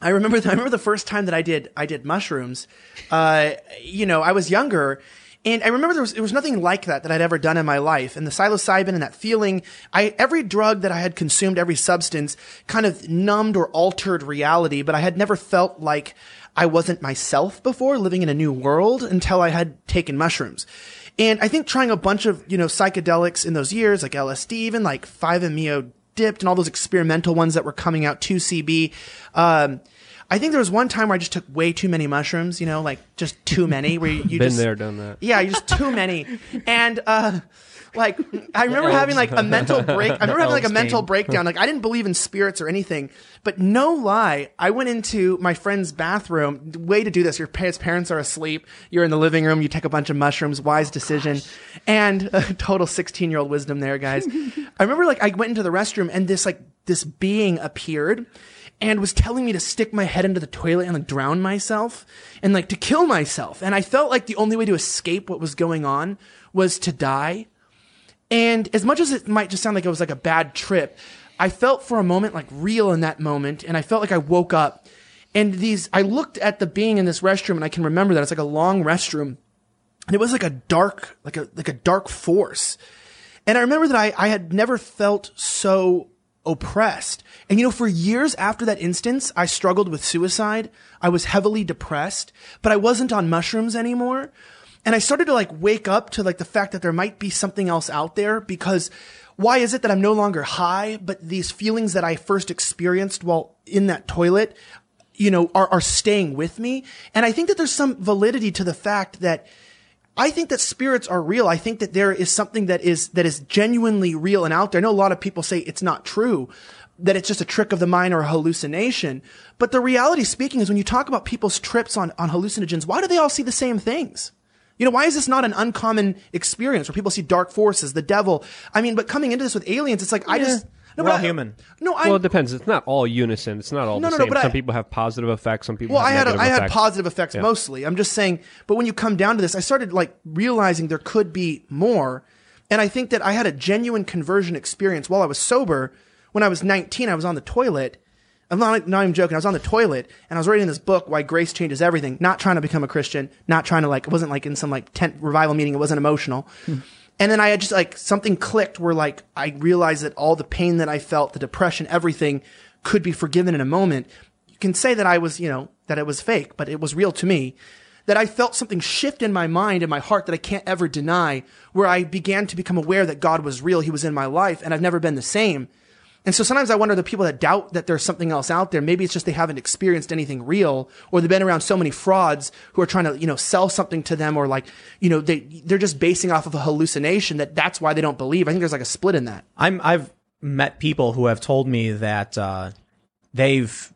I remember, I remember the first time that I did, I did mushrooms. Uh, you know, I was younger and I remember there was, there was nothing like that that I'd ever done in my life. And the psilocybin and that feeling, I, every drug that I had consumed, every substance kind of numbed or altered reality, but I had never felt like I wasn't myself before living in a new world until I had taken mushrooms. And I think trying a bunch of, you know, psychedelics in those years, like LSD, even like 5-MeO DIPT and all those experimental ones that were coming out, 2CB, um, I think there was one time where I just took way too many mushrooms, you know, like just too many. Where you, you Been just, there, done that. Yeah, you just too many. And uh, like I remember having like a mental break. I remember having like a Elves mental game. breakdown. Like I didn't believe in spirits or anything. But no lie, I went into my friend's bathroom. Way to do this. Your parents parents are asleep. You're in the living room. You take a bunch of mushrooms. Wise decision. And uh, total 16 year old wisdom there, guys. I remember like I went into the restroom and this like this being appeared and was telling me to stick my head into the toilet and like drown myself and like to kill myself. And I felt like the only way to escape what was going on was to die. And as much as it might just sound like it was like a bad trip, I felt for a moment like real in that moment. And I felt like I woke up. And these, I looked at the being in this restroom and I can remember that it's like a long restroom. And it was like a dark, like a, like a dark force. And I remember that I, I had never felt so oppressed. And you know, for years after that instance, I struggled with suicide. I was heavily depressed, but I wasn't on mushrooms anymore. And I started to like wake up to like the fact that there might be something else out there because why is it that I'm no longer high, but these feelings that I first experienced while in that toilet, you know, are, are staying with me? And I think that there's some validity to the fact that I think that spirits are real. I think that there is something that is, that is genuinely real and out there. I know a lot of people say it's not true, that it's just a trick of the mind or a hallucination. But the reality speaking is when you talk about people's trips on, on hallucinogens, why do they all see the same things? You know, why is this not an uncommon experience where people see dark forces, the devil? I mean, but coming into this with aliens, it's like, I just, no, We're all I- human. No, I, well, it depends. It's not all unison. It's not all No, the no, no, same. but some I- people have positive effects. Some people Well, have I had negative I had effects. positive effects Yeah. mostly. I'm just saying, but when you come down to this, I started like realizing there could be more, and I think that I had a genuine conversion experience while I was sober. When I was 19, I was on the toilet. I'm not, not even joking. I was on the toilet and I was reading this book, Why Grace Changes Everything. Not trying to become a Christian. Not trying to like. It wasn't like in some like tent revival meeting. It wasn't emotional. Hmm. And then I had just like something clicked where like I realized that all the pain that I felt, the depression, everything could be forgiven in a moment. You can say that I was, you know, that it was fake, but it was real to me. That I felt something shift in my mind and my heart that I can't ever deny, where I began to become aware that God was real. He was in my life and I've never been the same. And so sometimes I wonder the people that doubt that there's something else out there, maybe it's just they haven't experienced anything real or they've been around so many frauds who are trying to, you know, sell something to them or like, you know, they, they're just basing off of a hallucination that that's why they don't believe. I think there's like a split in that. I'm I've met people who have told me that uh, they've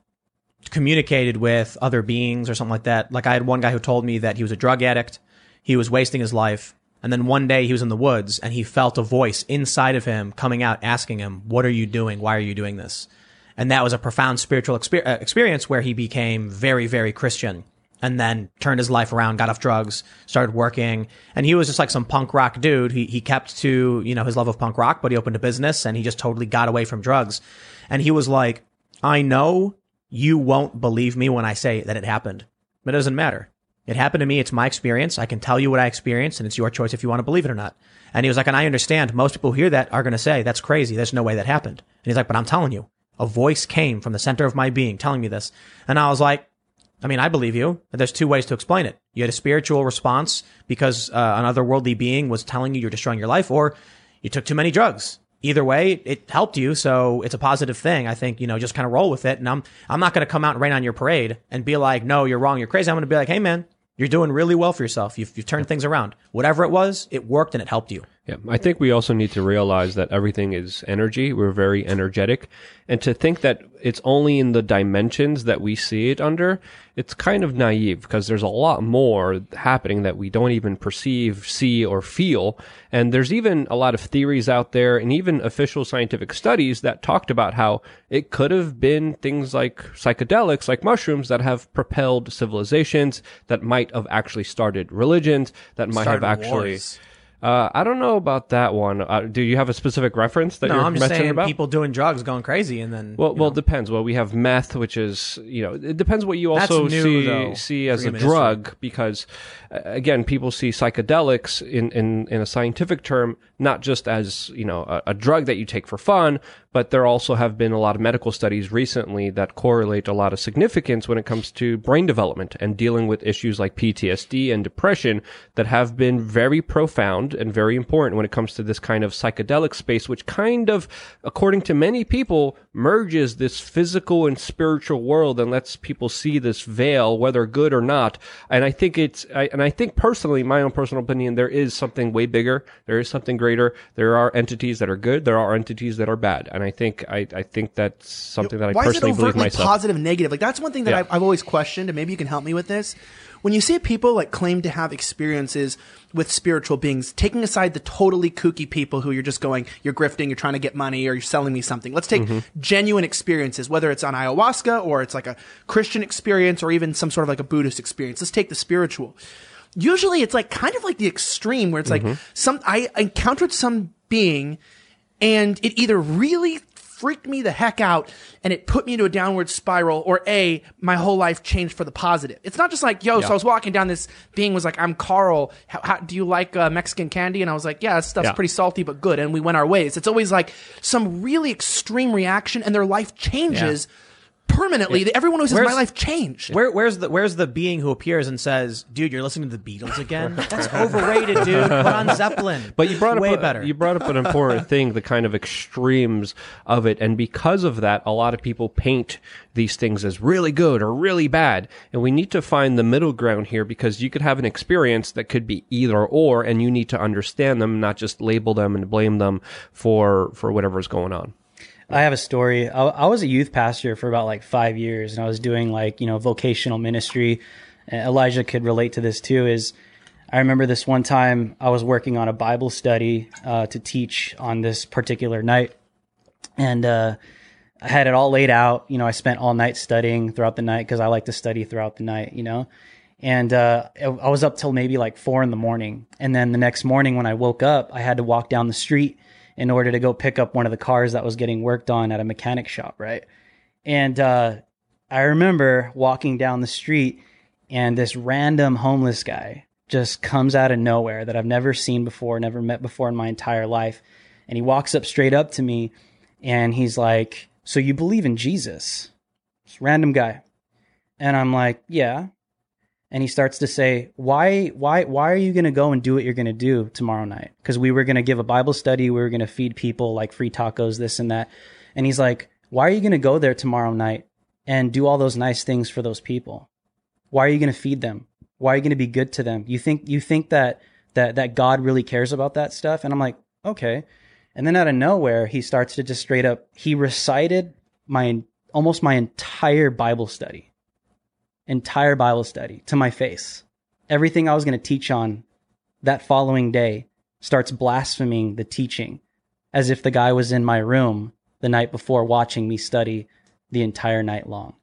communicated with other beings or something like that. Like I had one guy who told me that he was a drug addict, he was wasting his life, and then one day he was in the woods and he felt a voice inside of him coming out asking him, "What are you doing? Why are you doing this?" And that was a profound spiritual exper- uh, experience where he became very, very Christian and then turned his life around, got off drugs, started working. And he was just like some punk rock dude. He, he kept to, you know, his love of punk rock, but he opened a business and he just totally got away from drugs. And he was like, I know you won't believe me when I say that it happened, but it doesn't matter. It happened to me. It's my experience. I can tell you what I experienced and it's your choice if you want to believe it or not. And he was like, and I understand most people who hear that are going to say, that's crazy. There's no way that happened. And he's like, but I'm telling you, a voice came from the center of my being telling me this. And I was like, I mean, I believe you. There's two ways to explain it. You had a spiritual response because uh, an otherworldly being was telling you you're destroying your life, or you took too many drugs. Either way, it helped you, so it's a positive thing. I think you know, just kind of roll with it. And I'm I'm not going to come out and rain on your parade and be like, no, you're wrong, you're crazy. I'm going to be like, hey, man, you're doing really well for yourself. You've you've turned things around. Whatever it was, it worked and it helped you. Yeah, I think we also need to realize that everything is energy. We're very energetic. And to think that it's only in the dimensions that we see it under, it's kind of naive because there's a lot more happening that we don't even perceive, see, or feel. And there's even a lot of theories out there and even official scientific studies that talked about how it could have been things like psychedelics, like mushrooms that have propelled civilizations, that might have actually started religions, that might have actually. wars. Uh, I don't know about that one. Uh, do you have a specific reference that No, you're I'm just saying about? people doing drugs, going crazy, and then well, well, know. depends. Well, we have meth, which is you know, it depends what you also new, see though, see as a drug, because uh, again, people see psychedelics in, in in a scientific term not just as you know a, a drug that you take for fun, but there also have been a lot of medical studies recently that correlate a lot of significance when it comes to brain development and dealing with issues like PTSD and depression that have been very profound and very important when it comes to this kind of psychedelic space, which kind of, according to many people, merges this physical and spiritual world and lets people see this veil, whether good or not. And I think it's, I, and I think personally, my own personal opinion, there is something way bigger. There is something greater. There are entities that are good. There are entities that are bad. And I think, I, I think that's something that I Why personally is it believe overtly myself. positive and negative? Like that's one thing that Yeah. I've, I've always questioned, and maybe you can help me with this. When you see people like claim to have experiences with spiritual beings, taking aside the totally kooky people who you're just going, you're grifting, you're trying to get money, or you're selling me something. Let's take Mm-hmm. genuine experiences, whether it's on ayahuasca or it's like a Christian experience or even some sort of like a Buddhist experience. Let's take the spiritual. usually it's like kind of like the extreme where it's like some I encountered some being and it either really freaked me the heck out and it put me into a downward spiral or a my whole life changed for the positive. It's not just like yo so i was walking down this being was like i'm carl. How, how do you like uh, mexican candy? And i was like yeah that stuff's Yeah. pretty salty but good. And we went our ways. It's always like some really extreme reaction and their life changes permanently everyone who says my life changed Where, where's the where's the being who appears and says, "Dude, you're listening to the Beatles again? That's overrated, dude. Put on Zeppelin." But you brought way up a, better. You brought up an important thing, the kind of extremes of it, and because of that, a lot of people paint these things as really good or really bad, and we need to find the middle ground here because you could have an experience that could be either or, and you need to understand them, not just label them and blame them for for whatever's going on. I have a story. I, I was a youth pastor for about like five years, and I was doing like you know vocational ministry. Elijah could relate to this too. Is I remember this one time I was working on a Bible study uh, to teach on this particular night, and uh, I had it all laid out. You know, I spent all night studying throughout the night because I like to study throughout the night. You know, and uh, I was up till maybe like four in the morning, and then the next morning when I woke up, I had to walk down the street in order to go pick up one of the cars that was getting worked on at a mechanic shop, right? And uh, I remember walking down the street, and this random homeless guy just comes out of nowhere that I've never seen before, never met before in my entire life. And he walks up straight up to me, and he's like, "So you believe in Jesus?" This random guy, and I'm like, "Yeah." And he starts to say, "Why, why, why are you going to go and do what you're going to do tomorrow night? Because we were going to give a Bible study, we were going to feed people like free tacos, this and that." And he's like, "Why are you going to go there tomorrow night and do all those nice things for those people? Why are you going to feed them? Why are you going to be good to them? You think you think that that that God really cares about that stuff?" And I'm like, "Okay." And then out of nowhere, he starts to just straight up he recited my almost my entire Bible study entire Bible study to my face. Everything I was going to teach on that following day starts blaspheming the teaching as if the guy was in my room the night before watching me study the entire night long.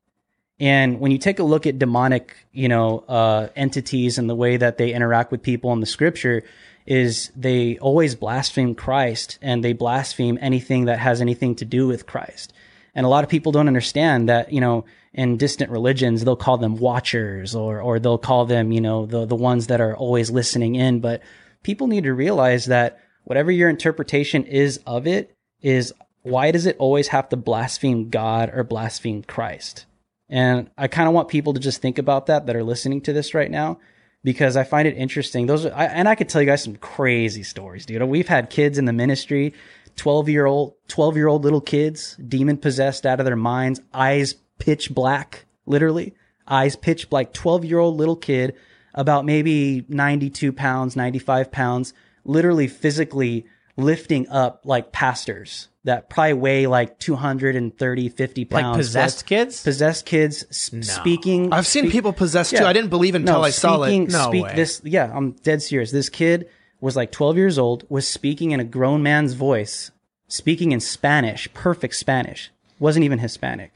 And when you take a look at demonic, you know, uh, entities and the way that they interact with people in the scripture, is they always blaspheme Christ and they blaspheme anything that has anything to do with Christ. And a lot of people don't understand that, you know, in distant religions, they'll call them watchers or, or they'll call them, you know, the, the ones that are always listening in. But people need to realize that whatever your interpretation is of it is why does it always have to blaspheme God or blaspheme Christ? And I kind of want people to just think about that that are listening to this right now because I find it interesting. Those are, I, and I could tell you guys some crazy stories, dude. We've had kids in the ministry, 12 year old, 12 year old little kids, demon possessed out of their minds, eyes pitch black, literally eyes pitch black, 12 year old little kid, about maybe 92 pounds, 95 pounds, literally physically lifting up like pastors that probably weigh like 230, 50 like pounds. possessed kids. Possessed kids s- speaking. I've seen speak- people possessed too. I didn't believe until no, I saw it. No speak way. this. Yeah, I'm dead serious. This kid was like 12 years old, was speaking in a grown man's voice, speaking in Spanish, perfect Spanish. Wasn't even Hispanic.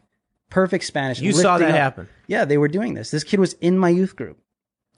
Perfect Spanish. You saw that up- happen. Yeah, they were doing this. This kid was in my youth group,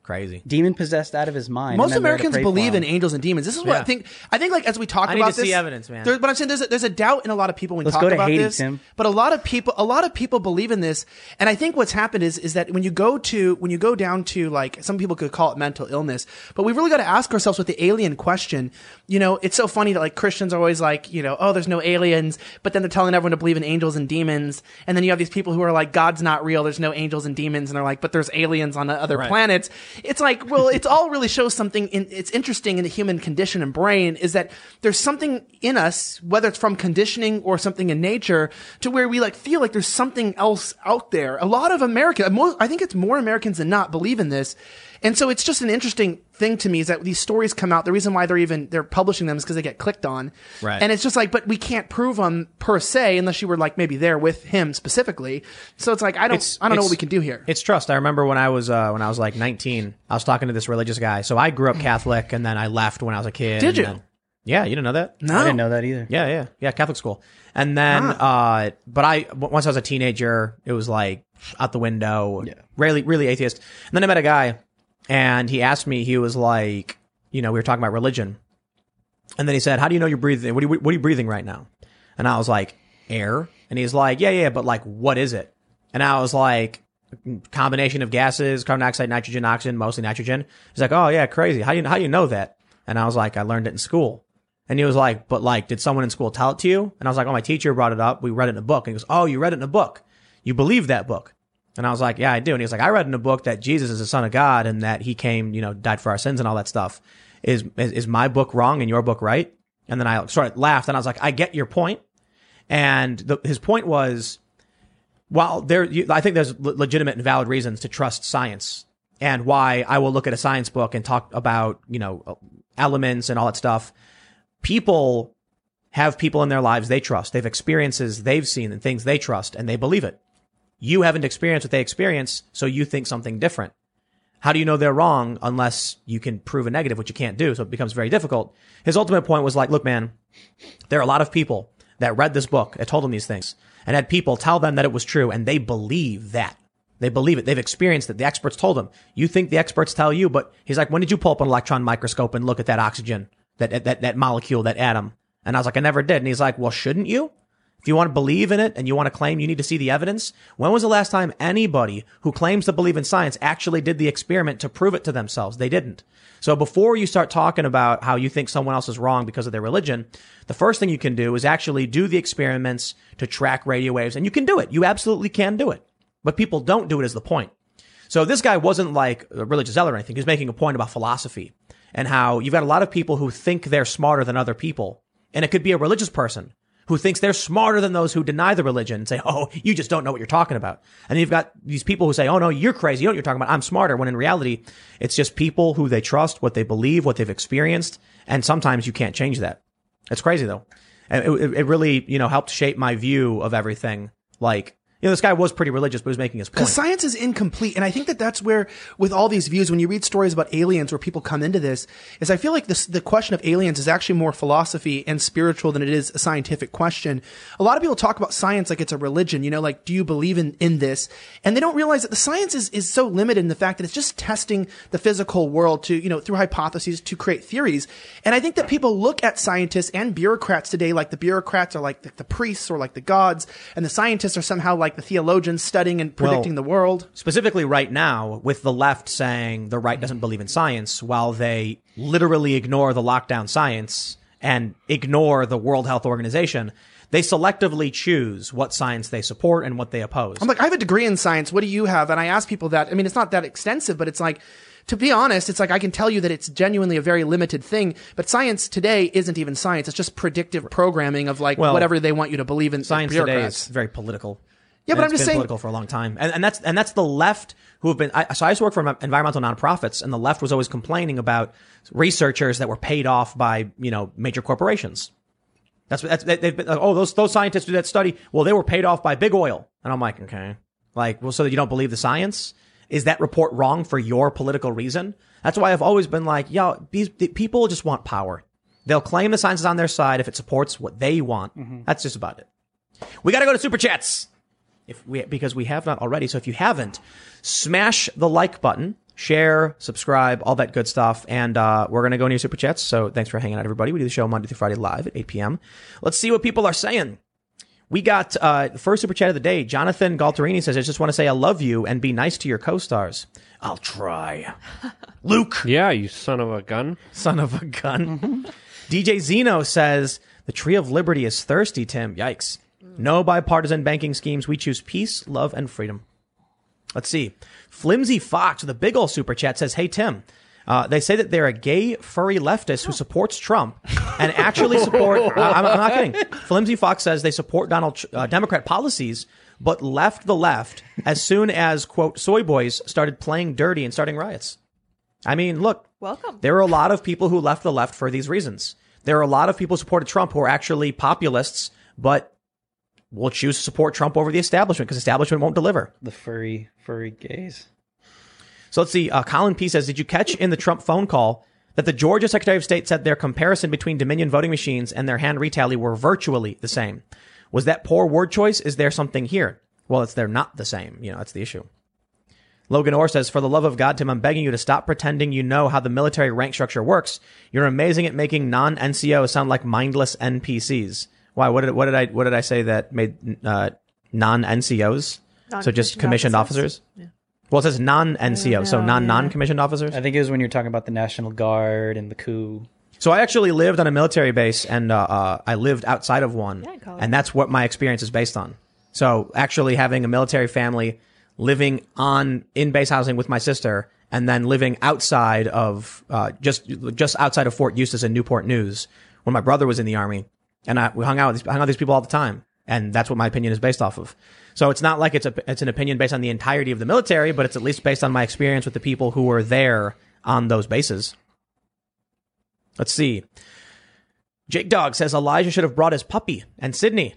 Crazy. demon possessed out of his mind. Most and then there to Americans believe in angels and demons. This is what Yeah. I think. I think, like as we talk I need about to this, see evidence, man. there- but I'm saying there's a, there's a doubt in a lot of people when we Let's talk go to about Haiti, this. Tim. But a lot of people, a lot of people believe in this, and I think what's happened is is that when you go to when you go down to like some people could call it mental illness, but we've really got to ask ourselves with the alien question. You know, it's so funny that like Christians are always like, you know, oh, there's no aliens, but then they're telling everyone to believe in angels and demons, and then you have these people who are like, God's not real, there's no angels and demons, and they're like, but there's aliens on the other Right. planets. It's like, well, it's all really shows something. In, it's interesting in the human condition and brain is that there's something in us, whether it's from conditioning or something in nature, to where we like feel like there's something else out there. A lot of America, I think it's more Americans than not believe in this. And so it's just an interesting thing to me is that these stories come out. The reason why they're even they're publishing them is because they get clicked on, Right. And it's just like, but we can't prove them per se unless you were like maybe there with him specifically. So it's like I don't, It's- I don't know what we can do here. It's trust. I remember when I was uh, when I was like 19, I was talking to this religious guy. So I grew up Catholic, and then I left when I was a kid. Did you? then- yeah, you didn't know that? no, I didn't know that either. Yeah, yeah, yeah. Catholic school, and then, uh, but I once I was a teenager, it was like out the window. Yeah. Really, really atheist. And then I met a guy and he asked me. He was like, you know, we were talking about religion, and then he said, "How do you know you're breathing? What are you, what are you breathing right now?" And I was like, "Air." And he's like, "Yeah, yeah, but like, what is it?" And I was like, "Combination of gases: carbon dioxide, nitrogen, oxygen, mostly nitrogen." He's like, "Oh yeah, crazy. How do you how do you know that?" And I was like, "I learned it in school." And he was like, "But like, did someone in school tell it to you?" And I was like, "Oh, my teacher brought it up. We read it in a book." And he goes, "Oh, you read it in a book? You believe that book?" And I was like, "Yeah, I do." And he was like, "I read in a book that Jesus is the Son of God and that He came, you know, died for our sins and all that stuff. Is is, is my book wrong and your book right?" And then I sort of laughed and I was like, "I get your point." And the, his point was, while there, you, I think there's le- legitimate and valid reasons to trust science and why I will look at a science book and talk about, you know, elements and all that stuff. People have people in their lives they trust. They have experiences they've seen and things they trust and they believe it. You haven't experienced what they experience, so you think something different. How do you know they're wrong unless you can prove a negative, which you can't do? So it becomes very difficult. His ultimate point was like, look, man, there are a lot of people that read this book that told them these things and had people tell them that it was true and they believe that. They believe it. They've experienced it. The experts told them. You think the experts tell you, but he's like, when did you pull up an electron microscope and look at that oxygen, that, that, that molecule, that atom? And I was like, I never did. And he's like, well, shouldn't you? If you want to believe in it and you want to claim you need to see the evidence, when was the last time anybody who claims to believe in science actually did the experiment to prove it to themselves? They didn't. So before you start talking about how you think someone else is wrong because of their religion, the first thing you can do is actually do the experiments to track radio waves. And you can do it. You absolutely can do it. But people don't do it is the point. So this guy wasn't like a religious zealot or anything. He was making a point about philosophy and how you've got a lot of people who think they're smarter than other people. And it could be a religious person who thinks they're smarter than those who deny the religion and say, Oh, you just don't know what you're talking about. And you've got these people who say, Oh no, you're crazy. You know what you're talking about. I'm smarter. When in reality, it's just people who they trust, what they believe, what they've experienced. And sometimes you can't change that. It's crazy though. And it, it really, you know, helped shape my view of everything. Like, you know, this guy was pretty religious, but he was making his point. Because science is incomplete. And I think that that's where, with all these views, when you read stories about aliens where people come into this, is I feel like this, the question of aliens is actually more philosophy and spiritual than it is a scientific question. A lot of people talk about science like it's a religion, you know, like, do you believe in, in this? And they don't realize that the science is, is so limited in the fact that it's just testing the physical world to, you know, through hypotheses to create theories. And I think that people look at scientists and bureaucrats today like the bureaucrats are like the, the priests or like the gods, and the scientists are somehow like the theologians studying and predicting Well, the world. specifically right now with the left saying the right doesn't believe in science while they literally ignore the lockdown science and ignore the World Health Organization. They selectively choose what science they support and what they oppose. I'm like, I have a degree in science. What do you have? And I ask people that. I mean, it's not that extensive, but it's like, to be honest, it's like I can tell you that it's genuinely a very limited thing. But science today isn't even science. It's just predictive programming of like Well, whatever they want you to believe in. science today is very political. Yeah, And but I'm just saying- political for a long time, and, and that's and that's the left who have been. I, so I used to work for environmental nonprofits, and the left was always complaining about researchers that were paid off by you know major corporations. That's that's they- they've been. Oh, those those scientists do that study. Well, they were paid off by big oil, and I'm like, okay, like, well, so that you don't believe the science? Is that report wrong for your political reason? That's why I've always been like, yo, these the people just want power. They'll claim the science is on their side if it supports what they want. Mm-hmm. That's just about it. We got to go to super chats if we because we have not already. So if you haven't, smash the like button, share, subscribe, all that good stuff, and uh, we're gonna go into super chats. So thanks for hanging out, everybody. We do the show Monday through Friday live at 8 p.m. Let's see what people are saying. We got uh, the first super chat of the day. Jonathan Galterini says, "I just want to say I love you and be nice to your co-stars." I'll try. Luke, Yeah, you son of a gun. son of a gun. DJ Zeno says, The tree of liberty is thirsty, Tim. Yikes. No bipartisan banking schemes. We choose peace, love, and freedom. Let's see. Flimsy Fox with a big ol' super chat says, Hey, Tim. Uh, they say that they're a gay, furry leftist who supports Trump and actually support. I'm, I'm not kidding. Flimsy Fox says they support Donald uh, Democrat policies, but left the left as soon as quote soy boys started playing dirty and starting riots. I mean, look, Welcome. there are a lot of people who left the left for these reasons. There are a lot of people who supported Trump who are actually populists, but will choose to support Trump over the establishment because establishment won't deliver. The furry, furry gays. So let's see. Uh, Colin P says, did you catch in the Trump phone call that the Georgia Secretary of State said their comparison between Dominion voting machines and their hand retally were virtually the same? Was that poor word choice? Is there something here? Well, it's they're not the same. You know, that's the issue. Logan Orr says, for the love of God, Tim, I'm begging you to stop pretending you know how the military rank structure works. You're amazing at making non-NCO sound like mindless NPCs. Why? What did, what did I, what did I say that made, uh, non-NCOs? So just Non-commissioned commissioned officers. officers? Well, it says non-NCO, so non non commissioned officers. I think it was when you were talking about the National Guard and the coup. So I actually lived on a military base, and uh, uh, I lived outside of one, Yeah, in Colorado. and that's what my experience is based on. So actually having a military family, living on in base housing with my sister, and then living outside of uh, just just outside of Fort Eustis and Newport News when my brother was in the army, and I we hung out with these, hung out with these people all the time, and that's what my opinion is based off of. So it's not like it's a it's an opinion based on the entirety of the military, but it's at least based on my experience with the people who were there on those bases. Let's see. Jake Dog says Elijah should have brought his puppy and Sydney.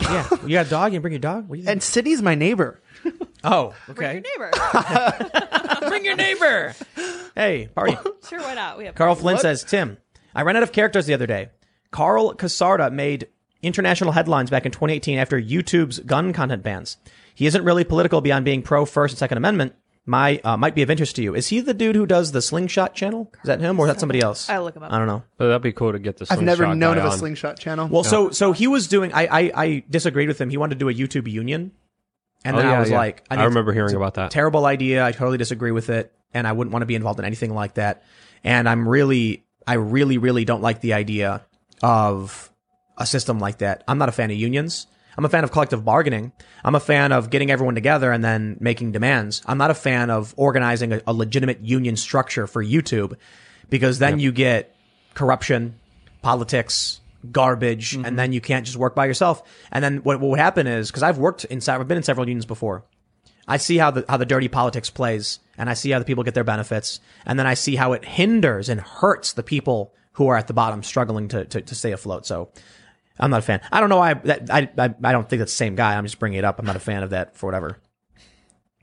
Yeah, you got a dog. You bring your dog. What you And Sydney's my neighbor. oh, okay. Bring okay. your neighbor. Bring your neighbor. Hey, party. sure, why not? We have Carl Flynn says, Tim, I ran out of characters the other day. Karl Kasarda made international headlines back in 2018 after YouTube's gun content bans. He isn't really political beyond being pro First and Second Amendment. My uh, might be of interest to you. Is he the dude who does the Slingshot channel? Is that him or is that somebody else? I'll look him up. I don't know. But that'd be cool to get the. I've never known guy of a on. slingshot channel. Well, so so he was doing. I, I I disagreed with him. He wanted to do a YouTube union, and Oh, then I yeah, was yeah. like, I need- remember hearing it's a about that. Terrible idea. I totally disagree with it, and I wouldn't want to be involved in anything like that. And I'm really, I really, really don't like the idea of a system like that. I'm not a fan of unions. I'm a fan of collective bargaining. I'm a fan of getting everyone together and then making demands. I'm not a fan of organizing a, a legitimate union structure for YouTube because then you get corruption, politics, garbage, Mm-hmm. and then you can't just work by yourself. And then what, what would happen is, because I've worked inside, I've been in several unions before. I see how the how the dirty politics plays, and I see how the people get their benefits, and then I see how it hinders and hurts the people who are at the bottom struggling to to, to stay afloat. So. I'm not a fan. I don't know why. That, I, I I don't think that's the same guy. I'm just bringing it up. I'm not a fan of that for whatever.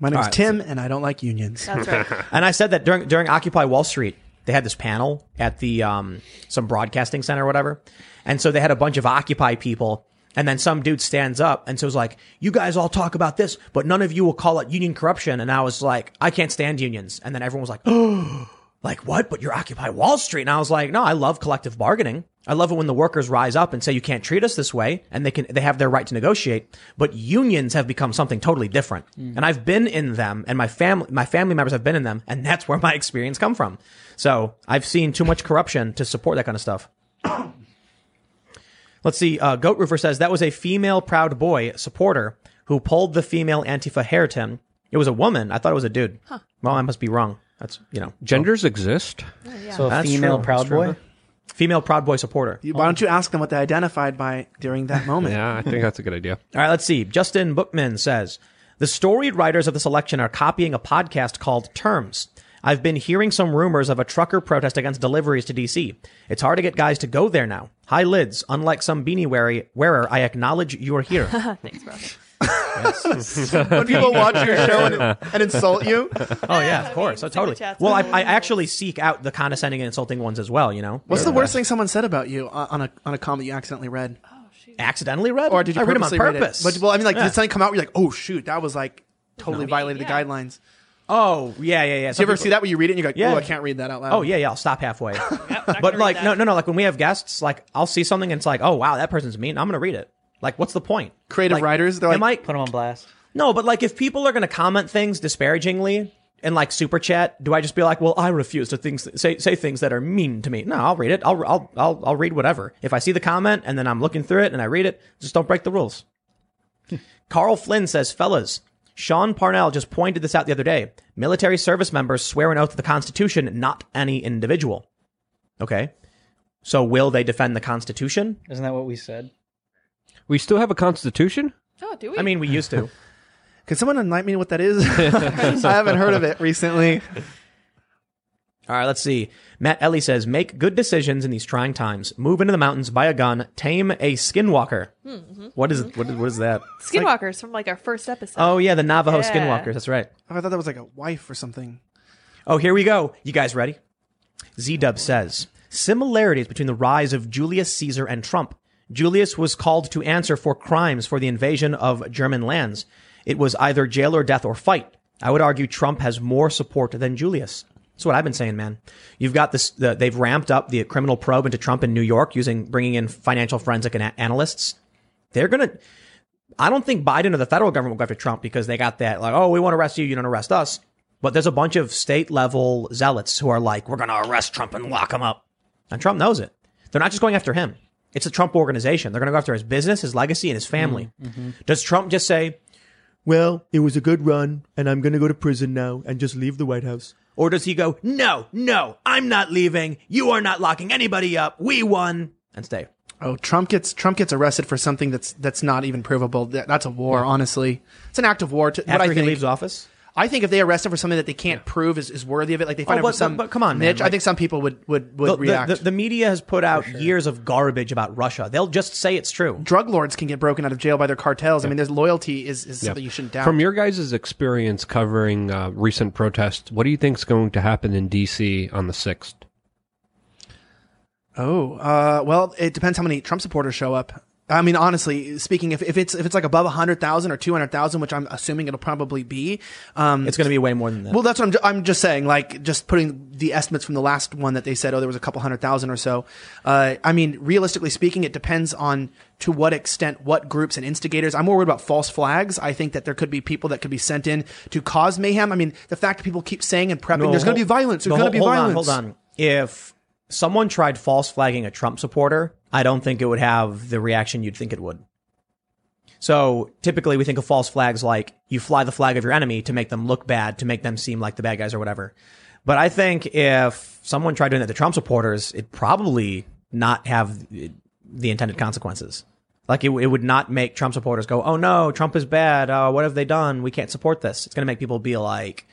my name's right, Tim, and I don't like unions. That's right. And I said that during during Occupy Wall Street, they had this panel at the um some broadcasting center or whatever, and so they had a bunch of Occupy people, and then some dude stands up and so was like, "You guys all talk about this, but none of you will call it union corruption." And I was like, "I can't stand unions," and then everyone was like, "Oh." Like what? But you're Occupy Wall Street. And I was like, no, I love collective bargaining. I love it when the workers rise up and say you can't treat us this way and they can they have their right to negotiate. But unions have become something totally different. And I've been in them and my family my family members have been in them and that's where my experience come from. So I've seen too much corruption to support that kind of stuff. Let's see. Uh, Goat Roofer says that was a female Proud Boy supporter who pulled the female Antifa hair Tim. It was a woman. I thought it was a dude. Well, I must be wrong. That's you know Genders exist. So a That's female true. Proud That's true. Boy. female Proud Boy supporter. You- Why don't you ask them what they identified by during that moment? Yeah, I think that's a good idea. All right, let's see. Justin Bookman says the storied writers of this election are copying a podcast called Terms. I've been hearing some rumors of a trucker protest against deliveries to DC. It's hard to get guys to go there now. High lids. Unlike some beanie weary- wearer, I acknowledge you're here. Thanks, bro. When people watch your show and, and insult you, oh yeah, of course. So super totally. chats. Well, I, I actually seek out the condescending and insulting ones as well. You know. what's the worst thing someone said about you on on a on a comment you accidentally read, oh, Accidentally read, or did you I read them on purposely read it? purpose? But well, I mean, like Yeah. did something come out where you're like, oh shoot, that was like totally violated Yeah. the guidelines. Oh yeah, yeah, yeah. Do you ever see that where you read it and you're like, Yeah. oh, I can't read that out loud. Oh yeah, yeah. I'll stop halfway. Yep, not gonna but read like, that. no, no, no. Like when we have guests, like I'll see something and it's like, oh wow, that person's mean. I'm gonna read it. Like, what's the point? Creative Like, writers, they're am like, I? Might put them on blast. No, but like if people are gonna comment things disparagingly in like super chat, do I just be like, well, I refuse to things say say things that are mean to me? No, I'll read it. I'll I'll I'll I'll read whatever. If I see the comment and then I'm looking through it and I read it, just don't break the rules. Hmm. Carl Flynn says, fellas, Sean Parnell just pointed this out the other day. Military service members swear an oath to the Constitution, not any individual. Okay. So will they defend the Constitution? Isn't that what we said? We still have a constitution. Oh, do we? I mean, we used to. can someone enlighten me what that is? I haven't heard of it recently. All right, let's see. Matt Ellie says, make good decisions in these trying times. Move into the mountains, buy a gun, tame a skinwalker. Mm-hmm. What is what is what is that? Skinwalkers from like our first episode. Oh yeah, the Navajo Yeah. skinwalkers. That's right. Oh, I thought that was like a wife or something. Oh, here we go. You guys ready? Z Dub says similarities between the rise of Julius Caesar and Trump. Julius was called to answer for crimes for the invasion of German lands. It was either jail or death or fight. I would argue Trump has more support than Julius. That's what I've been saying, man. You've got this. The, they've ramped up the criminal probe into Trump in New York using bringing in financial forensic ana- analysts. They're gonna. I don't think Biden or the federal government will go after Trump because they got that like, oh, we want to arrest you, you don't arrest us. But there's a bunch of state level zealots who are like, we're gonna arrest Trump and lock him up, and Trump knows it. They're not just going after him. It's a Trump organization. They're gonna go after his business, his legacy, and his family. Mm, mm-hmm. Does Trump just say, well, it was a good run, and I'm going to go to prison now and just leave the White House? Or does he go, no, no, I'm not leaving. You are not locking anybody up. We won and stay. Oh, Trump gets Trump gets arrested for something that's that's not even provable. That, that's a war, honestly. It's an act of war. To, what After I he think. leaves office? I think if they arrest him for something that they can't prove is, is worthy of it, like they find Oh, him but- for some. but- but come on, man, Mitch. I think some people would would would The, react. the, the media has put out years of garbage about Russia. They'll just say it's true. Drug lords can get broken out of jail by their cartels. I mean, there's loyalty is, is something you shouldn't doubt. From your guys' experience covering uh, recent protests, what do you think is going to happen in D.C. on the 6th? Oh, uh, well, it depends how many Trump supporters show up. I mean, honestly speaking, if, if it's if it's like above hundred thousand or two hundred thousand, which I'm assuming it'll probably be, um, It's going to be way more than that. well, that's what I'm. ju- I'm just saying, like, just putting the estimates from the last one that they said, oh, there was a couple hundred thousand or so. Uh, I mean, realistically speaking, it depends on to what extent, what groups and instigators. I'm more worried about false flags. I think that there could be people that could be sent in to cause mayhem. I mean, the fact that people keep saying and prepping, No, there's going to be violence. There's no, going to be hold violence. On, hold on. If someone tried false flagging a Trump supporter, I don't think it would have the reaction you'd think it would. So typically we think of false flags like you fly the flag of your enemy to make them look bad, to make them seem like the bad guys or whatever. But I think if someone tried doing that to Trump supporters, it'd probably not have the intended consequences. Like it, it would not make Trump supporters go, "Oh no, Trump is bad. Uh, what have they done? We can't support this." It's going to make people be like,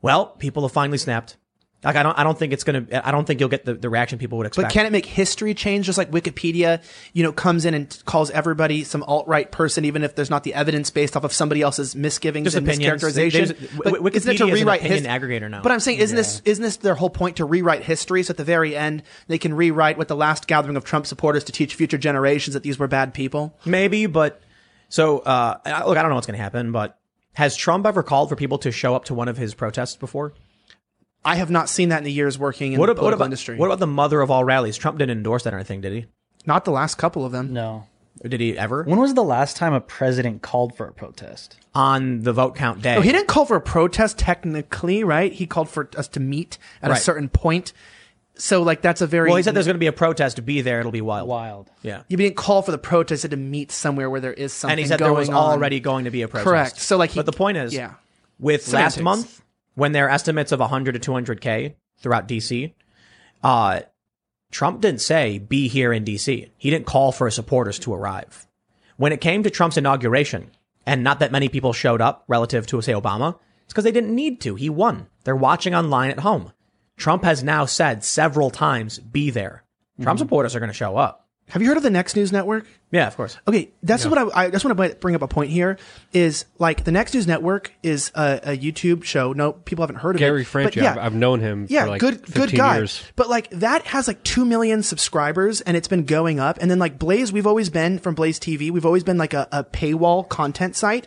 "Well, people have finally snapped." Like I don't, I don't think it's going to. I don't think you'll get the, the reaction people would expect. But can it make history change? Just like Wikipedia, you know, comes in and calls everybody some alt right person, even if there's not the evidence based off of somebody else's misgivings Just and opinions. mischaracterization. There's- But Wi- isn't it to Wikipedia is an rewrite opinion his- aggregator now. But I'm saying, isn't this isn't this their whole point to rewrite history? So at the very end, they can rewrite what the last gathering of Trump supporters to teach future generations that these were bad people. Maybe, but so uh, look, I don't know what's going to happen. But has Trump ever called for people to show up to one of his protests before? I have not seen that in the years working in What the about, what about industry. what about the mother of all rallies? Trump didn't endorse that or anything, did he? not the last couple of them. No. Or did he ever When was the last time a president called for a protest? on the vote count day? Oh, he didn't call for a protest technically, right? He called for us to meet at a certain point. So like that's a very Well, he said there's going to be a protest. Be there. It'll be wild. Wild. Yeah. You didn't call for the protest, you said to meet somewhere where there is something And he said going there was on. already going to be a protest. Correct. So, like, he- but the point is, yeah. with last month when their estimates of 100 to 200k throughout DC, uh, Trump didn't say be here in DC. He didn't call for his supporters to arrive. When it came to Trump's inauguration, and not that many people showed up relative to say Obama, it's because they didn't need to. He won. They're watching online at home. Trump has now said several times, be there. Trump supporters are going to show up. Have you heard of the Next News Network? Yeah, of course. Okay, that's what I, I just want to bring up a point here. Is like the Next News Network is a, a YouTube show. No, people haven't heard of Gary it. Gary Franchi, yeah, I've, I've known him yeah, for like good, 15 good guy. years. But like that has like two million subscribers, and it's been going up. And then like Blaze, we've always been from Blaze TV. We've always been like a, a paywall content site.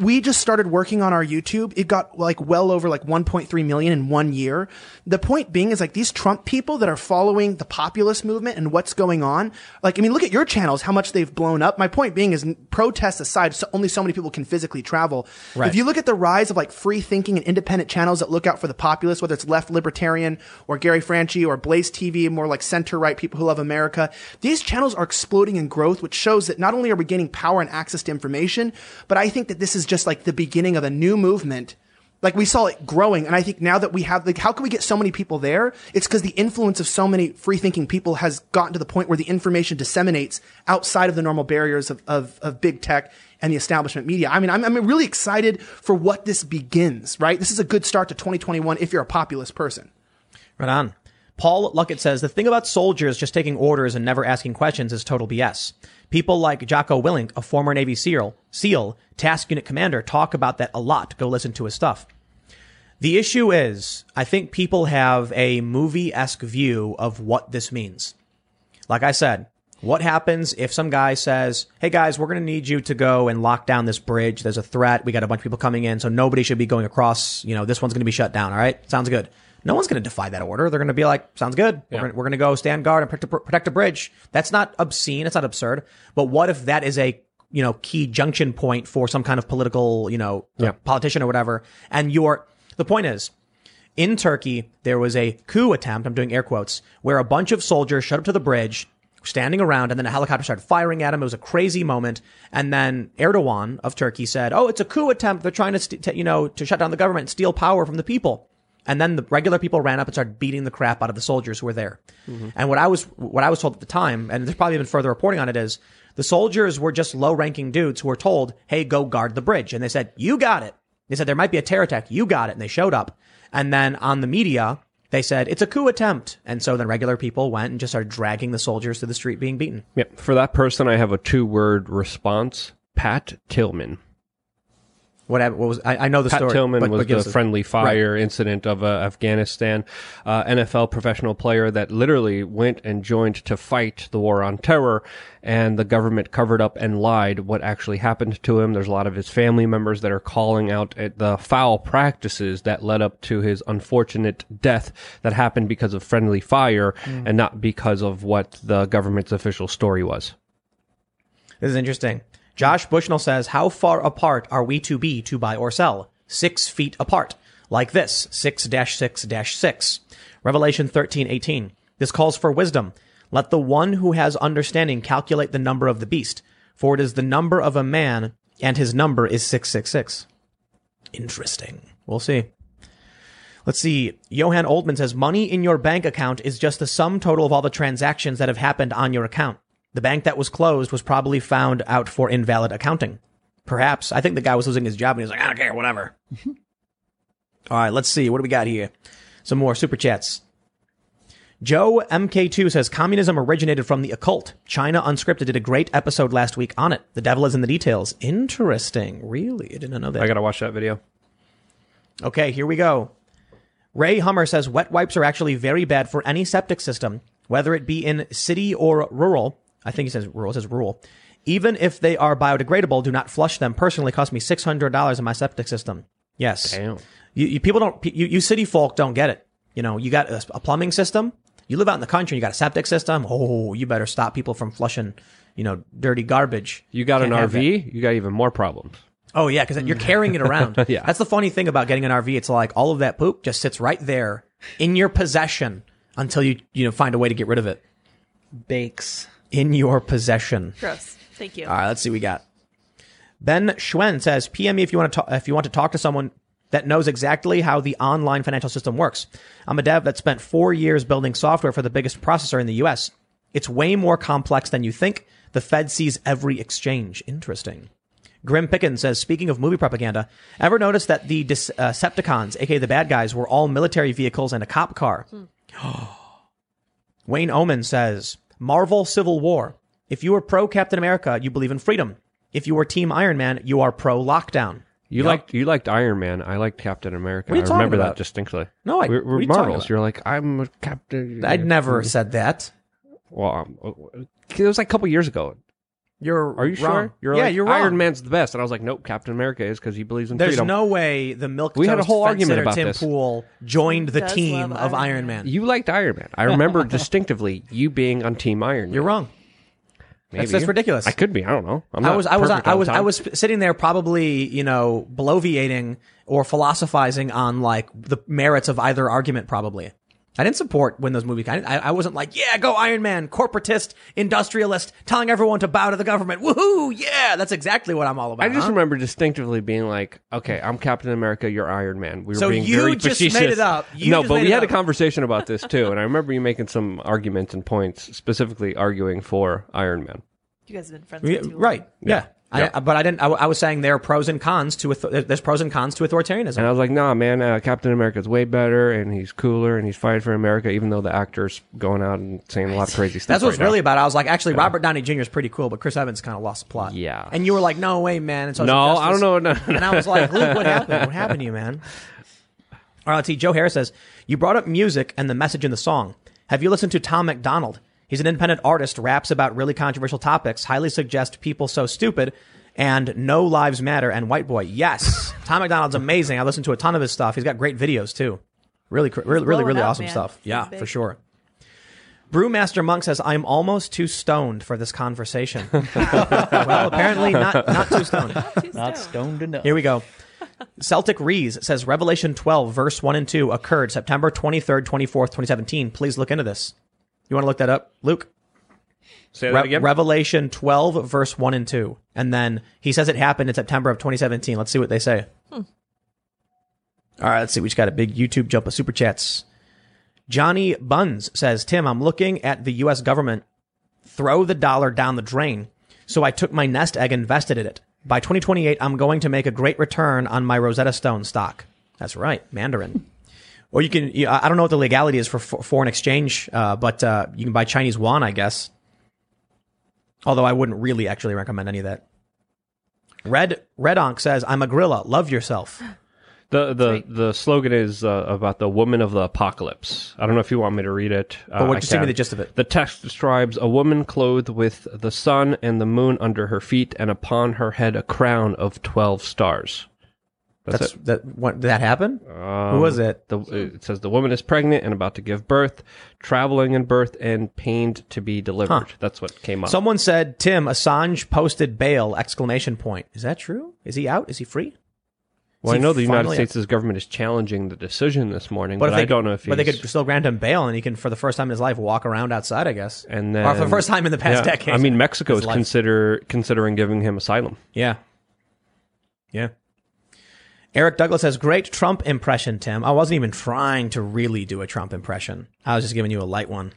We just started working on our YouTube. It got like well over like 1.3 million in one year. The point being is like these Trump people that are following the populist movement and what's going on. Like, I mean, look at your channels, how much they've blown up. My point being is protests aside, so only so many people can physically travel. Right. If you look at the rise of like free thinking and independent channels that look out for the populace, whether it's left libertarian or Gary Franchi or Blaze TV, more like center right people who love America, these channels are exploding in growth, which shows that not only are we gaining power and access to information, but I think that this is just like the beginning of a new movement. Like we saw it growing, and I think now that we have, like, how can we get so many people there? It's because the influence of so many free thinking people has gotten to the point where the information disseminates outside of the normal barriers of, of, of big tech and the establishment media. I mean, I'm, I'm really excited for what this begins, right? This is a good start to 2021 if you're a populist person. Right on. Paul Luckett says the thing about soldiers just taking orders and never asking questions is total BS. People like Jocko Willink, a former Navy SEAL, SEAL, task unit commander, talk about that a lot. Go listen to his stuff. The issue is, I think people have a movie esque view of what this means. Like I said, What happens if some guy says, Hey guys, we're going to need you to go and lock down this bridge. There's a threat. We got a bunch of people coming in. So nobody should be going across. You know, this one's going to be shut down. All right. Sounds good. No one's going to defy that order. They're going to be like, sounds good. We're gonna- We're going to go stand guard and protect, protect a bridge. That's not obscene. It's not absurd. But what if that is a, you know, key junction point for some kind of political, you know, Yeah. Uh, politician or whatever. And you're, the point is, in Turkey, there was a coup attempt, I'm doing air quotes, where a bunch of soldiers showed up to the bridge, standing around, and then a helicopter started firing at him. It was a crazy moment. And then Erdogan of Turkey said, Oh, it's a coup attempt. They're trying to, st- to, you know, to shut down the government, steal power from the people. And then the regular people ran up and started beating the crap out of the soldiers who were there. And what I was, what I was told at the time, and there's probably been further reporting on it is, the soldiers were just low ranking dudes who were told, Hey, go guard the bridge. And they said, You got it. They said there might be a terror attack. You got it. And they showed up. And then on the media, they said it's a coup attempt. And so then regular people went and just started dragging the soldiers to the street being beaten. Yeah, for that person, I have a two-word response: Pat Tillman. What, hap- what was, I, I know the Pat story. Tillman but- was but the friendly fire incident of uh, Afghanistan. Uh, NFL professional player that literally went and joined to fight the war on terror, and the government covered up and lied what actually happened to him. There's a lot of his family members that are calling out at the foul practices that led up to his unfortunate death that happened because of friendly fire Hmm. and not because of what the government's official story was. This is interesting. Josh Bushnell says, How far apart are we to be to buy or sell? Six feet apart. Like this, 6 6 6. Revelation thirteen eighteen. This calls for wisdom. Let the one who has understanding calculate the number of the beast, for it is the number of a man, and his number is 666. Interesting. We'll see. Let's see. Johan Oldman says money in your bank account is just the sum total of all the transactions that have happened on your account. The bank that was closed was probably found out for invalid accounting. Perhaps. I think the guy was losing his job and he was like, I don't care, whatever. all right, let's see. What do we got here? Some more super chats. Joe MK2 says communism originated from the occult. China Unscripted did a great episode last week on it. The devil is in the details. Interesting. Really? I didn't know that. I gotta watch that video. Okay, here we go. Ray Hummer says wet wipes are actually very bad for any septic system, whether it be in city or rural. I think he says rule. it says rule. Even if they are biodegradable, do not flush them. Personally, cost me $600 in my septic system. Yes. Damn. You, you people don't, you, you city folk don't get it. You know, you got a, a plumbing system. You live out in the country, you got a septic system. Oh, you better stop people from flushing, you know, dirty garbage. You got Can't an have that. RV, you got even more problems. Oh yeah, because you're carrying it around. Yeah. that's the funny thing about getting an RV. It's like all of that poop just sits right there in your possession until you you know find a way to get rid of it Bakes. In your possession. Gross. Thank you. All right, let's see what we got. Ben Schwen says, "PM me if you want to talk, if you want to talk to someone that knows exactly how the online financial system works. I'm a dev that spent four years building software for the biggest processor in the U.S. It's way more complex than you think. The Fed sees every exchange. Interesting." Grim Pickens says, speaking of movie propaganda, ever notice that the uh, Decepticons, aka the bad guys, were all military vehicles and a cop car? Wayne Oman says, Marvel Civil War. If you are pro Captain America, you believe in freedom. If you are Team Iron Man, you are pro lockdown. You liked you liked Iron Man. I liked Captain America. What are you I remember that distinctly. No, I- we're, we're you Marvels. You're like I'm a Captain. I'd never said that. Well, um, it was like a couple years ago. You're Are you wrong. sure? You're yeah, like, you're wrong. Iron Man's the best, and I was like, nope, Captain America is because he believes in Tim. There's freedom. no way the milk. We had a whole argument sitter about Tim this. Pool joined the Does team love of Iron Iron Man. Man. you liked Iron Man. I remember distinctively you being on Team Iron Man. You're wrong. Maybe. That's, that's ridiculous. I could be. I don't know. I'm I was I was perfect I all was the I time. was sitting there probably you know bloviating or philosophizing on like the merits of either argument probably. I didn't support when those movies. I, I I wasn't like yeah go Iron Man corporatist industrialist telling everyone to bow to the government woohoo yeah that's exactly what I'm all about. I just huh? remember distinctively being like, "Okay, I'm Captain America. You're Iron Man." We were So being you very just facetious. made it up. You no, but we it had a conversation about this too, and I remember you making some arguments and points, specifically arguing for Iron Man. You guys have been friends Yeah, for too long. right yeah. Yeah. I, but I didn't. I, I was saying there are pros and cons to there's pros and cons to authoritarianism. And I was like, "Nah, man, uh, Captain America's way better, and he's cooler, and he's fighting for America." Even though the actor's going out and saying a lot of crazy stuff. That's what's right now. really about. it. I was like, actually, Robert Downey Jr. is pretty cool, but Chris Evans kind of lost the plot. Yeah. And you were like, no way, man. And so No, I don't know. No, no. And I was like, Luke, what happened? What happened to you, man? All right, let's see. Joe Harris says, you brought up music and the message in the song. Have you listened to Tom MacDonald? He's an independent artist, raps about really controversial topics, highly suggest people so stupid, and no lives matter. And white boy, yes, Tom MacDonald's amazing. I listened to a ton of his stuff. He's got great videos too. Really, cr- really, really, really up, awesome man. stuff. He's Yeah, big. for sure. Brewmaster Monk says, I'm almost too stoned for this conversation. well, apparently not, not too stoned. Too Not stoned. stoned enough. Here we go. Celtic Rees says Revelation 12, verse 1 and 2 occurred September 23rd, 24th, 2017. Please look into this. You want to look that up, Luke? Say that Re- again. Revelation 12, verse 1 and 2. And then he says it happened in September of 2017. Let's see what they say. Hmm. All right, let's see. We just got a big YouTube jump of super chats. Johnny Buns says, Tim, I'm looking at the U.S. government throw the dollar down the drain. So I took my nest egg and invested in it. By 2028, I'm going to make a great return on my Rosetta Stone stock. That's right, Mandarin. Or you can, you, I don't know what the legality is for, for foreign exchange, uh, but uh, you can buy Chinese yuan, I guess. Although I wouldn't really actually recommend any of that. Red Red Onk says, "I'm a gorilla. Love yourself." The the the slogan is uh, about the woman of the apocalypse. I don't know if you want me to read it. Uh, But what, I just give me the gist of it. The text describes a woman clothed with the sun and the moon under her feet, and upon her head a crown of twelve stars. That's, That's that. What did that happen? Um, Who was it? The, it says the woman is pregnant and about to give birth, traveling in birth, and pained to be delivered. Huh. That's what came up. Someone said, "Tim Assange posted bail!" Exclamation point. Is that true? Is he out? Is he free? well, I know the United States government is challenging the decision this morning, But but, they, I don't know if But they could still grant him bail, and he can, for the first time in his life, walk around outside. I guess. And then, or for the first time in the past yeah, decade. I mean, Mexico is life. consider considering giving him asylum. Yeah. Yeah. Eric Douglas says, great Trump impression, Tim. I wasn't even trying to really do a Trump impression. I was just giving you a light one.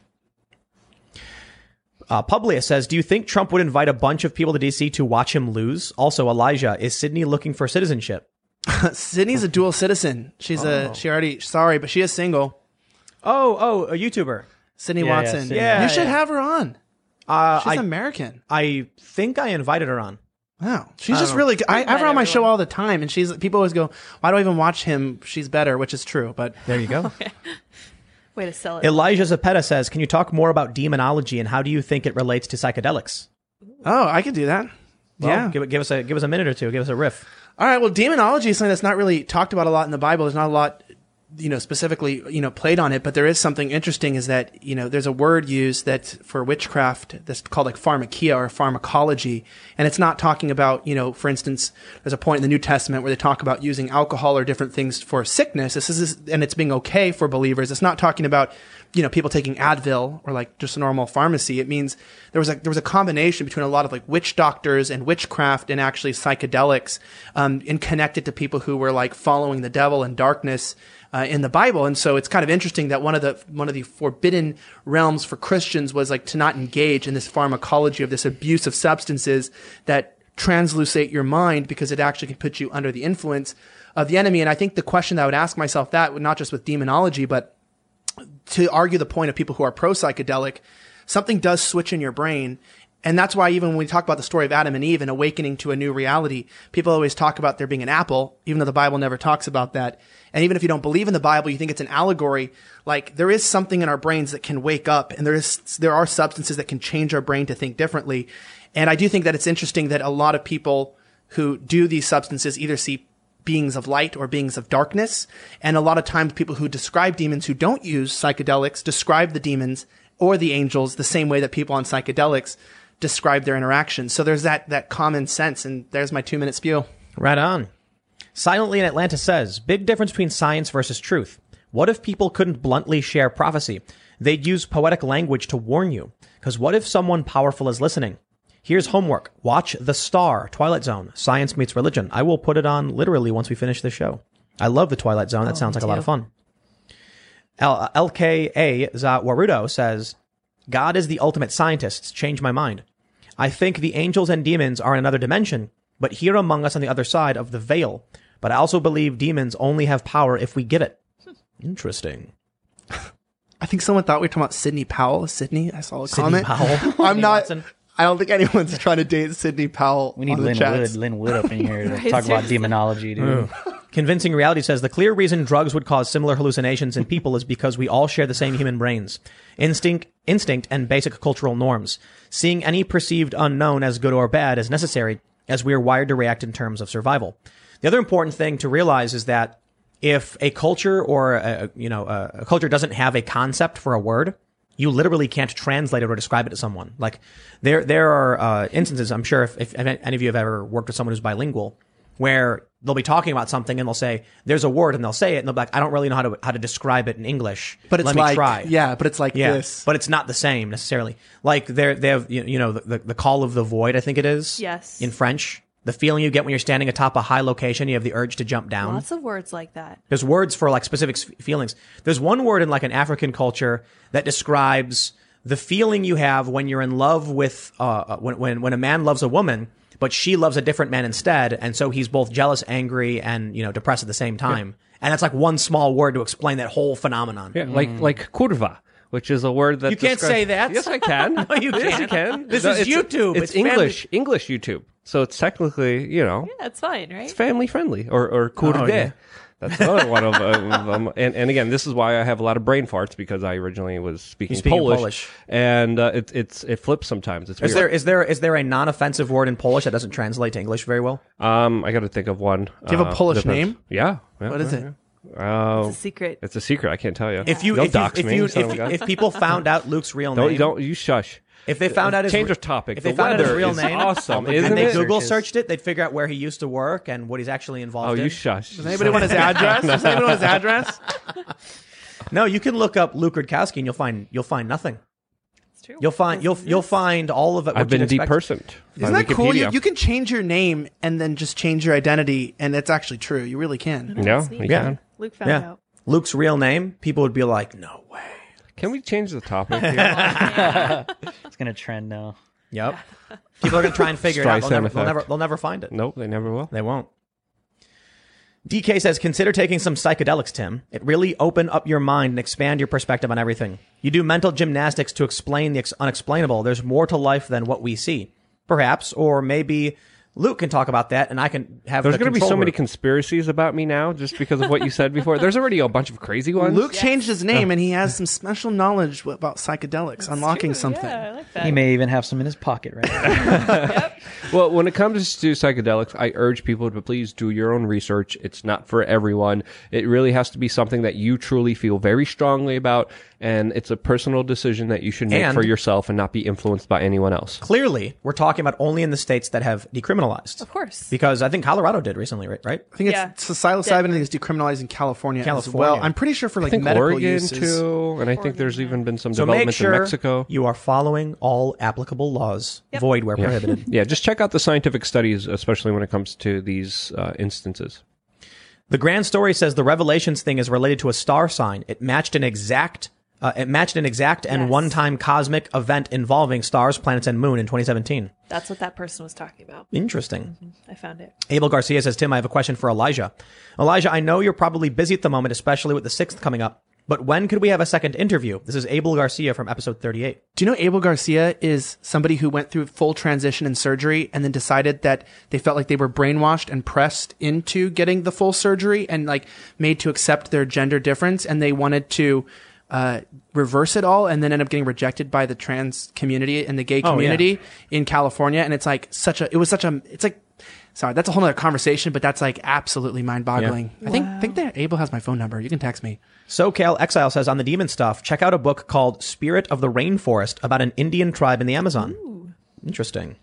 Uh, Publius says, do you think Trump would invite a bunch of people to DC to watch him lose? Also, Elijah, is Sydney looking for citizenship? Sydney's a dual citizen. She's a she already sorry, but she is single. Oh, oh, a YouTuber. Sydney Yeah, yeah, Watson. Sydney. Yeah, you should yeah. have her on. Uh, She's I, American. I think I invited her on. Wow, she's just um, really. good. I, I have her on my show all the time, and she's people always go, "Why do I even watch him? She's better," which is true. But There you go. Way to sell it. Elijah Zapeta says, can you talk more about demonology and how do you think it relates to psychedelics? oh, I could do that. Well, yeah. Give, it- give us a give us a minute or two. Give us a riff. All right. Well, demonology is something that's not really talked about a lot in the Bible. There's not a lot, you know, specifically, you know, played on it. But there is something interesting is that, you know, there's a word used that for witchcraft that's called like pharmakia or pharmacology. And it's not talking about, you know, for instance, there's a point in the New Testament where they talk about using alcohol or different things for sickness. This is, and it's being okay for believers. It's not talking about, you know, people taking Advil or like just a normal pharmacy. It means there was a there was a combination between a lot of like witch doctors and witchcraft and actually psychedelics, um, and connected to people who were like following the devil and darkness uh, in the Bible. And so it's kind of interesting that one of the one of the forbidden realms for Christians was like to not engage in this pharmacology of this abuse of substances that translucate your mind because it actually can put you under the influence of the enemy. And I think the question that I would ask myself that, would not just with demonology, but to argue the point of people who are pro psychedelic, something does switch in your brain. And that's why even when we talk about the story of Adam and Eve and awakening to a new reality, people always talk about there being an apple, even though the Bible never talks about that. And even if you don't believe in the Bible, you think it's an allegory, like there is something in our brains that can wake up and there is, there are substances that can change our brain to think differently. And I do think that it's interesting that a lot of people who do these substances either see beings of light or beings of darkness. And a lot of times people who describe demons who don't use psychedelics describe the demons or the angels the same way that people on psychedelics describe their interactions. So there's that, that common sense. And there's my two minute spiel. Right on. Silently in Atlanta says, big difference between science versus truth. What if people couldn't bluntly share prophecy? They'd use poetic language to warn you. Because what if someone powerful is listening? Here's homework. Watch The Star, Twilight Zone, Science Meets Religion. I will put it on literally once we finish this show. I love The Twilight Zone. That oh, sounds like a lot of fun. L- LKA Zawarudo says, God is the ultimate scientist. Change my mind. I think the angels and demons are in another dimension, but here among us on the other side of the veil. But I also believe demons only have power if we give it. Interesting. I think someone thought we were talking about Sidney Powell. Sydney, I saw a Sidney comment. Powell. I'm not. Watson. I don't think anyone's trying to date Sidney Powell. We need on the Lin chats. Wood, Lin Wood up in here to Right, talk about seriously. demonology, dude. Convincing Reality says the clear reason drugs would cause similar hallucinations in people is because we all share the same human brains, instinct, instinct, and basic cultural norms. Seeing any perceived unknown as good or bad is necessary, as we are wired to react in terms of survival. The other important thing to realize is that if a culture or a, you know a, culture doesn't have a concept for a word, you literally can't translate it or describe it to someone. Like there there are uh, instances. I'm sure if, if any of you have ever worked with someone who's bilingual, where they'll be talking about something and they'll say there's a word and they'll say it and they'll be like I don't really know how to how to describe it in English. But it's Let me like try. yeah, but it's like Yeah, this. but it's not the same necessarily. Like they're they have you you know the, the the call of the void. I think it is. Yes. In French, the feeling you get when you're standing atop a high location, you have the urge to jump down. Lots of words like that. There's words for like specific feelings. There's one word in like an African culture that describes the feeling you have when you're in love with uh when when when a man loves a woman, but she loves a different man instead, and so he's both jealous, angry, and you know depressed at the same time. And that's like one small word to explain that whole phenomenon. Yeah, like mm. like curva, which is a word that You can't describes- say that. Yes, I can. No, oh, you Yes, you can't. can. This No, is it's- YouTube. It's, It's family- English, English YouTube. So it's technically, you know, yeah That's fine, right? it's family friendly or or curve. Oh, yeah. That's another one of, of them. And, and again, this is why I have a lot of brain farts because I originally was speaking, speaking Polish, Polish. and uh, it, it's it flips sometimes. It's Is weird. there is there is there a non-offensive word in Polish that doesn't translate to English very well? Um, I got to think of one. Do you have a Polish name? Yeah. yeah What is yeah, it? yeah. Oh, It's a secret. it's a secret. I can't tell you. If you Don't if you dox if, me, you, son of a if, gun. if people found out Luke's real don't name, don't you shush. If they found uh, out his Change of topic. if they the found out his weather real is name, awesome, and isn't and they it? Google searched it, they'd figure out where he used to work and what he's actually involved oh, in. Oh, in. you shush. Does anybody want his address? Does anybody want his address? no, you can look up Luke Rudkowski and you'll find you'll find nothing. It's true. You'll find you'll you'll find all of it. I've been you'd expect. depersoned. Isn't that cool? You, you can change your name and then just change your identity, and it's actually true. You really can. Yeah, That's you can. Luke found Yeah, out. Luke's real name. People would be like, "No way." Can we change the topic? Here? It's gonna trend now. Yep. People are gonna try and figure it out. They'll never, they'll never they'll never find it. nope, they never will. They won't. DK says, consider taking some psychedelics, Tim. It really open up your mind and expand your perspective on everything. You do mental gymnastics to explain the ex- unexplainable. There's more to life than what we see. Perhaps, or maybe Luke can talk about that and I can have There's the going to be so control many conspiracies about me now just because of what you said before. There's already a bunch of crazy ones. Luke changed his name, uh. and he has some special knowledge about psychedelics, unlocking True, something. Yeah, I like that. He may even have some in his pocket right now. Well, when it comes to psychedelics, I urge people to please do your own research. It's not for everyone. It really has to be something that you truly feel very strongly about, and it's a personal decision that you should make And- for yourself and not be influenced by anyone else. Clearly, we're talking about only in the states that have decriminalized. Of course. Because I think Colorado did recently, right? Right? I think Yeah. it's so psilocybin. I think it's decriminalized in California, as well. I'm pretty sure for like I think medical Oregon uses. too, and I think there's even been some So developments sure in Mexico. you are following all applicable laws, void where prohibited. Yeah, just check out the scientific studies, especially when it comes to these uh, instances. The grand story says the revelations thing is related to a star sign. It matched an exact, uh, it matched an exact and Yes. one-time cosmic event involving stars, planets, and moon in 2017. That's what that person was talking about. Interesting. I found it. Abel Garcia says, Tim, I have a question for Elijah. Elijah, I know you're probably busy at the moment, especially with the sixth coming up. But when could we have a second interview? This is Abel Garcia from episode 38. Do you know Abel Garcia is somebody who went through full transition and surgery and then decided that they felt like they were brainwashed and pressed into getting the full surgery and like made to accept their gender difference and they wanted to uh, reverse it all and then end up getting rejected by the trans community and the gay Oh, yeah. community in California and it's like such a it was such a it's like sorry that's a whole other conversation but that's like absolutely mind boggling. I think think that Abel has my phone number. You can text me. SoCal Exile says on the demon stuff, check out a book called Spirit of the Rainforest about an Indian tribe in the Amazon. Interesting.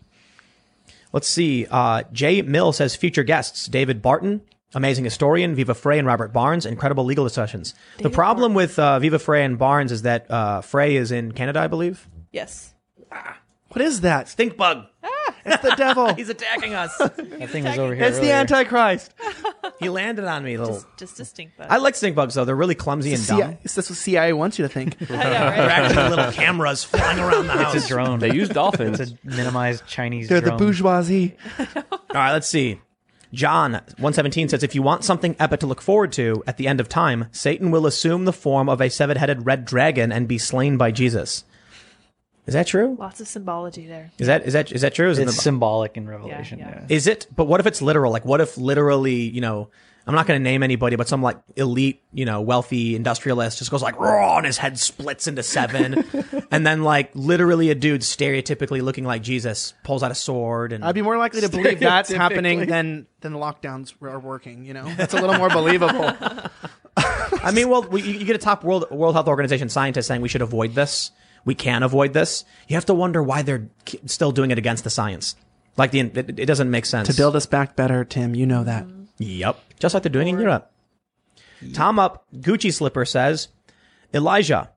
Let's see. Uh, Jay Mill says future guests David Barton, amazing historian, Viva Frey and Robert Barnes, incredible legal discussions. the problem with uh, Viva Frey and Barnes is that uh, Frey is in Canada, I believe. Yes. What is that? Stink bug. It's the devil. He's attacking us. That thing was over here. it's the earlier. Antichrist. he landed on me, little. Just a stink bug. I like stink bugs though. They're really clumsy and dumb. CIA, that's what CIA wants you to think. yeah, They're right. actually little cameras flying around the house. It's a drone. They use dolphins. It's a minimized Chinese. They're the drone. bourgeoisie. All right, let's see. John 117 says, if you want something epic to look forward to at the end of time, Satan will assume the form of a seven-headed red dragon and be slain by Jesus. Is that true? Lots of symbology there. Is that is that is that true? Is, it in It's the- symbolic in Revelation. Yeah, Yeah. yeah. is it? But what if it's literal? Like, what if literally, you know, I'm not going to name anybody, but some like elite, you know, wealthy industrialist just goes like raw and his head splits into seven. and then like literally a dude stereotypically looking like Jesus pulls out a sword and I'd be more likely to believe that's happening than than the lockdowns are working. You know, that's a little more believable. I mean, well, we, you you get a top world World Health Organization scientist saying we should avoid this. We can avoid this. You have to wonder why they're still doing it against the science. Like the it, it doesn't make sense to build us back better, Tim. You know that. Yep. Just like they're doing in Europe. Tom Up Gucci Slipper says, Elijah,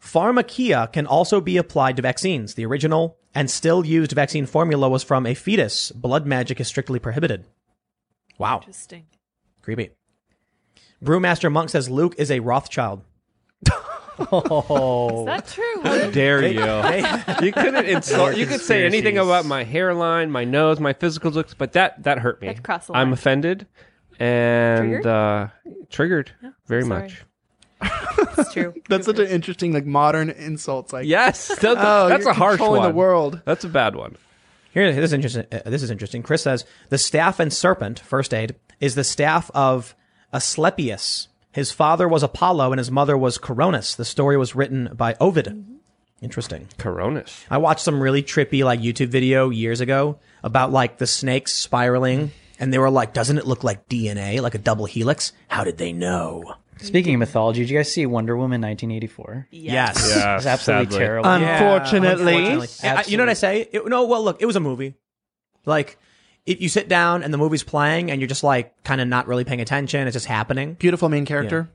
pharmakia can also be applied to vaccines. The original and still used vaccine formula was from a fetus. Blood magic is strictly prohibited. Wow. Interesting. Creepy. Brewmaster Monk says Luke is a Rothschild. Oh, Is that true? Dare you? you couldn't insult. You could say anything conspiracies. about my hairline, my nose, my physical looks, but that that hurt me. Had to cross the I'm offended and Triggered? uh, triggered very sorry. much. It's true. That's such an interesting, like modern insult. It's like, Yes, that's, oh, that's you're a harsh controlling one. the world. That's a bad one. Here, this is interesting. Uh, this is interesting. Chris says the staff and serpent, first aid, is the staff of Asclepius. His father was Apollo and his mother was Coronis. The story was written by Ovid. Interesting. Coronis. I watched some really trippy like YouTube video years ago about like the snakes spiraling, and they were like, "Doesn't it look like DNA, like a double helix?" How did they know? speaking of mythology, did you guys see Wonder Woman 1984? Yes. Yeah, It's absolutely sadly. terrible. Unfortunately, Unfortunately. I- you know what I say? It- no, well, look, it was a movie. Like, if you sit down and the movie's playing and you're just like kind of not really paying attention, it's just happening. beautiful main character.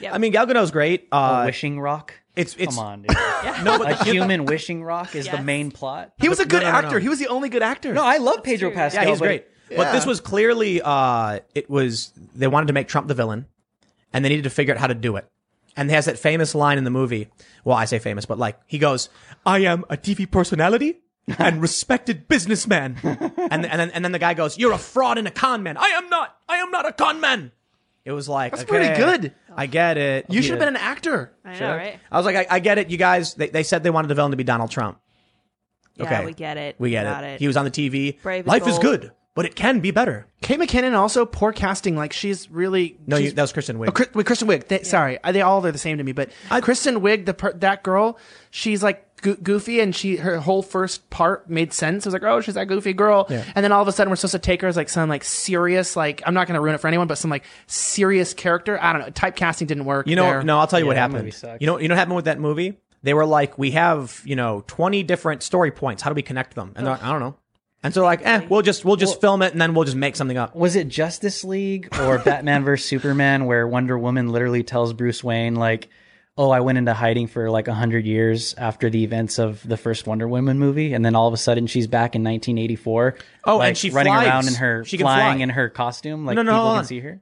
Yeah. I mean, Gal Gadot's great. a Uh, wishing rock. it's it's Come on, dude. no, but a human wishing rock is the Yes. main plot. He was a good no, no, actor. no. He was the only good actor. No, I love Pedro true. Pascal. yeah, he's but- great. But this was clearly uh, it was they wanted to make Trump the villain, and they needed to figure out how to do it. And he has that famous line in the movie. Well, I say famous, but like he goes, "I am a TV personality." and respected businessman, and and then and then the guy goes, "You're a fraud and a con man." I am not. I am not a con man. It was like That's okay, pretty good. I get it. you should have been an actor. I know, I? right? I was like, I, I get it. You guys, they, they said they wanted the villain to be Donald Trump. Yeah, Okay. we get it. We get Got it. it. He was on the TV. Brave Life is gold. good, but it can be better. Kate McKinnon also poor casting. Like she's really No, she's, you, that was Kristen Wiig. Oh, wait, Kristen Wiig. They, Sorry, they all are the same to me. But Kristen Wiig, the per, that girl, she's like goo- goofy, and she her whole first part made sense. I was like, oh, she's that goofy girl, Yeah. and then all of a sudden we're supposed to take her as like some like serious, like I'm not going to ruin it for anyone, but some like serious character. I don't know. Typecasting didn't work. You know, there. no, I'll tell you Yeah, what happened. You know, you know what happened with that movie? They were like, we have, you know, 20 different story points. How do we connect them? And they're like, I don't know. And so like, eh, we'll just, we'll just film it and then we'll just make something up. Was it Justice League or Batman vs Superman where Wonder Woman literally tells Bruce Wayne like, "Oh, I went into hiding for like a hundred years after the events of the first Wonder Woman movie, and then all of a sudden she's back in 1984. Oh, and like, she running flies. around in her She can flying fly. in her costume, like No, no, people hold can on. see her.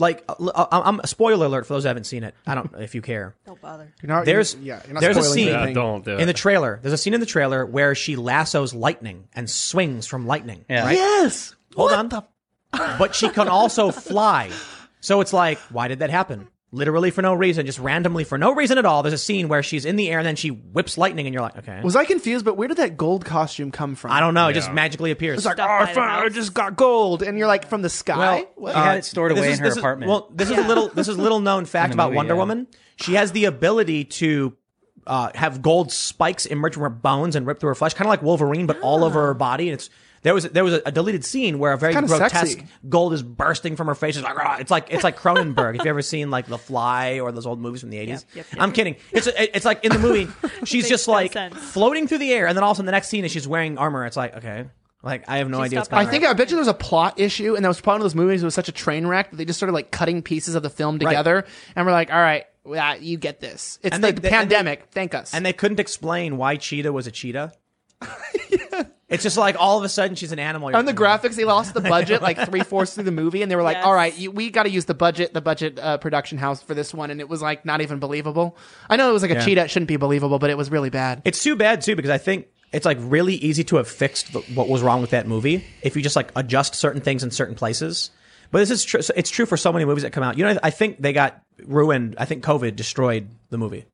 Like, uh, I'm, spoiler alert for those who haven't seen it. I don't, know if you care. Don't bother. You're not- There's, you're- yeah, you're not there's a scene. Yeah, don't do it. in the trailer. There's a scene in the trailer where she lassos lightning and swings from lightning. Yeah. Right? Yes. Hold What on. the- but she can also fly. So it's like, why did that happen? Literally for no reason, just randomly for no reason at all. There's a scene where she's in the air and then she whips lightning, and you're like, okay. Was I confused? But where did that gold costume come from? I don't know. It just magically appears. It's like, oh, Stuff I, the found, I house. just got gold, and you're like from the sky. Well, What? She had it stored This away is- in her is- apartment. well, this is a little. This is a little known fact about movie, Wonder yeah. Woman. She has the ability to uh, have gold spikes emerge from her bones and rip through her flesh, kind of like Wolverine, but all over her body. And it's there was there was a, a deleted scene where a very kinda grotesque sexy. gold is bursting from her face. It's like "Ah," it's like it's like Cronenberg. if you ever seen like The Fly or those old movies from the eighties, yep, yep. I'm kidding. It's it's like in the movie, she's just like sense. floating through the air, and then all of a sudden the next scene is she's wearing armor. It's like okay, like I have no She idea what's stopped going I on. think I bet you there was a plot issue, and that was part of those movies. It was such a train wreck that they just started like cutting pieces of the film together, and we're like, "All right, yeah, you get this. It's And like they- the they- and they- pandemic. Thank us." and they couldn't explain why Cheetah was a cheetah. It's just like all of a sudden she's an animal. on the graphics, they lost the budget like three fourths through the movie, and they were like, Yes. "All right, you, we got to use the budget, the budget uh, production house for this one," and it was like not even believable. I know it was like a Yeah. cheetah; it shouldn't be believable, but it was really bad. It's too bad too because I think it's like really easy to have fixed the, what was wrong with that movie if you just like adjust certain things in certain places. But this is true. It's true for so many movies that come out. You know, I think they got ruined. I think COVID destroyed the movie.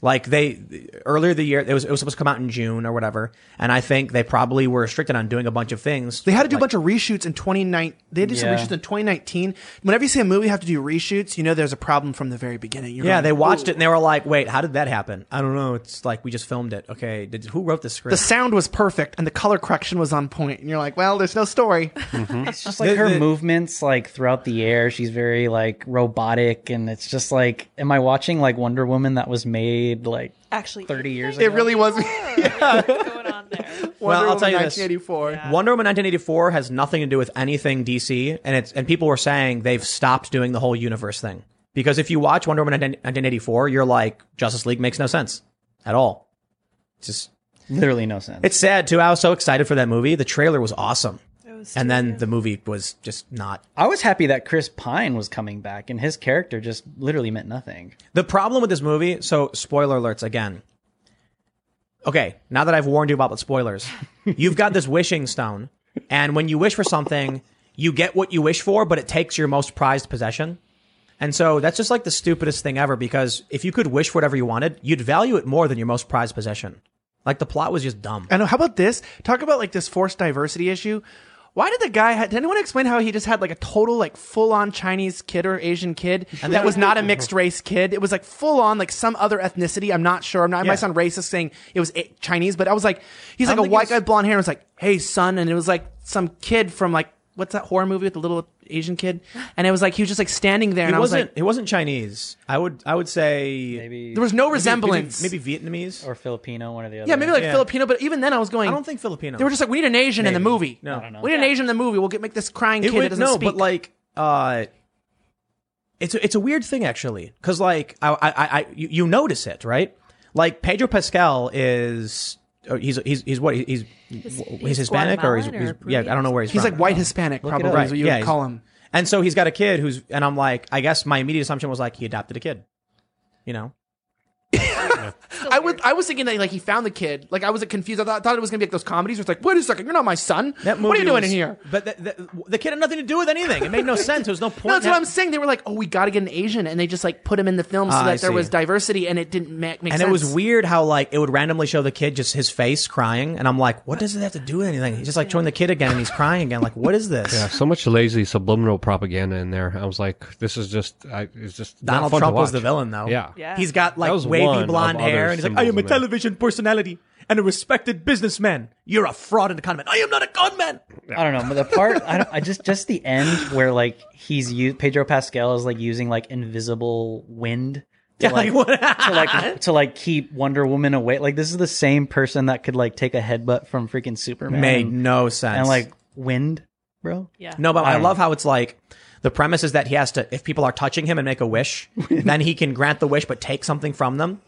Like they earlier the year, it was it was supposed to come out in June or whatever, and I think they probably were restricted on doing a bunch of things. They had to do a bunch of reshoots in 2019. They had to do some reshoots in 2019. Whenever you see a movie have to do reshoots, you know there's a problem from the very beginning. You're Yeah, going, they watched "Ooh." it and they were like, "Wait, how did that happen?" I don't know. It's like we just filmed it. Okay, did, who wrote the script? The sound was perfect and the color correction was on point, and you're like, well, there's no story. Mm-hmm. It's just like The- her the- movements, like throughout the air, she's very like robotic, and it's just like, am I watching like Wonder Woman that was made like Actually, 30 years ago. it really was. Oh, what's going on there? Wonder I'll tell Woman you this. 1984. Wonder Woman 1984 has nothing to do with anything DC, and it's and people were saying they've stopped doing the whole universe thing because if you watch Wonder Woman 1984, you're like Justice League makes no sense at all. It's just literally no sense. it's sad too. I was so excited for that movie. The trailer was awesome, It was and then the movie was just not. I was happy that Chris Pine was coming back, and his character just literally meant nothing. The problem with this movie, so spoiler alerts again. Okay, now that I've warned you about the spoilers, you've got this wishing stone, and when you wish for something, you get what you wish for, but it takes your most prized possession. And so that's just like the stupidest thing ever because if you could wish for whatever you wanted, you'd value it more than your most prized possession. Like the plot was just dumb. I know. How about this? Talk about like this forced diversity issue. Why did the guy? Ha- did anyone explain how he just had like a total like full on Chinese kid or Asian kid and that was not a mixed race kid? It was like full on like some other ethnicity. I'm not sure. I'm not. I Yeah. might sound racist saying it was a- Chinese, but I was like, he's like don't a white guy, blonde hair. and was like, hey son, and it was like some kid from like what's that horror movie with the little Asian kid? And it was like he was just like standing there, It and I was wasn't. like, it wasn't Chinese. I would. I would say Maybe there was no resemblance. Maybe, maybe Vietnamese. or Filipino, one or the other. yeah, maybe like Yeah. Filipino, but even then I was going. I don't think Filipino. They were just like, we need an Asian in the Maybe. movie. No. I don't know. We need an Asian in the movie. We'll get make this crying It kid would- that doesn't no, speak. but like, uh, it's a, it's a weird thing actually, because like, I, I, I, you, you notice it, right? Like Pedro Pascal is, uh, he's, he's, he's what? He's, he's, he's Hispanic or he's, Guatemalan he's or yeah, I don't know where he's, He's from. like white Hispanic, it probably up. is what you Yeah, would call him. And so he's got a kid who's, and I'm like, I guess my immediate assumption was like he adopted a kid, you know? I would. I was thinking that like he found the kid. Like I was confused. I thought, thought it was gonna be like those comedies where it's like, wait a second, you're not my son. That what are you movie doing was- in here? But the, the, the kid had nothing to do with anything. It made no sense. There was no point. No, that's in what I'm saying. They were like, oh, we got to get an Asian, and they just like put him in the film so Ah, that I there see. was diversity, and it didn't make, make And sense. it was weird how like it would randomly show the kid just his face crying, and I'm like, what does it have to do with anything? He's just like showing the kid again, and he's crying again. Like, what is this? Yeah, so much lazy subliminal propaganda in there. I was like, this is just, I, it's just not Donald fun to Trump was watch. the villain, though. Yeah. Yeah. he's got That like was wavy blonde hair, and he's like, "I am a symbols in there. television personality and a respected businessman. You're a fraud and a conman. I am not a conman." I don't know, but the part I, don't, I just just the end where like he's u- Pedro Pascal is like using like invisible wind to Yeah, like, like what? to like to like keep Wonder Woman away. Like this is the same person that could like take a headbutt from freaking Superman made no sense. and like wind, bro. yeah. No, but I I, don't love how it's like the premise is that he has to, if people are touching him and make a wish, then he can grant the wish but take something from them.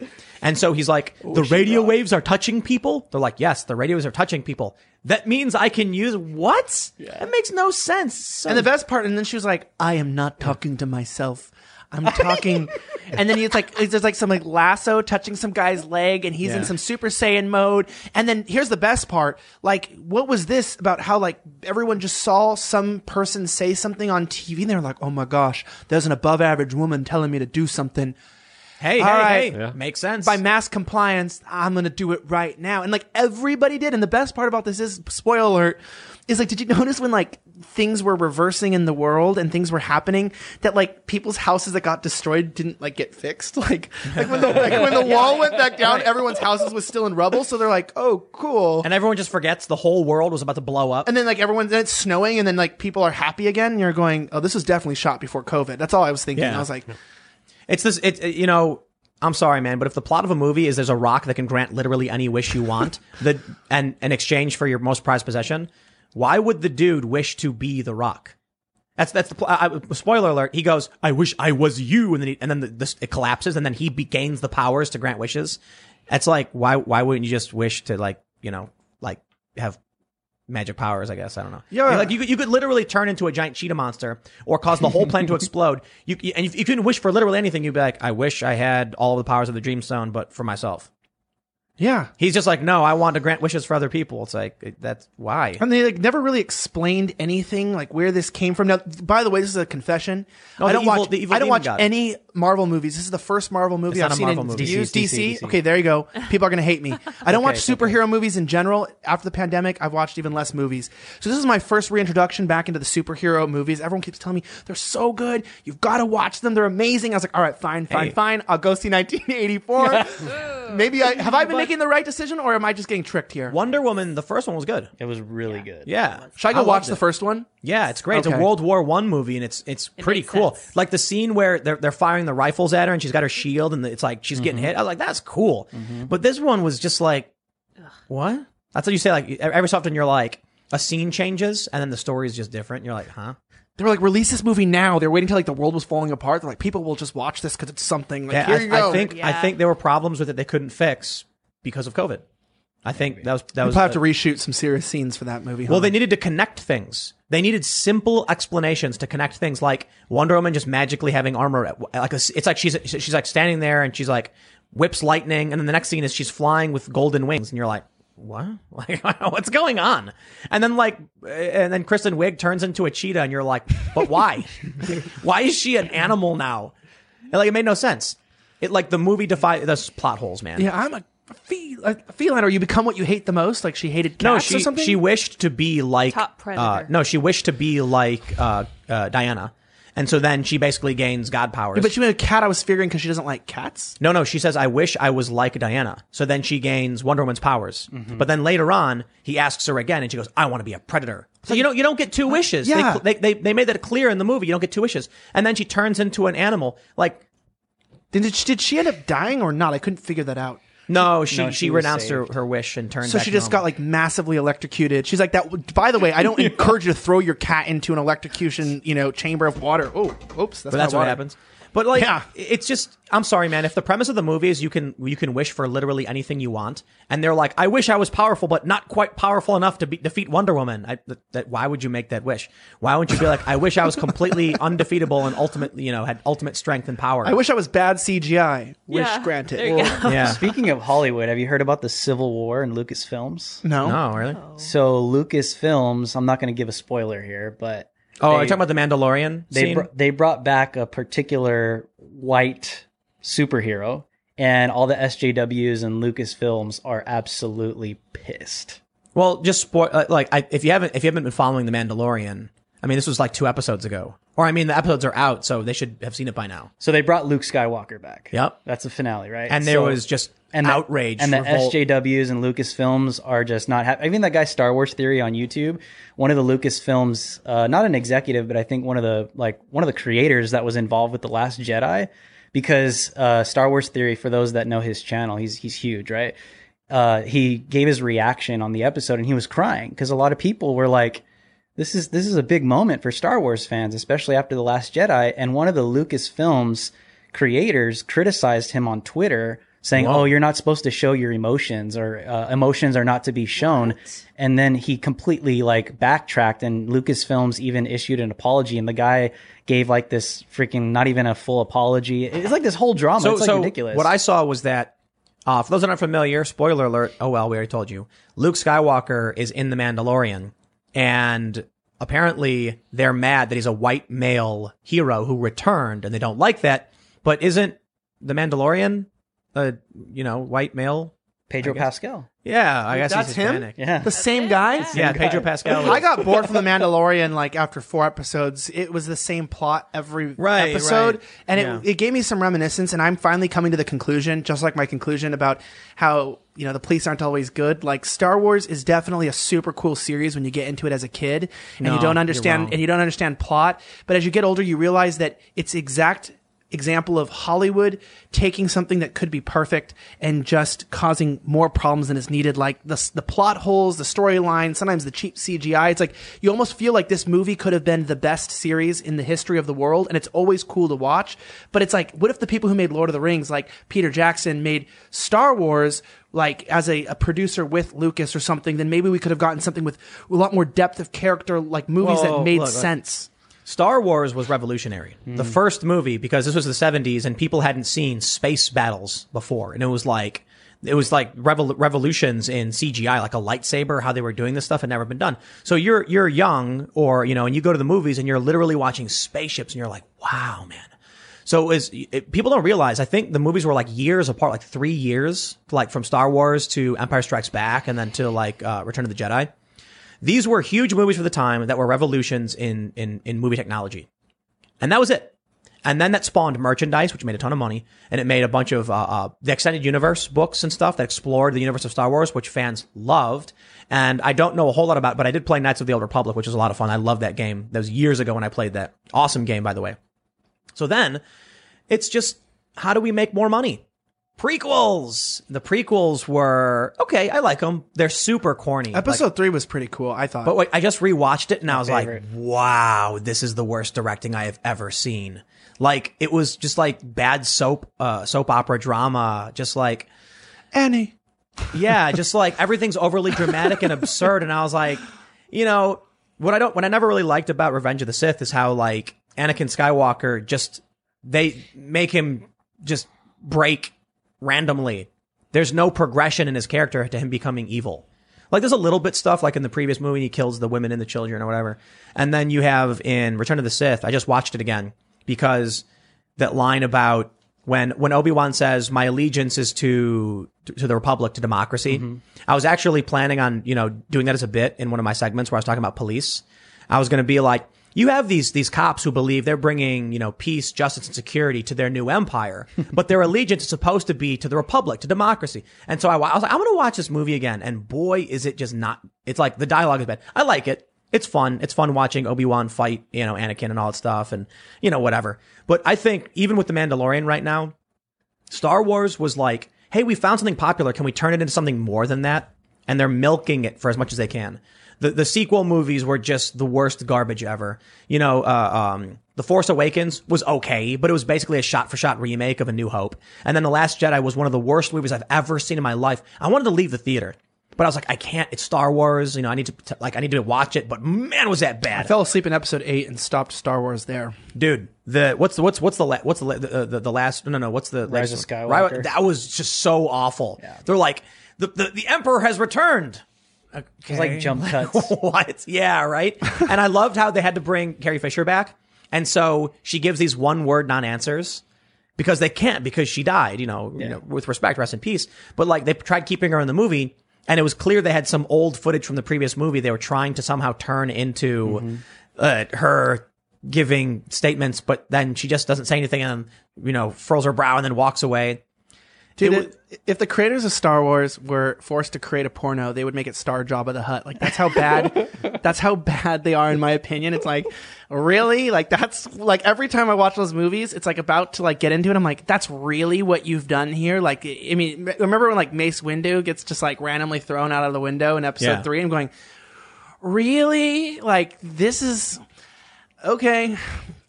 And so he's like, the radio waves are touching people. They're like, yes, the radio waves are touching people. That means I can use what? That makes no sense. So And the best part, and then she was like, I am not talking to myself. I'm talking, and then it's like there's like some like lasso touching some guy's leg, and he's in some Super Saiyan mode. And then here's the best part: like, what was this about? How like everyone just saw some person say something on TV, and they're like, "Oh my gosh, there's an above average woman telling me to do something." hey, hey, All right. hey, Yeah. makes sense. by mass compliance, I'm gonna do it right now. And like everybody did. And the best part about this is spoiler alert is like, did you notice when like things were reversing in the world and things were happening that like people's houses that got destroyed didn't like get fixed? Like, like when the like when the wall went back down, everyone's houses was still in rubble. So they're like, oh, cool. and everyone just forgets the whole world was about to blow up. And then like everyone, then it's snowing, and then like people are happy again. And you're going, oh, this was definitely shot before COVID. That's all I was thinking. Yeah. I was like, It's this. It, it- you know. I'm sorry, man, but if the plot of a movie is there's a rock that can grant literally any wish you want, the and in exchange for your most prized possession, why would the dude wish to be the rock? That's that's the pl- I, spoiler alert. He goes, "I wish I was you," and then he, and then the, this it collapses, and then he be, gains the powers to grant wishes. It's like why why wouldn't you just wish to like you know like have magic powers? I guess I don't know. Yeah. like you could, you could literally turn into a giant cheetah monster or cause the whole planet to explode. You you- and if you couldn't wish for literally anything, you'd be like, "I wish I had all of the powers of the Dreamstone, but for myself." Yeah. He's just like, no, I want to grant wishes for other people. It's like it- that's why. And they like never really explained anything like where this came from. Now, by the way, this is a confession. Oh, I the don't evil- watch. the evil I don't demon watch god. any Marvel movies. This is the first Marvel movie It's I've not a seen Marvel in movie. years. DC, DC. DC. Okay, there you go. People are gonna hate me. I don't watch it's okay. superhero movies in general. After the pandemic, I've watched even less movies. So this is my first reintroduction back into the superhero movies. Everyone keeps telling me they're so good. You've got to watch them. They're amazing. I was like, all right, fine, fine, Hey. fine. I'll go see 1984. Maybe I have I been making the right decision, or am I just getting tricked here? Wonder Woman, the first one was good. It was really good. Yeah. Should I go loved watch it. the first one? Yeah, it's great. It's Okay. a World War One movie, and it's it's pretty makes cool. sense. Like the scene where they're they're firing the rifles at her, and she's got her shield, and it's like she's getting mm-hmm. hit. I was like, that's cool. Mm-hmm. But this one was just like, what? That's what you say. Like every so often, you're like, a scene changes, and then the story is just different. You're like, huh? They were like, release this movie now. They're waiting till like the world was falling apart. They're like, people will just watch this because it's something. Like, Yeah, here I, you go. I think I Yeah. think there were problems with it they couldn't fix because of COVID. I think that was that we was. probably have to reshoot some serious scenes for that movie. Well, huh? they needed to connect things. They needed simple explanations to connect things, like Wonder Woman just magically having armor. Like a, it's like she's she's like standing there and she's like whips lightning, and then the next scene is she's flying with golden wings, and you're like, what? Like what's going on? And then like, eh, and then Kristen Wiig turns into a cheetah, and you're like, but why? why is she an animal now? And, like it made no sense. It like the movie defied those plot holes, man. yeah, I'm a, fe- a feline. Or you become what you hate the most. Like she hated cats No, or she something. she wished to be like Top predator. Uh, no, she wished to be like uh, uh, Diana, and so then she basically gains god powers. but she made a cat. I was figuring because she doesn't like cats. no, no, she says, "I wish I was like Diana." So then she gains Wonder Woman's powers. Mm-hmm. But then later on, he asks her again, and she goes, "I want to be a predator." So you don't you don't get two wishes. They- Yeah. They, they they made that clear in the movie. You don't get two wishes, and then she turns into an animal. Like Did she, did she end up dying or not? I couldn't figure that out. No, she No, she, she was renounced her, her wish and turned. So back she just got normal. like massively electrocuted. She's like that. By the way, I don't encourage you to throw your cat into an electrocution, you know, chamber of water. Oh, oops, that's, But that's what water. happens. But like, Yeah. it's just I'm sorry, man. If the premise of the movie is you can you can wish for literally anything you want, and they're like, I wish I was powerful, but not quite powerful enough to be, defeat Wonder Woman. I, that, that, why would you make that wish? Why wouldn't you be like, I wish I was completely undefeatable and ultimately, you know, had ultimate strength and power? I wish I was bad CGI. Wish Yeah, granted. there you go. yeah. Speaking of Hollywood, have you heard about the Civil War in Lucasfilms? No. No, really? Oh. So Lucasfilms, I'm not going to give a spoiler here, but Oh, are you talking about the Mandalorian they br- they brought back a particular white superhero, and all the SJWs and Lucasfilms are absolutely pissed. well, just spoil. Uh, like, I, if you haven't if you haven't been following the Mandalorian, I mean, this was like two episodes ago, or I mean, the episodes are out, so they should have seen it by now. So they brought Luke Skywalker back. Yep. that's the finale, right? And there So- was just and the- outrage, and the. SJWs and Lucasfilms are just not happy. Even that guy Star Wars Theory on YouTube, one of the Lucasfilms, uh, not an executive, but I think one of the like one of the creators that was involved with the Last Jedi, because uh, Star Wars Theory, for those that know his channel, he's he's huge, right? Uh, he gave his reaction on the episode and he was crying because a lot of people were like, this is this is a big moment for Star Wars fans, especially after the Last Jedi. And one of the Lucasfilms creators criticized him on Twitter, saying, "Oh, you're not supposed to show your emotions, or uh, emotions are not to be shown." And then he completely like backtracked, and Lucasfilms even issued an apology, and the guy gave like this freaking not even a full apology. It's like this whole drama. So, it's like so ridiculous. what I saw was that, uh, for those that aren't familiar, spoiler alert. Oh well, we already told you. Luke Skywalker is in the Mandalorian, and apparently they're mad that he's a white male hero who returned, and they don't like that. But isn't the Mandalorian, a you know, white male? Pedro Pascal. Yeah, I guess That's he's him? Hispanic. Yeah. The same guy? Yeah, Pedro. Pascal. I is- got bored from The Mandalorian like after four episodes. It was the same plot every Right, episode. right. And Yeah. it, it gave me some reminiscence. And I'm finally coming to the conclusion, just like my conclusion about how, you know, the police aren't always good. Like Star Wars is definitely a super cool series when you get into it as a kid and No, you don't you're understand, wrong. and you don't understand plot. But as you get older, you realize that it's exact example of Hollywood taking something that could be perfect and just causing more problems than is needed. Like the the plot holes, the storyline, sometimes the cheap CGI. It's like you almost feel like this movie could have been the best series in the history of the world, and it's always cool to watch. But it's like, what if the people who made Lord of the Rings, like Peter Jackson, made Star Wars? Like as a, a producer with Lucas or something, then maybe we could have gotten something with a lot more depth of character, like movies Whoa, that made look, look. Star Wars was revolutionary. The first movie, because this was the 70s and people hadn't seen space battles before. And it was like, it was like revol- revolutions in CGI, like a lightsaber, how they were doing this stuff had never been done. So you're, you're young or, you know, and you go to the movies and you're literally watching spaceships and you're like, wow, man. So it was, it, people don't realize, I think the movies were like years apart, like three years, like from Star Wars to Empire Strikes Back and then to like, uh, Return of the Jedi. These were huge movies for the time that were revolutions in, in, in movie technology. And that was it. And then that spawned merchandise, which made a ton of money, and it made a bunch of uh, uh, the extended universe books and stuff that explored the universe of Star Wars, which fans loved. And I don't know a whole lot about, but I did play Knights of the Old Republic, which was a lot of fun. I loved that game. That was years ago when I played that. Awesome game, by the way. So then, it's just how do we make more money? Prequels. The prequels were okay. I like them. They're super corny. Like- Episode three was pretty cool. I thought. but wait, I just rewatched it and I was favorite. like, wow, this is the worst directing I have ever seen. Like, it was just like bad soap, uh, soap opera drama. Just like, Annie. yeah, just like everything's overly dramatic and absurd. And I was like, you know, what I don't, what I never really liked about Revenge of the Sith is how like Anakin Skywalker just, they make him just break randomly. There's no progression in his character to him becoming evil. Like there's a little bit stuff like in the previous movie, he kills the women and the children or whatever. And then you have in Return of the Sith, I just watched it again because that line about when, when Obi-Wan says, my allegiance is to, to the Republic, to democracy. Mm-hmm. I was actually planning on, you know, doing that as a bit in one of my segments where I was talking about police. I was going to be like, you have these, these cops who believe they're bringing, you know, peace, justice, and security to their new empire, but their allegiance is supposed to be to the republic, to democracy. And so I, I was like, I'm going to watch this movie again. And boy, is it just not, it's like the dialogue is bad. I like it. It's fun. It's fun watching Obi-Wan fight, you know, Anakin and all that stuff and, you know, whatever. But I think even with The Mandalorian right now, Star Wars was like, hey, we found something popular. Can we turn it into something more than that? And they're milking it for as much as they can. The, the sequel movies were just the worst garbage ever. You know, uh, um, The Force Awakens was okay, but it was basically a shot for shot remake of A New Hope. And then The Last Jedi was one of the worst movies I've ever seen in my life. I wanted to leave the theater, but I was like, I can't. It's Star Wars. You know, I need to, like, I need to watch it, but man, was that bad. I fell asleep in episode eight and stopped Star Wars there. Dude, the what's the what's what's the la- what's the la- the, the, the last no no what's the Rise latest of? Skywalker. Ri- that was just so awful. They're like the, the the emperor has returned. It's like jump cuts. what? Yeah, right. and I loved how they had to bring Carrie Fisher back, and so she gives these one word non answers because they can't because she died. You know, you know, with respect, rest in peace. But like they tried keeping her in the movie, and it was clear they had some old footage from the previous movie. They were trying to somehow turn into uh, her giving statements, but then she just doesn't say anything and you know furls her brow and then walks away. Dude, It it- if the creators of Star Wars were forced to create a porno, they would make it Star Jabba the Hutt. Like that's how bad, that's how bad they are, in my opinion. It's like, really, like that's like every time I watch those movies, it's like about to like get into it. I'm like, that's really what you've done here. Like, I mean, remember when like Mace Windu gets just like randomly thrown out of the window in Episode Yeah. Three? I'm going, really? Like this is okay.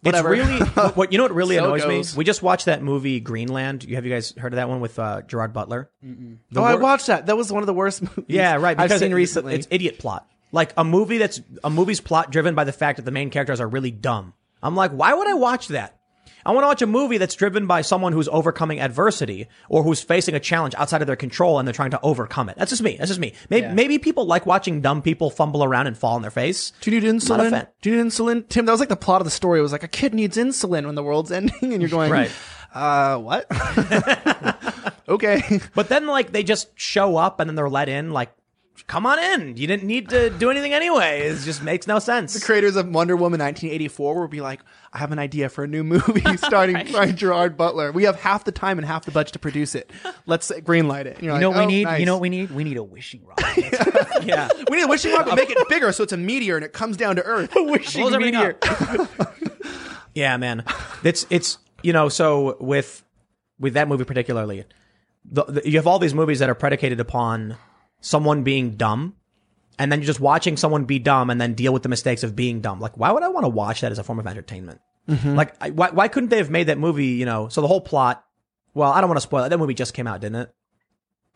Whatever. It's really what you know. What really So annoys goes. me? We just watched that movie Greenland. You have you guys heard of that one with uh, Gerard Butler? The oh, I wor- watched that. That was one of the worst movies. Yeah, right. I've because seen it- recently. It's idiot plot. Like a movie that's a movie's plot driven by the fact that the main characters are really dumb. I'm like, why would I watch that? I want to watch a movie that's driven by someone who's overcoming adversity or who's facing a challenge outside of their control and they're trying to overcome it. That's just me. That's just me. Maybe, maybe people like watching dumb people fumble around and fall on their face. Do you need Not a insulin? fan. Do you need insulin? Tim, that was like the plot of the story. It was like a kid needs insulin when the world's ending, and you're going, Right. Uh, what? okay. But then like they just show up and then they're let in like, come on in. You didn't need to do anything anyway. It just makes no sense. The creators of Wonder Woman 1984 will be like, I have an idea for a new movie starting by Gerard Butler. We have half the time and half the budget to produce it. Let's greenlight it. You're know like, what "Oh, we need? nice." You know what we need? We need a wishing rod. Yeah. We need a wishing rod, but make it bigger so it's a meteor and it comes down to Earth. wishing Blows meteor. yeah, man. It's it's you know so with with that movie particularly, the, the, you have all these movies that are predicated upon someone being dumb, and then you're just watching someone be dumb and then deal with the mistakes of being dumb. Like, why would I want to watch that as a form of entertainment? Mm-hmm. Like, I, why why couldn't they have made that movie? You know, so the whole plot. Well, I don't want to spoil it. That movie just came out, didn't it?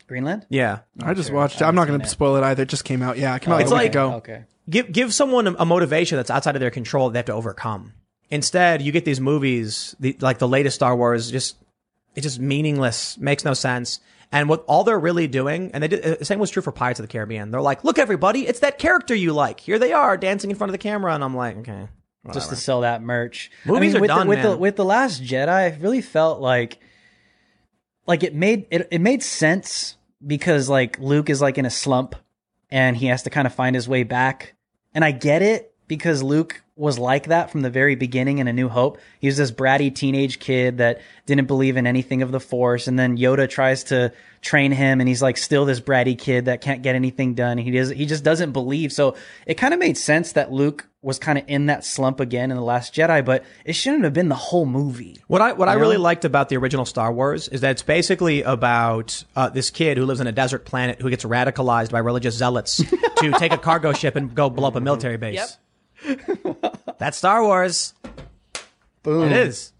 Greenland? Yeah. I just Sure. watched it. I I'm not going to spoil it either. It just came out. Yeah, it came out It's like a week like- ago. Okay. give give someone a, a motivation that's outside of their control that they have to overcome. Instead, you get these movies, the, like the latest Star Wars, just it's just meaningless, makes no sense. And what all they're really doing, and they did, uh, the same was true for Pirates of the Caribbean. They're like, look, everybody, it's that character you like. Here they are dancing in front of the camera. And I'm like, okay. just to sell that merch. Movies I mean, are with done, the, with the with the Last Jedi. I really felt like like it made it it made sense because like Luke is like in a slump and he has to kind of find his way back. And I get it because Luke was like that from the very beginning in A New Hope. He was this bratty teenage kid that didn't believe in anything of the Force, and then Yoda tries to train him, and he's like still this bratty kid that can't get anything done. He does he just doesn't believe. So it kind of made sense that Luke was kind of in that slump again in the Last Jedi, but it shouldn't have been the whole movie. What I what I really liked about the original Star Wars is that it's basically about uh, this kid who lives on a desert planet who gets radicalized by religious zealots to take a cargo ship and go blow up a military base. That's Star Wars. Boom. It is.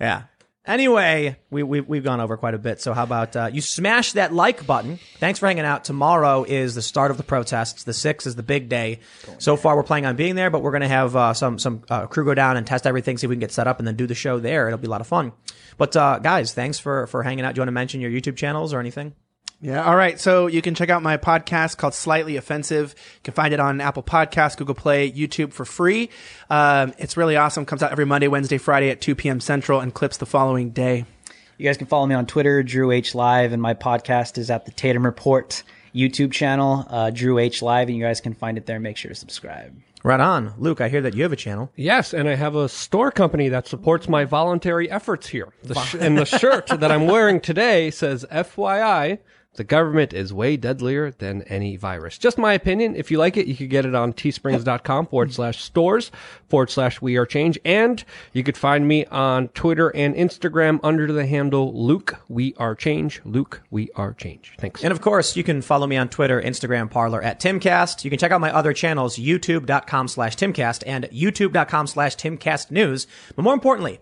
Yeah. Anyway, we, we, we've gone over quite a bit. So how about uh, you smash that like button? Thanks for hanging out. Tomorrow is the start of the protests. The 6th is the big day. So far, we're planning on being there, but we're going to have uh, some some uh, crew go down and test everything, see if we can get set up, and then do the show there. It'll be a lot of fun. But uh, guys, thanks for for hanging out. Do you want to mention your YouTube channels or anything? Yeah. All right. So you can check out my podcast called Slightly Offensive. You can find it on Apple Podcasts, Google Play, YouTube for free. Um, it's really awesome. Comes out every Monday, Wednesday, Friday at 2 p.m. Central and clips the following day. You guys can follow me on Twitter, Drew H Live, and my podcast is at the Tatum Report YouTube channel, uh, Drew H Live, and you guys can find it there. Make sure to subscribe. Right on, Luke. I hear that you have a channel. Yes, and I have a store company that supports my voluntary efforts here. The sh- and the shirt that I'm wearing today says FYI, the government is way deadlier than any virus. Just my opinion. If you like it, you could get it on teesprings.com forward slash stores forward slash we are change. And you could find me on Twitter and Instagram under the handle Luke we are change. Luke we are change. Thanks. And of course, you can follow me on Twitter, Instagram, Parler at Timcast. You can check out my other channels, youtube.com slash Timcast and youtube.com slash Timcast News. But more importantly,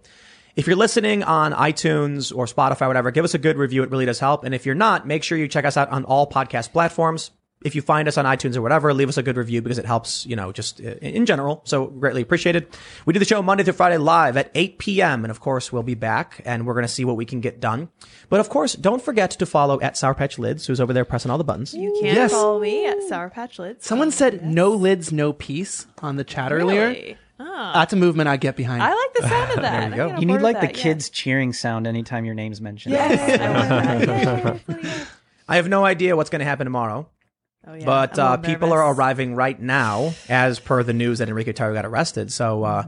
if you're listening on iTunes or Spotify, whatever, give us a good review. It really does help. And if you're not, make sure you check us out on all podcast platforms. If you find us on iTunes or whatever, leave us a good review because it helps, you know, just uh, in in general. So greatly appreciated. We do the show Monday through Friday live at 8 p.m. And of course, we'll be back and we're going to see what we can get done. But of course, don't forget to follow at Sour Patch Lyds, who's over there pressing all the buttons. You can Yes. follow me at Sour Patch Lyds. Someone said no lids, no peace on the chat earlier. Really? Ah. That's a movement I get behind. I like the sound of that. there you go. You need like with the that, yeah. kids cheering sound anytime your name's mentioned. Yes, I want that. Yay, Lydia. I have no idea what's going to happen tomorrow. Oh, yeah. But uh, people are arriving right now, as per the news that Enrique Tarrio got arrested. So uh,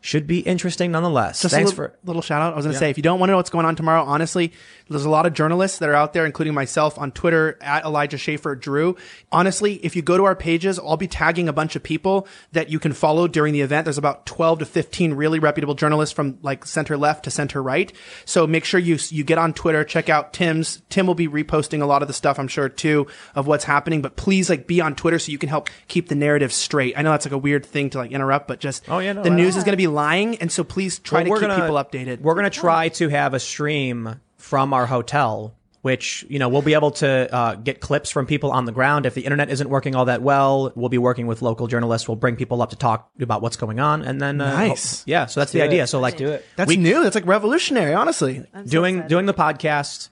should be interesting nonetheless. Just Thanks a little, for. little shout out. I was going to say, if you don't want to know what's going on tomorrow, honestly, there's a lot of journalists that are out there, including myself on Twitter at Elijah Schaffer Drew. Honestly, if you go to our pages, I'll be tagging a bunch of people that you can follow during the event. There's about 12 to 15 really reputable journalists from like center left to center right. So make sure you, you get on Twitter, check out Tim's. Tim will be reposting a lot of the stuff, I'm sure, too, of what's happening. But please, like, be on Twitter so you can help keep the narrative straight. I know that's like a weird thing to like interrupt, but just Oh, yeah, no, the news is going to be lying. And so please try Well, to we're keep gonna- people updated. We're going to try to have a stream from our hotel. Which you know we'll be able to uh, get clips from people on the ground. If the internet isn't working all that well, we'll be working with local journalists. We'll bring people up to talk about what's going on, and then uh, Nice. yeah. So that's the idea. it. So like do it. That's we- new. That's like revolutionary, honestly. I'm doing excited. doing the podcast,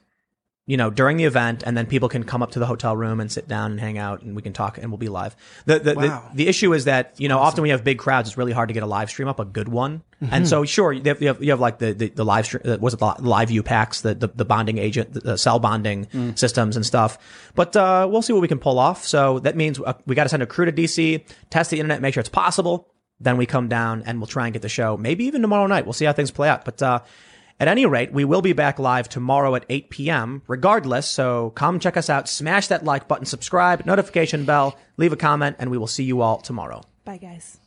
you know, during the event, and then people can come up to the hotel room and sit down and hang out, and we can talk, and we'll be live. The the, Wow. the, the issue is that you know often we have big crowds, it's really hard to get a live stream up, a good one. Mm-hmm. And so sure, you have, you have you have like the the, the live stream, uh, was it the LiveU packs, the, the the bonding agent, the, the cell bonding Mm. systems and stuff. But uh, we'll see what we can pull off. So that means uh, we got to send a crew to DC, test the internet, make sure it's possible. Then we come down and we'll try and get the show. Maybe even tomorrow night. We'll see how things play out. But uh, at any rate, we will be back live tomorrow at 8 p.m. regardless. So come check us out. Smash that like button, subscribe, notification bell, leave a comment, and we will see you all tomorrow. Bye, guys.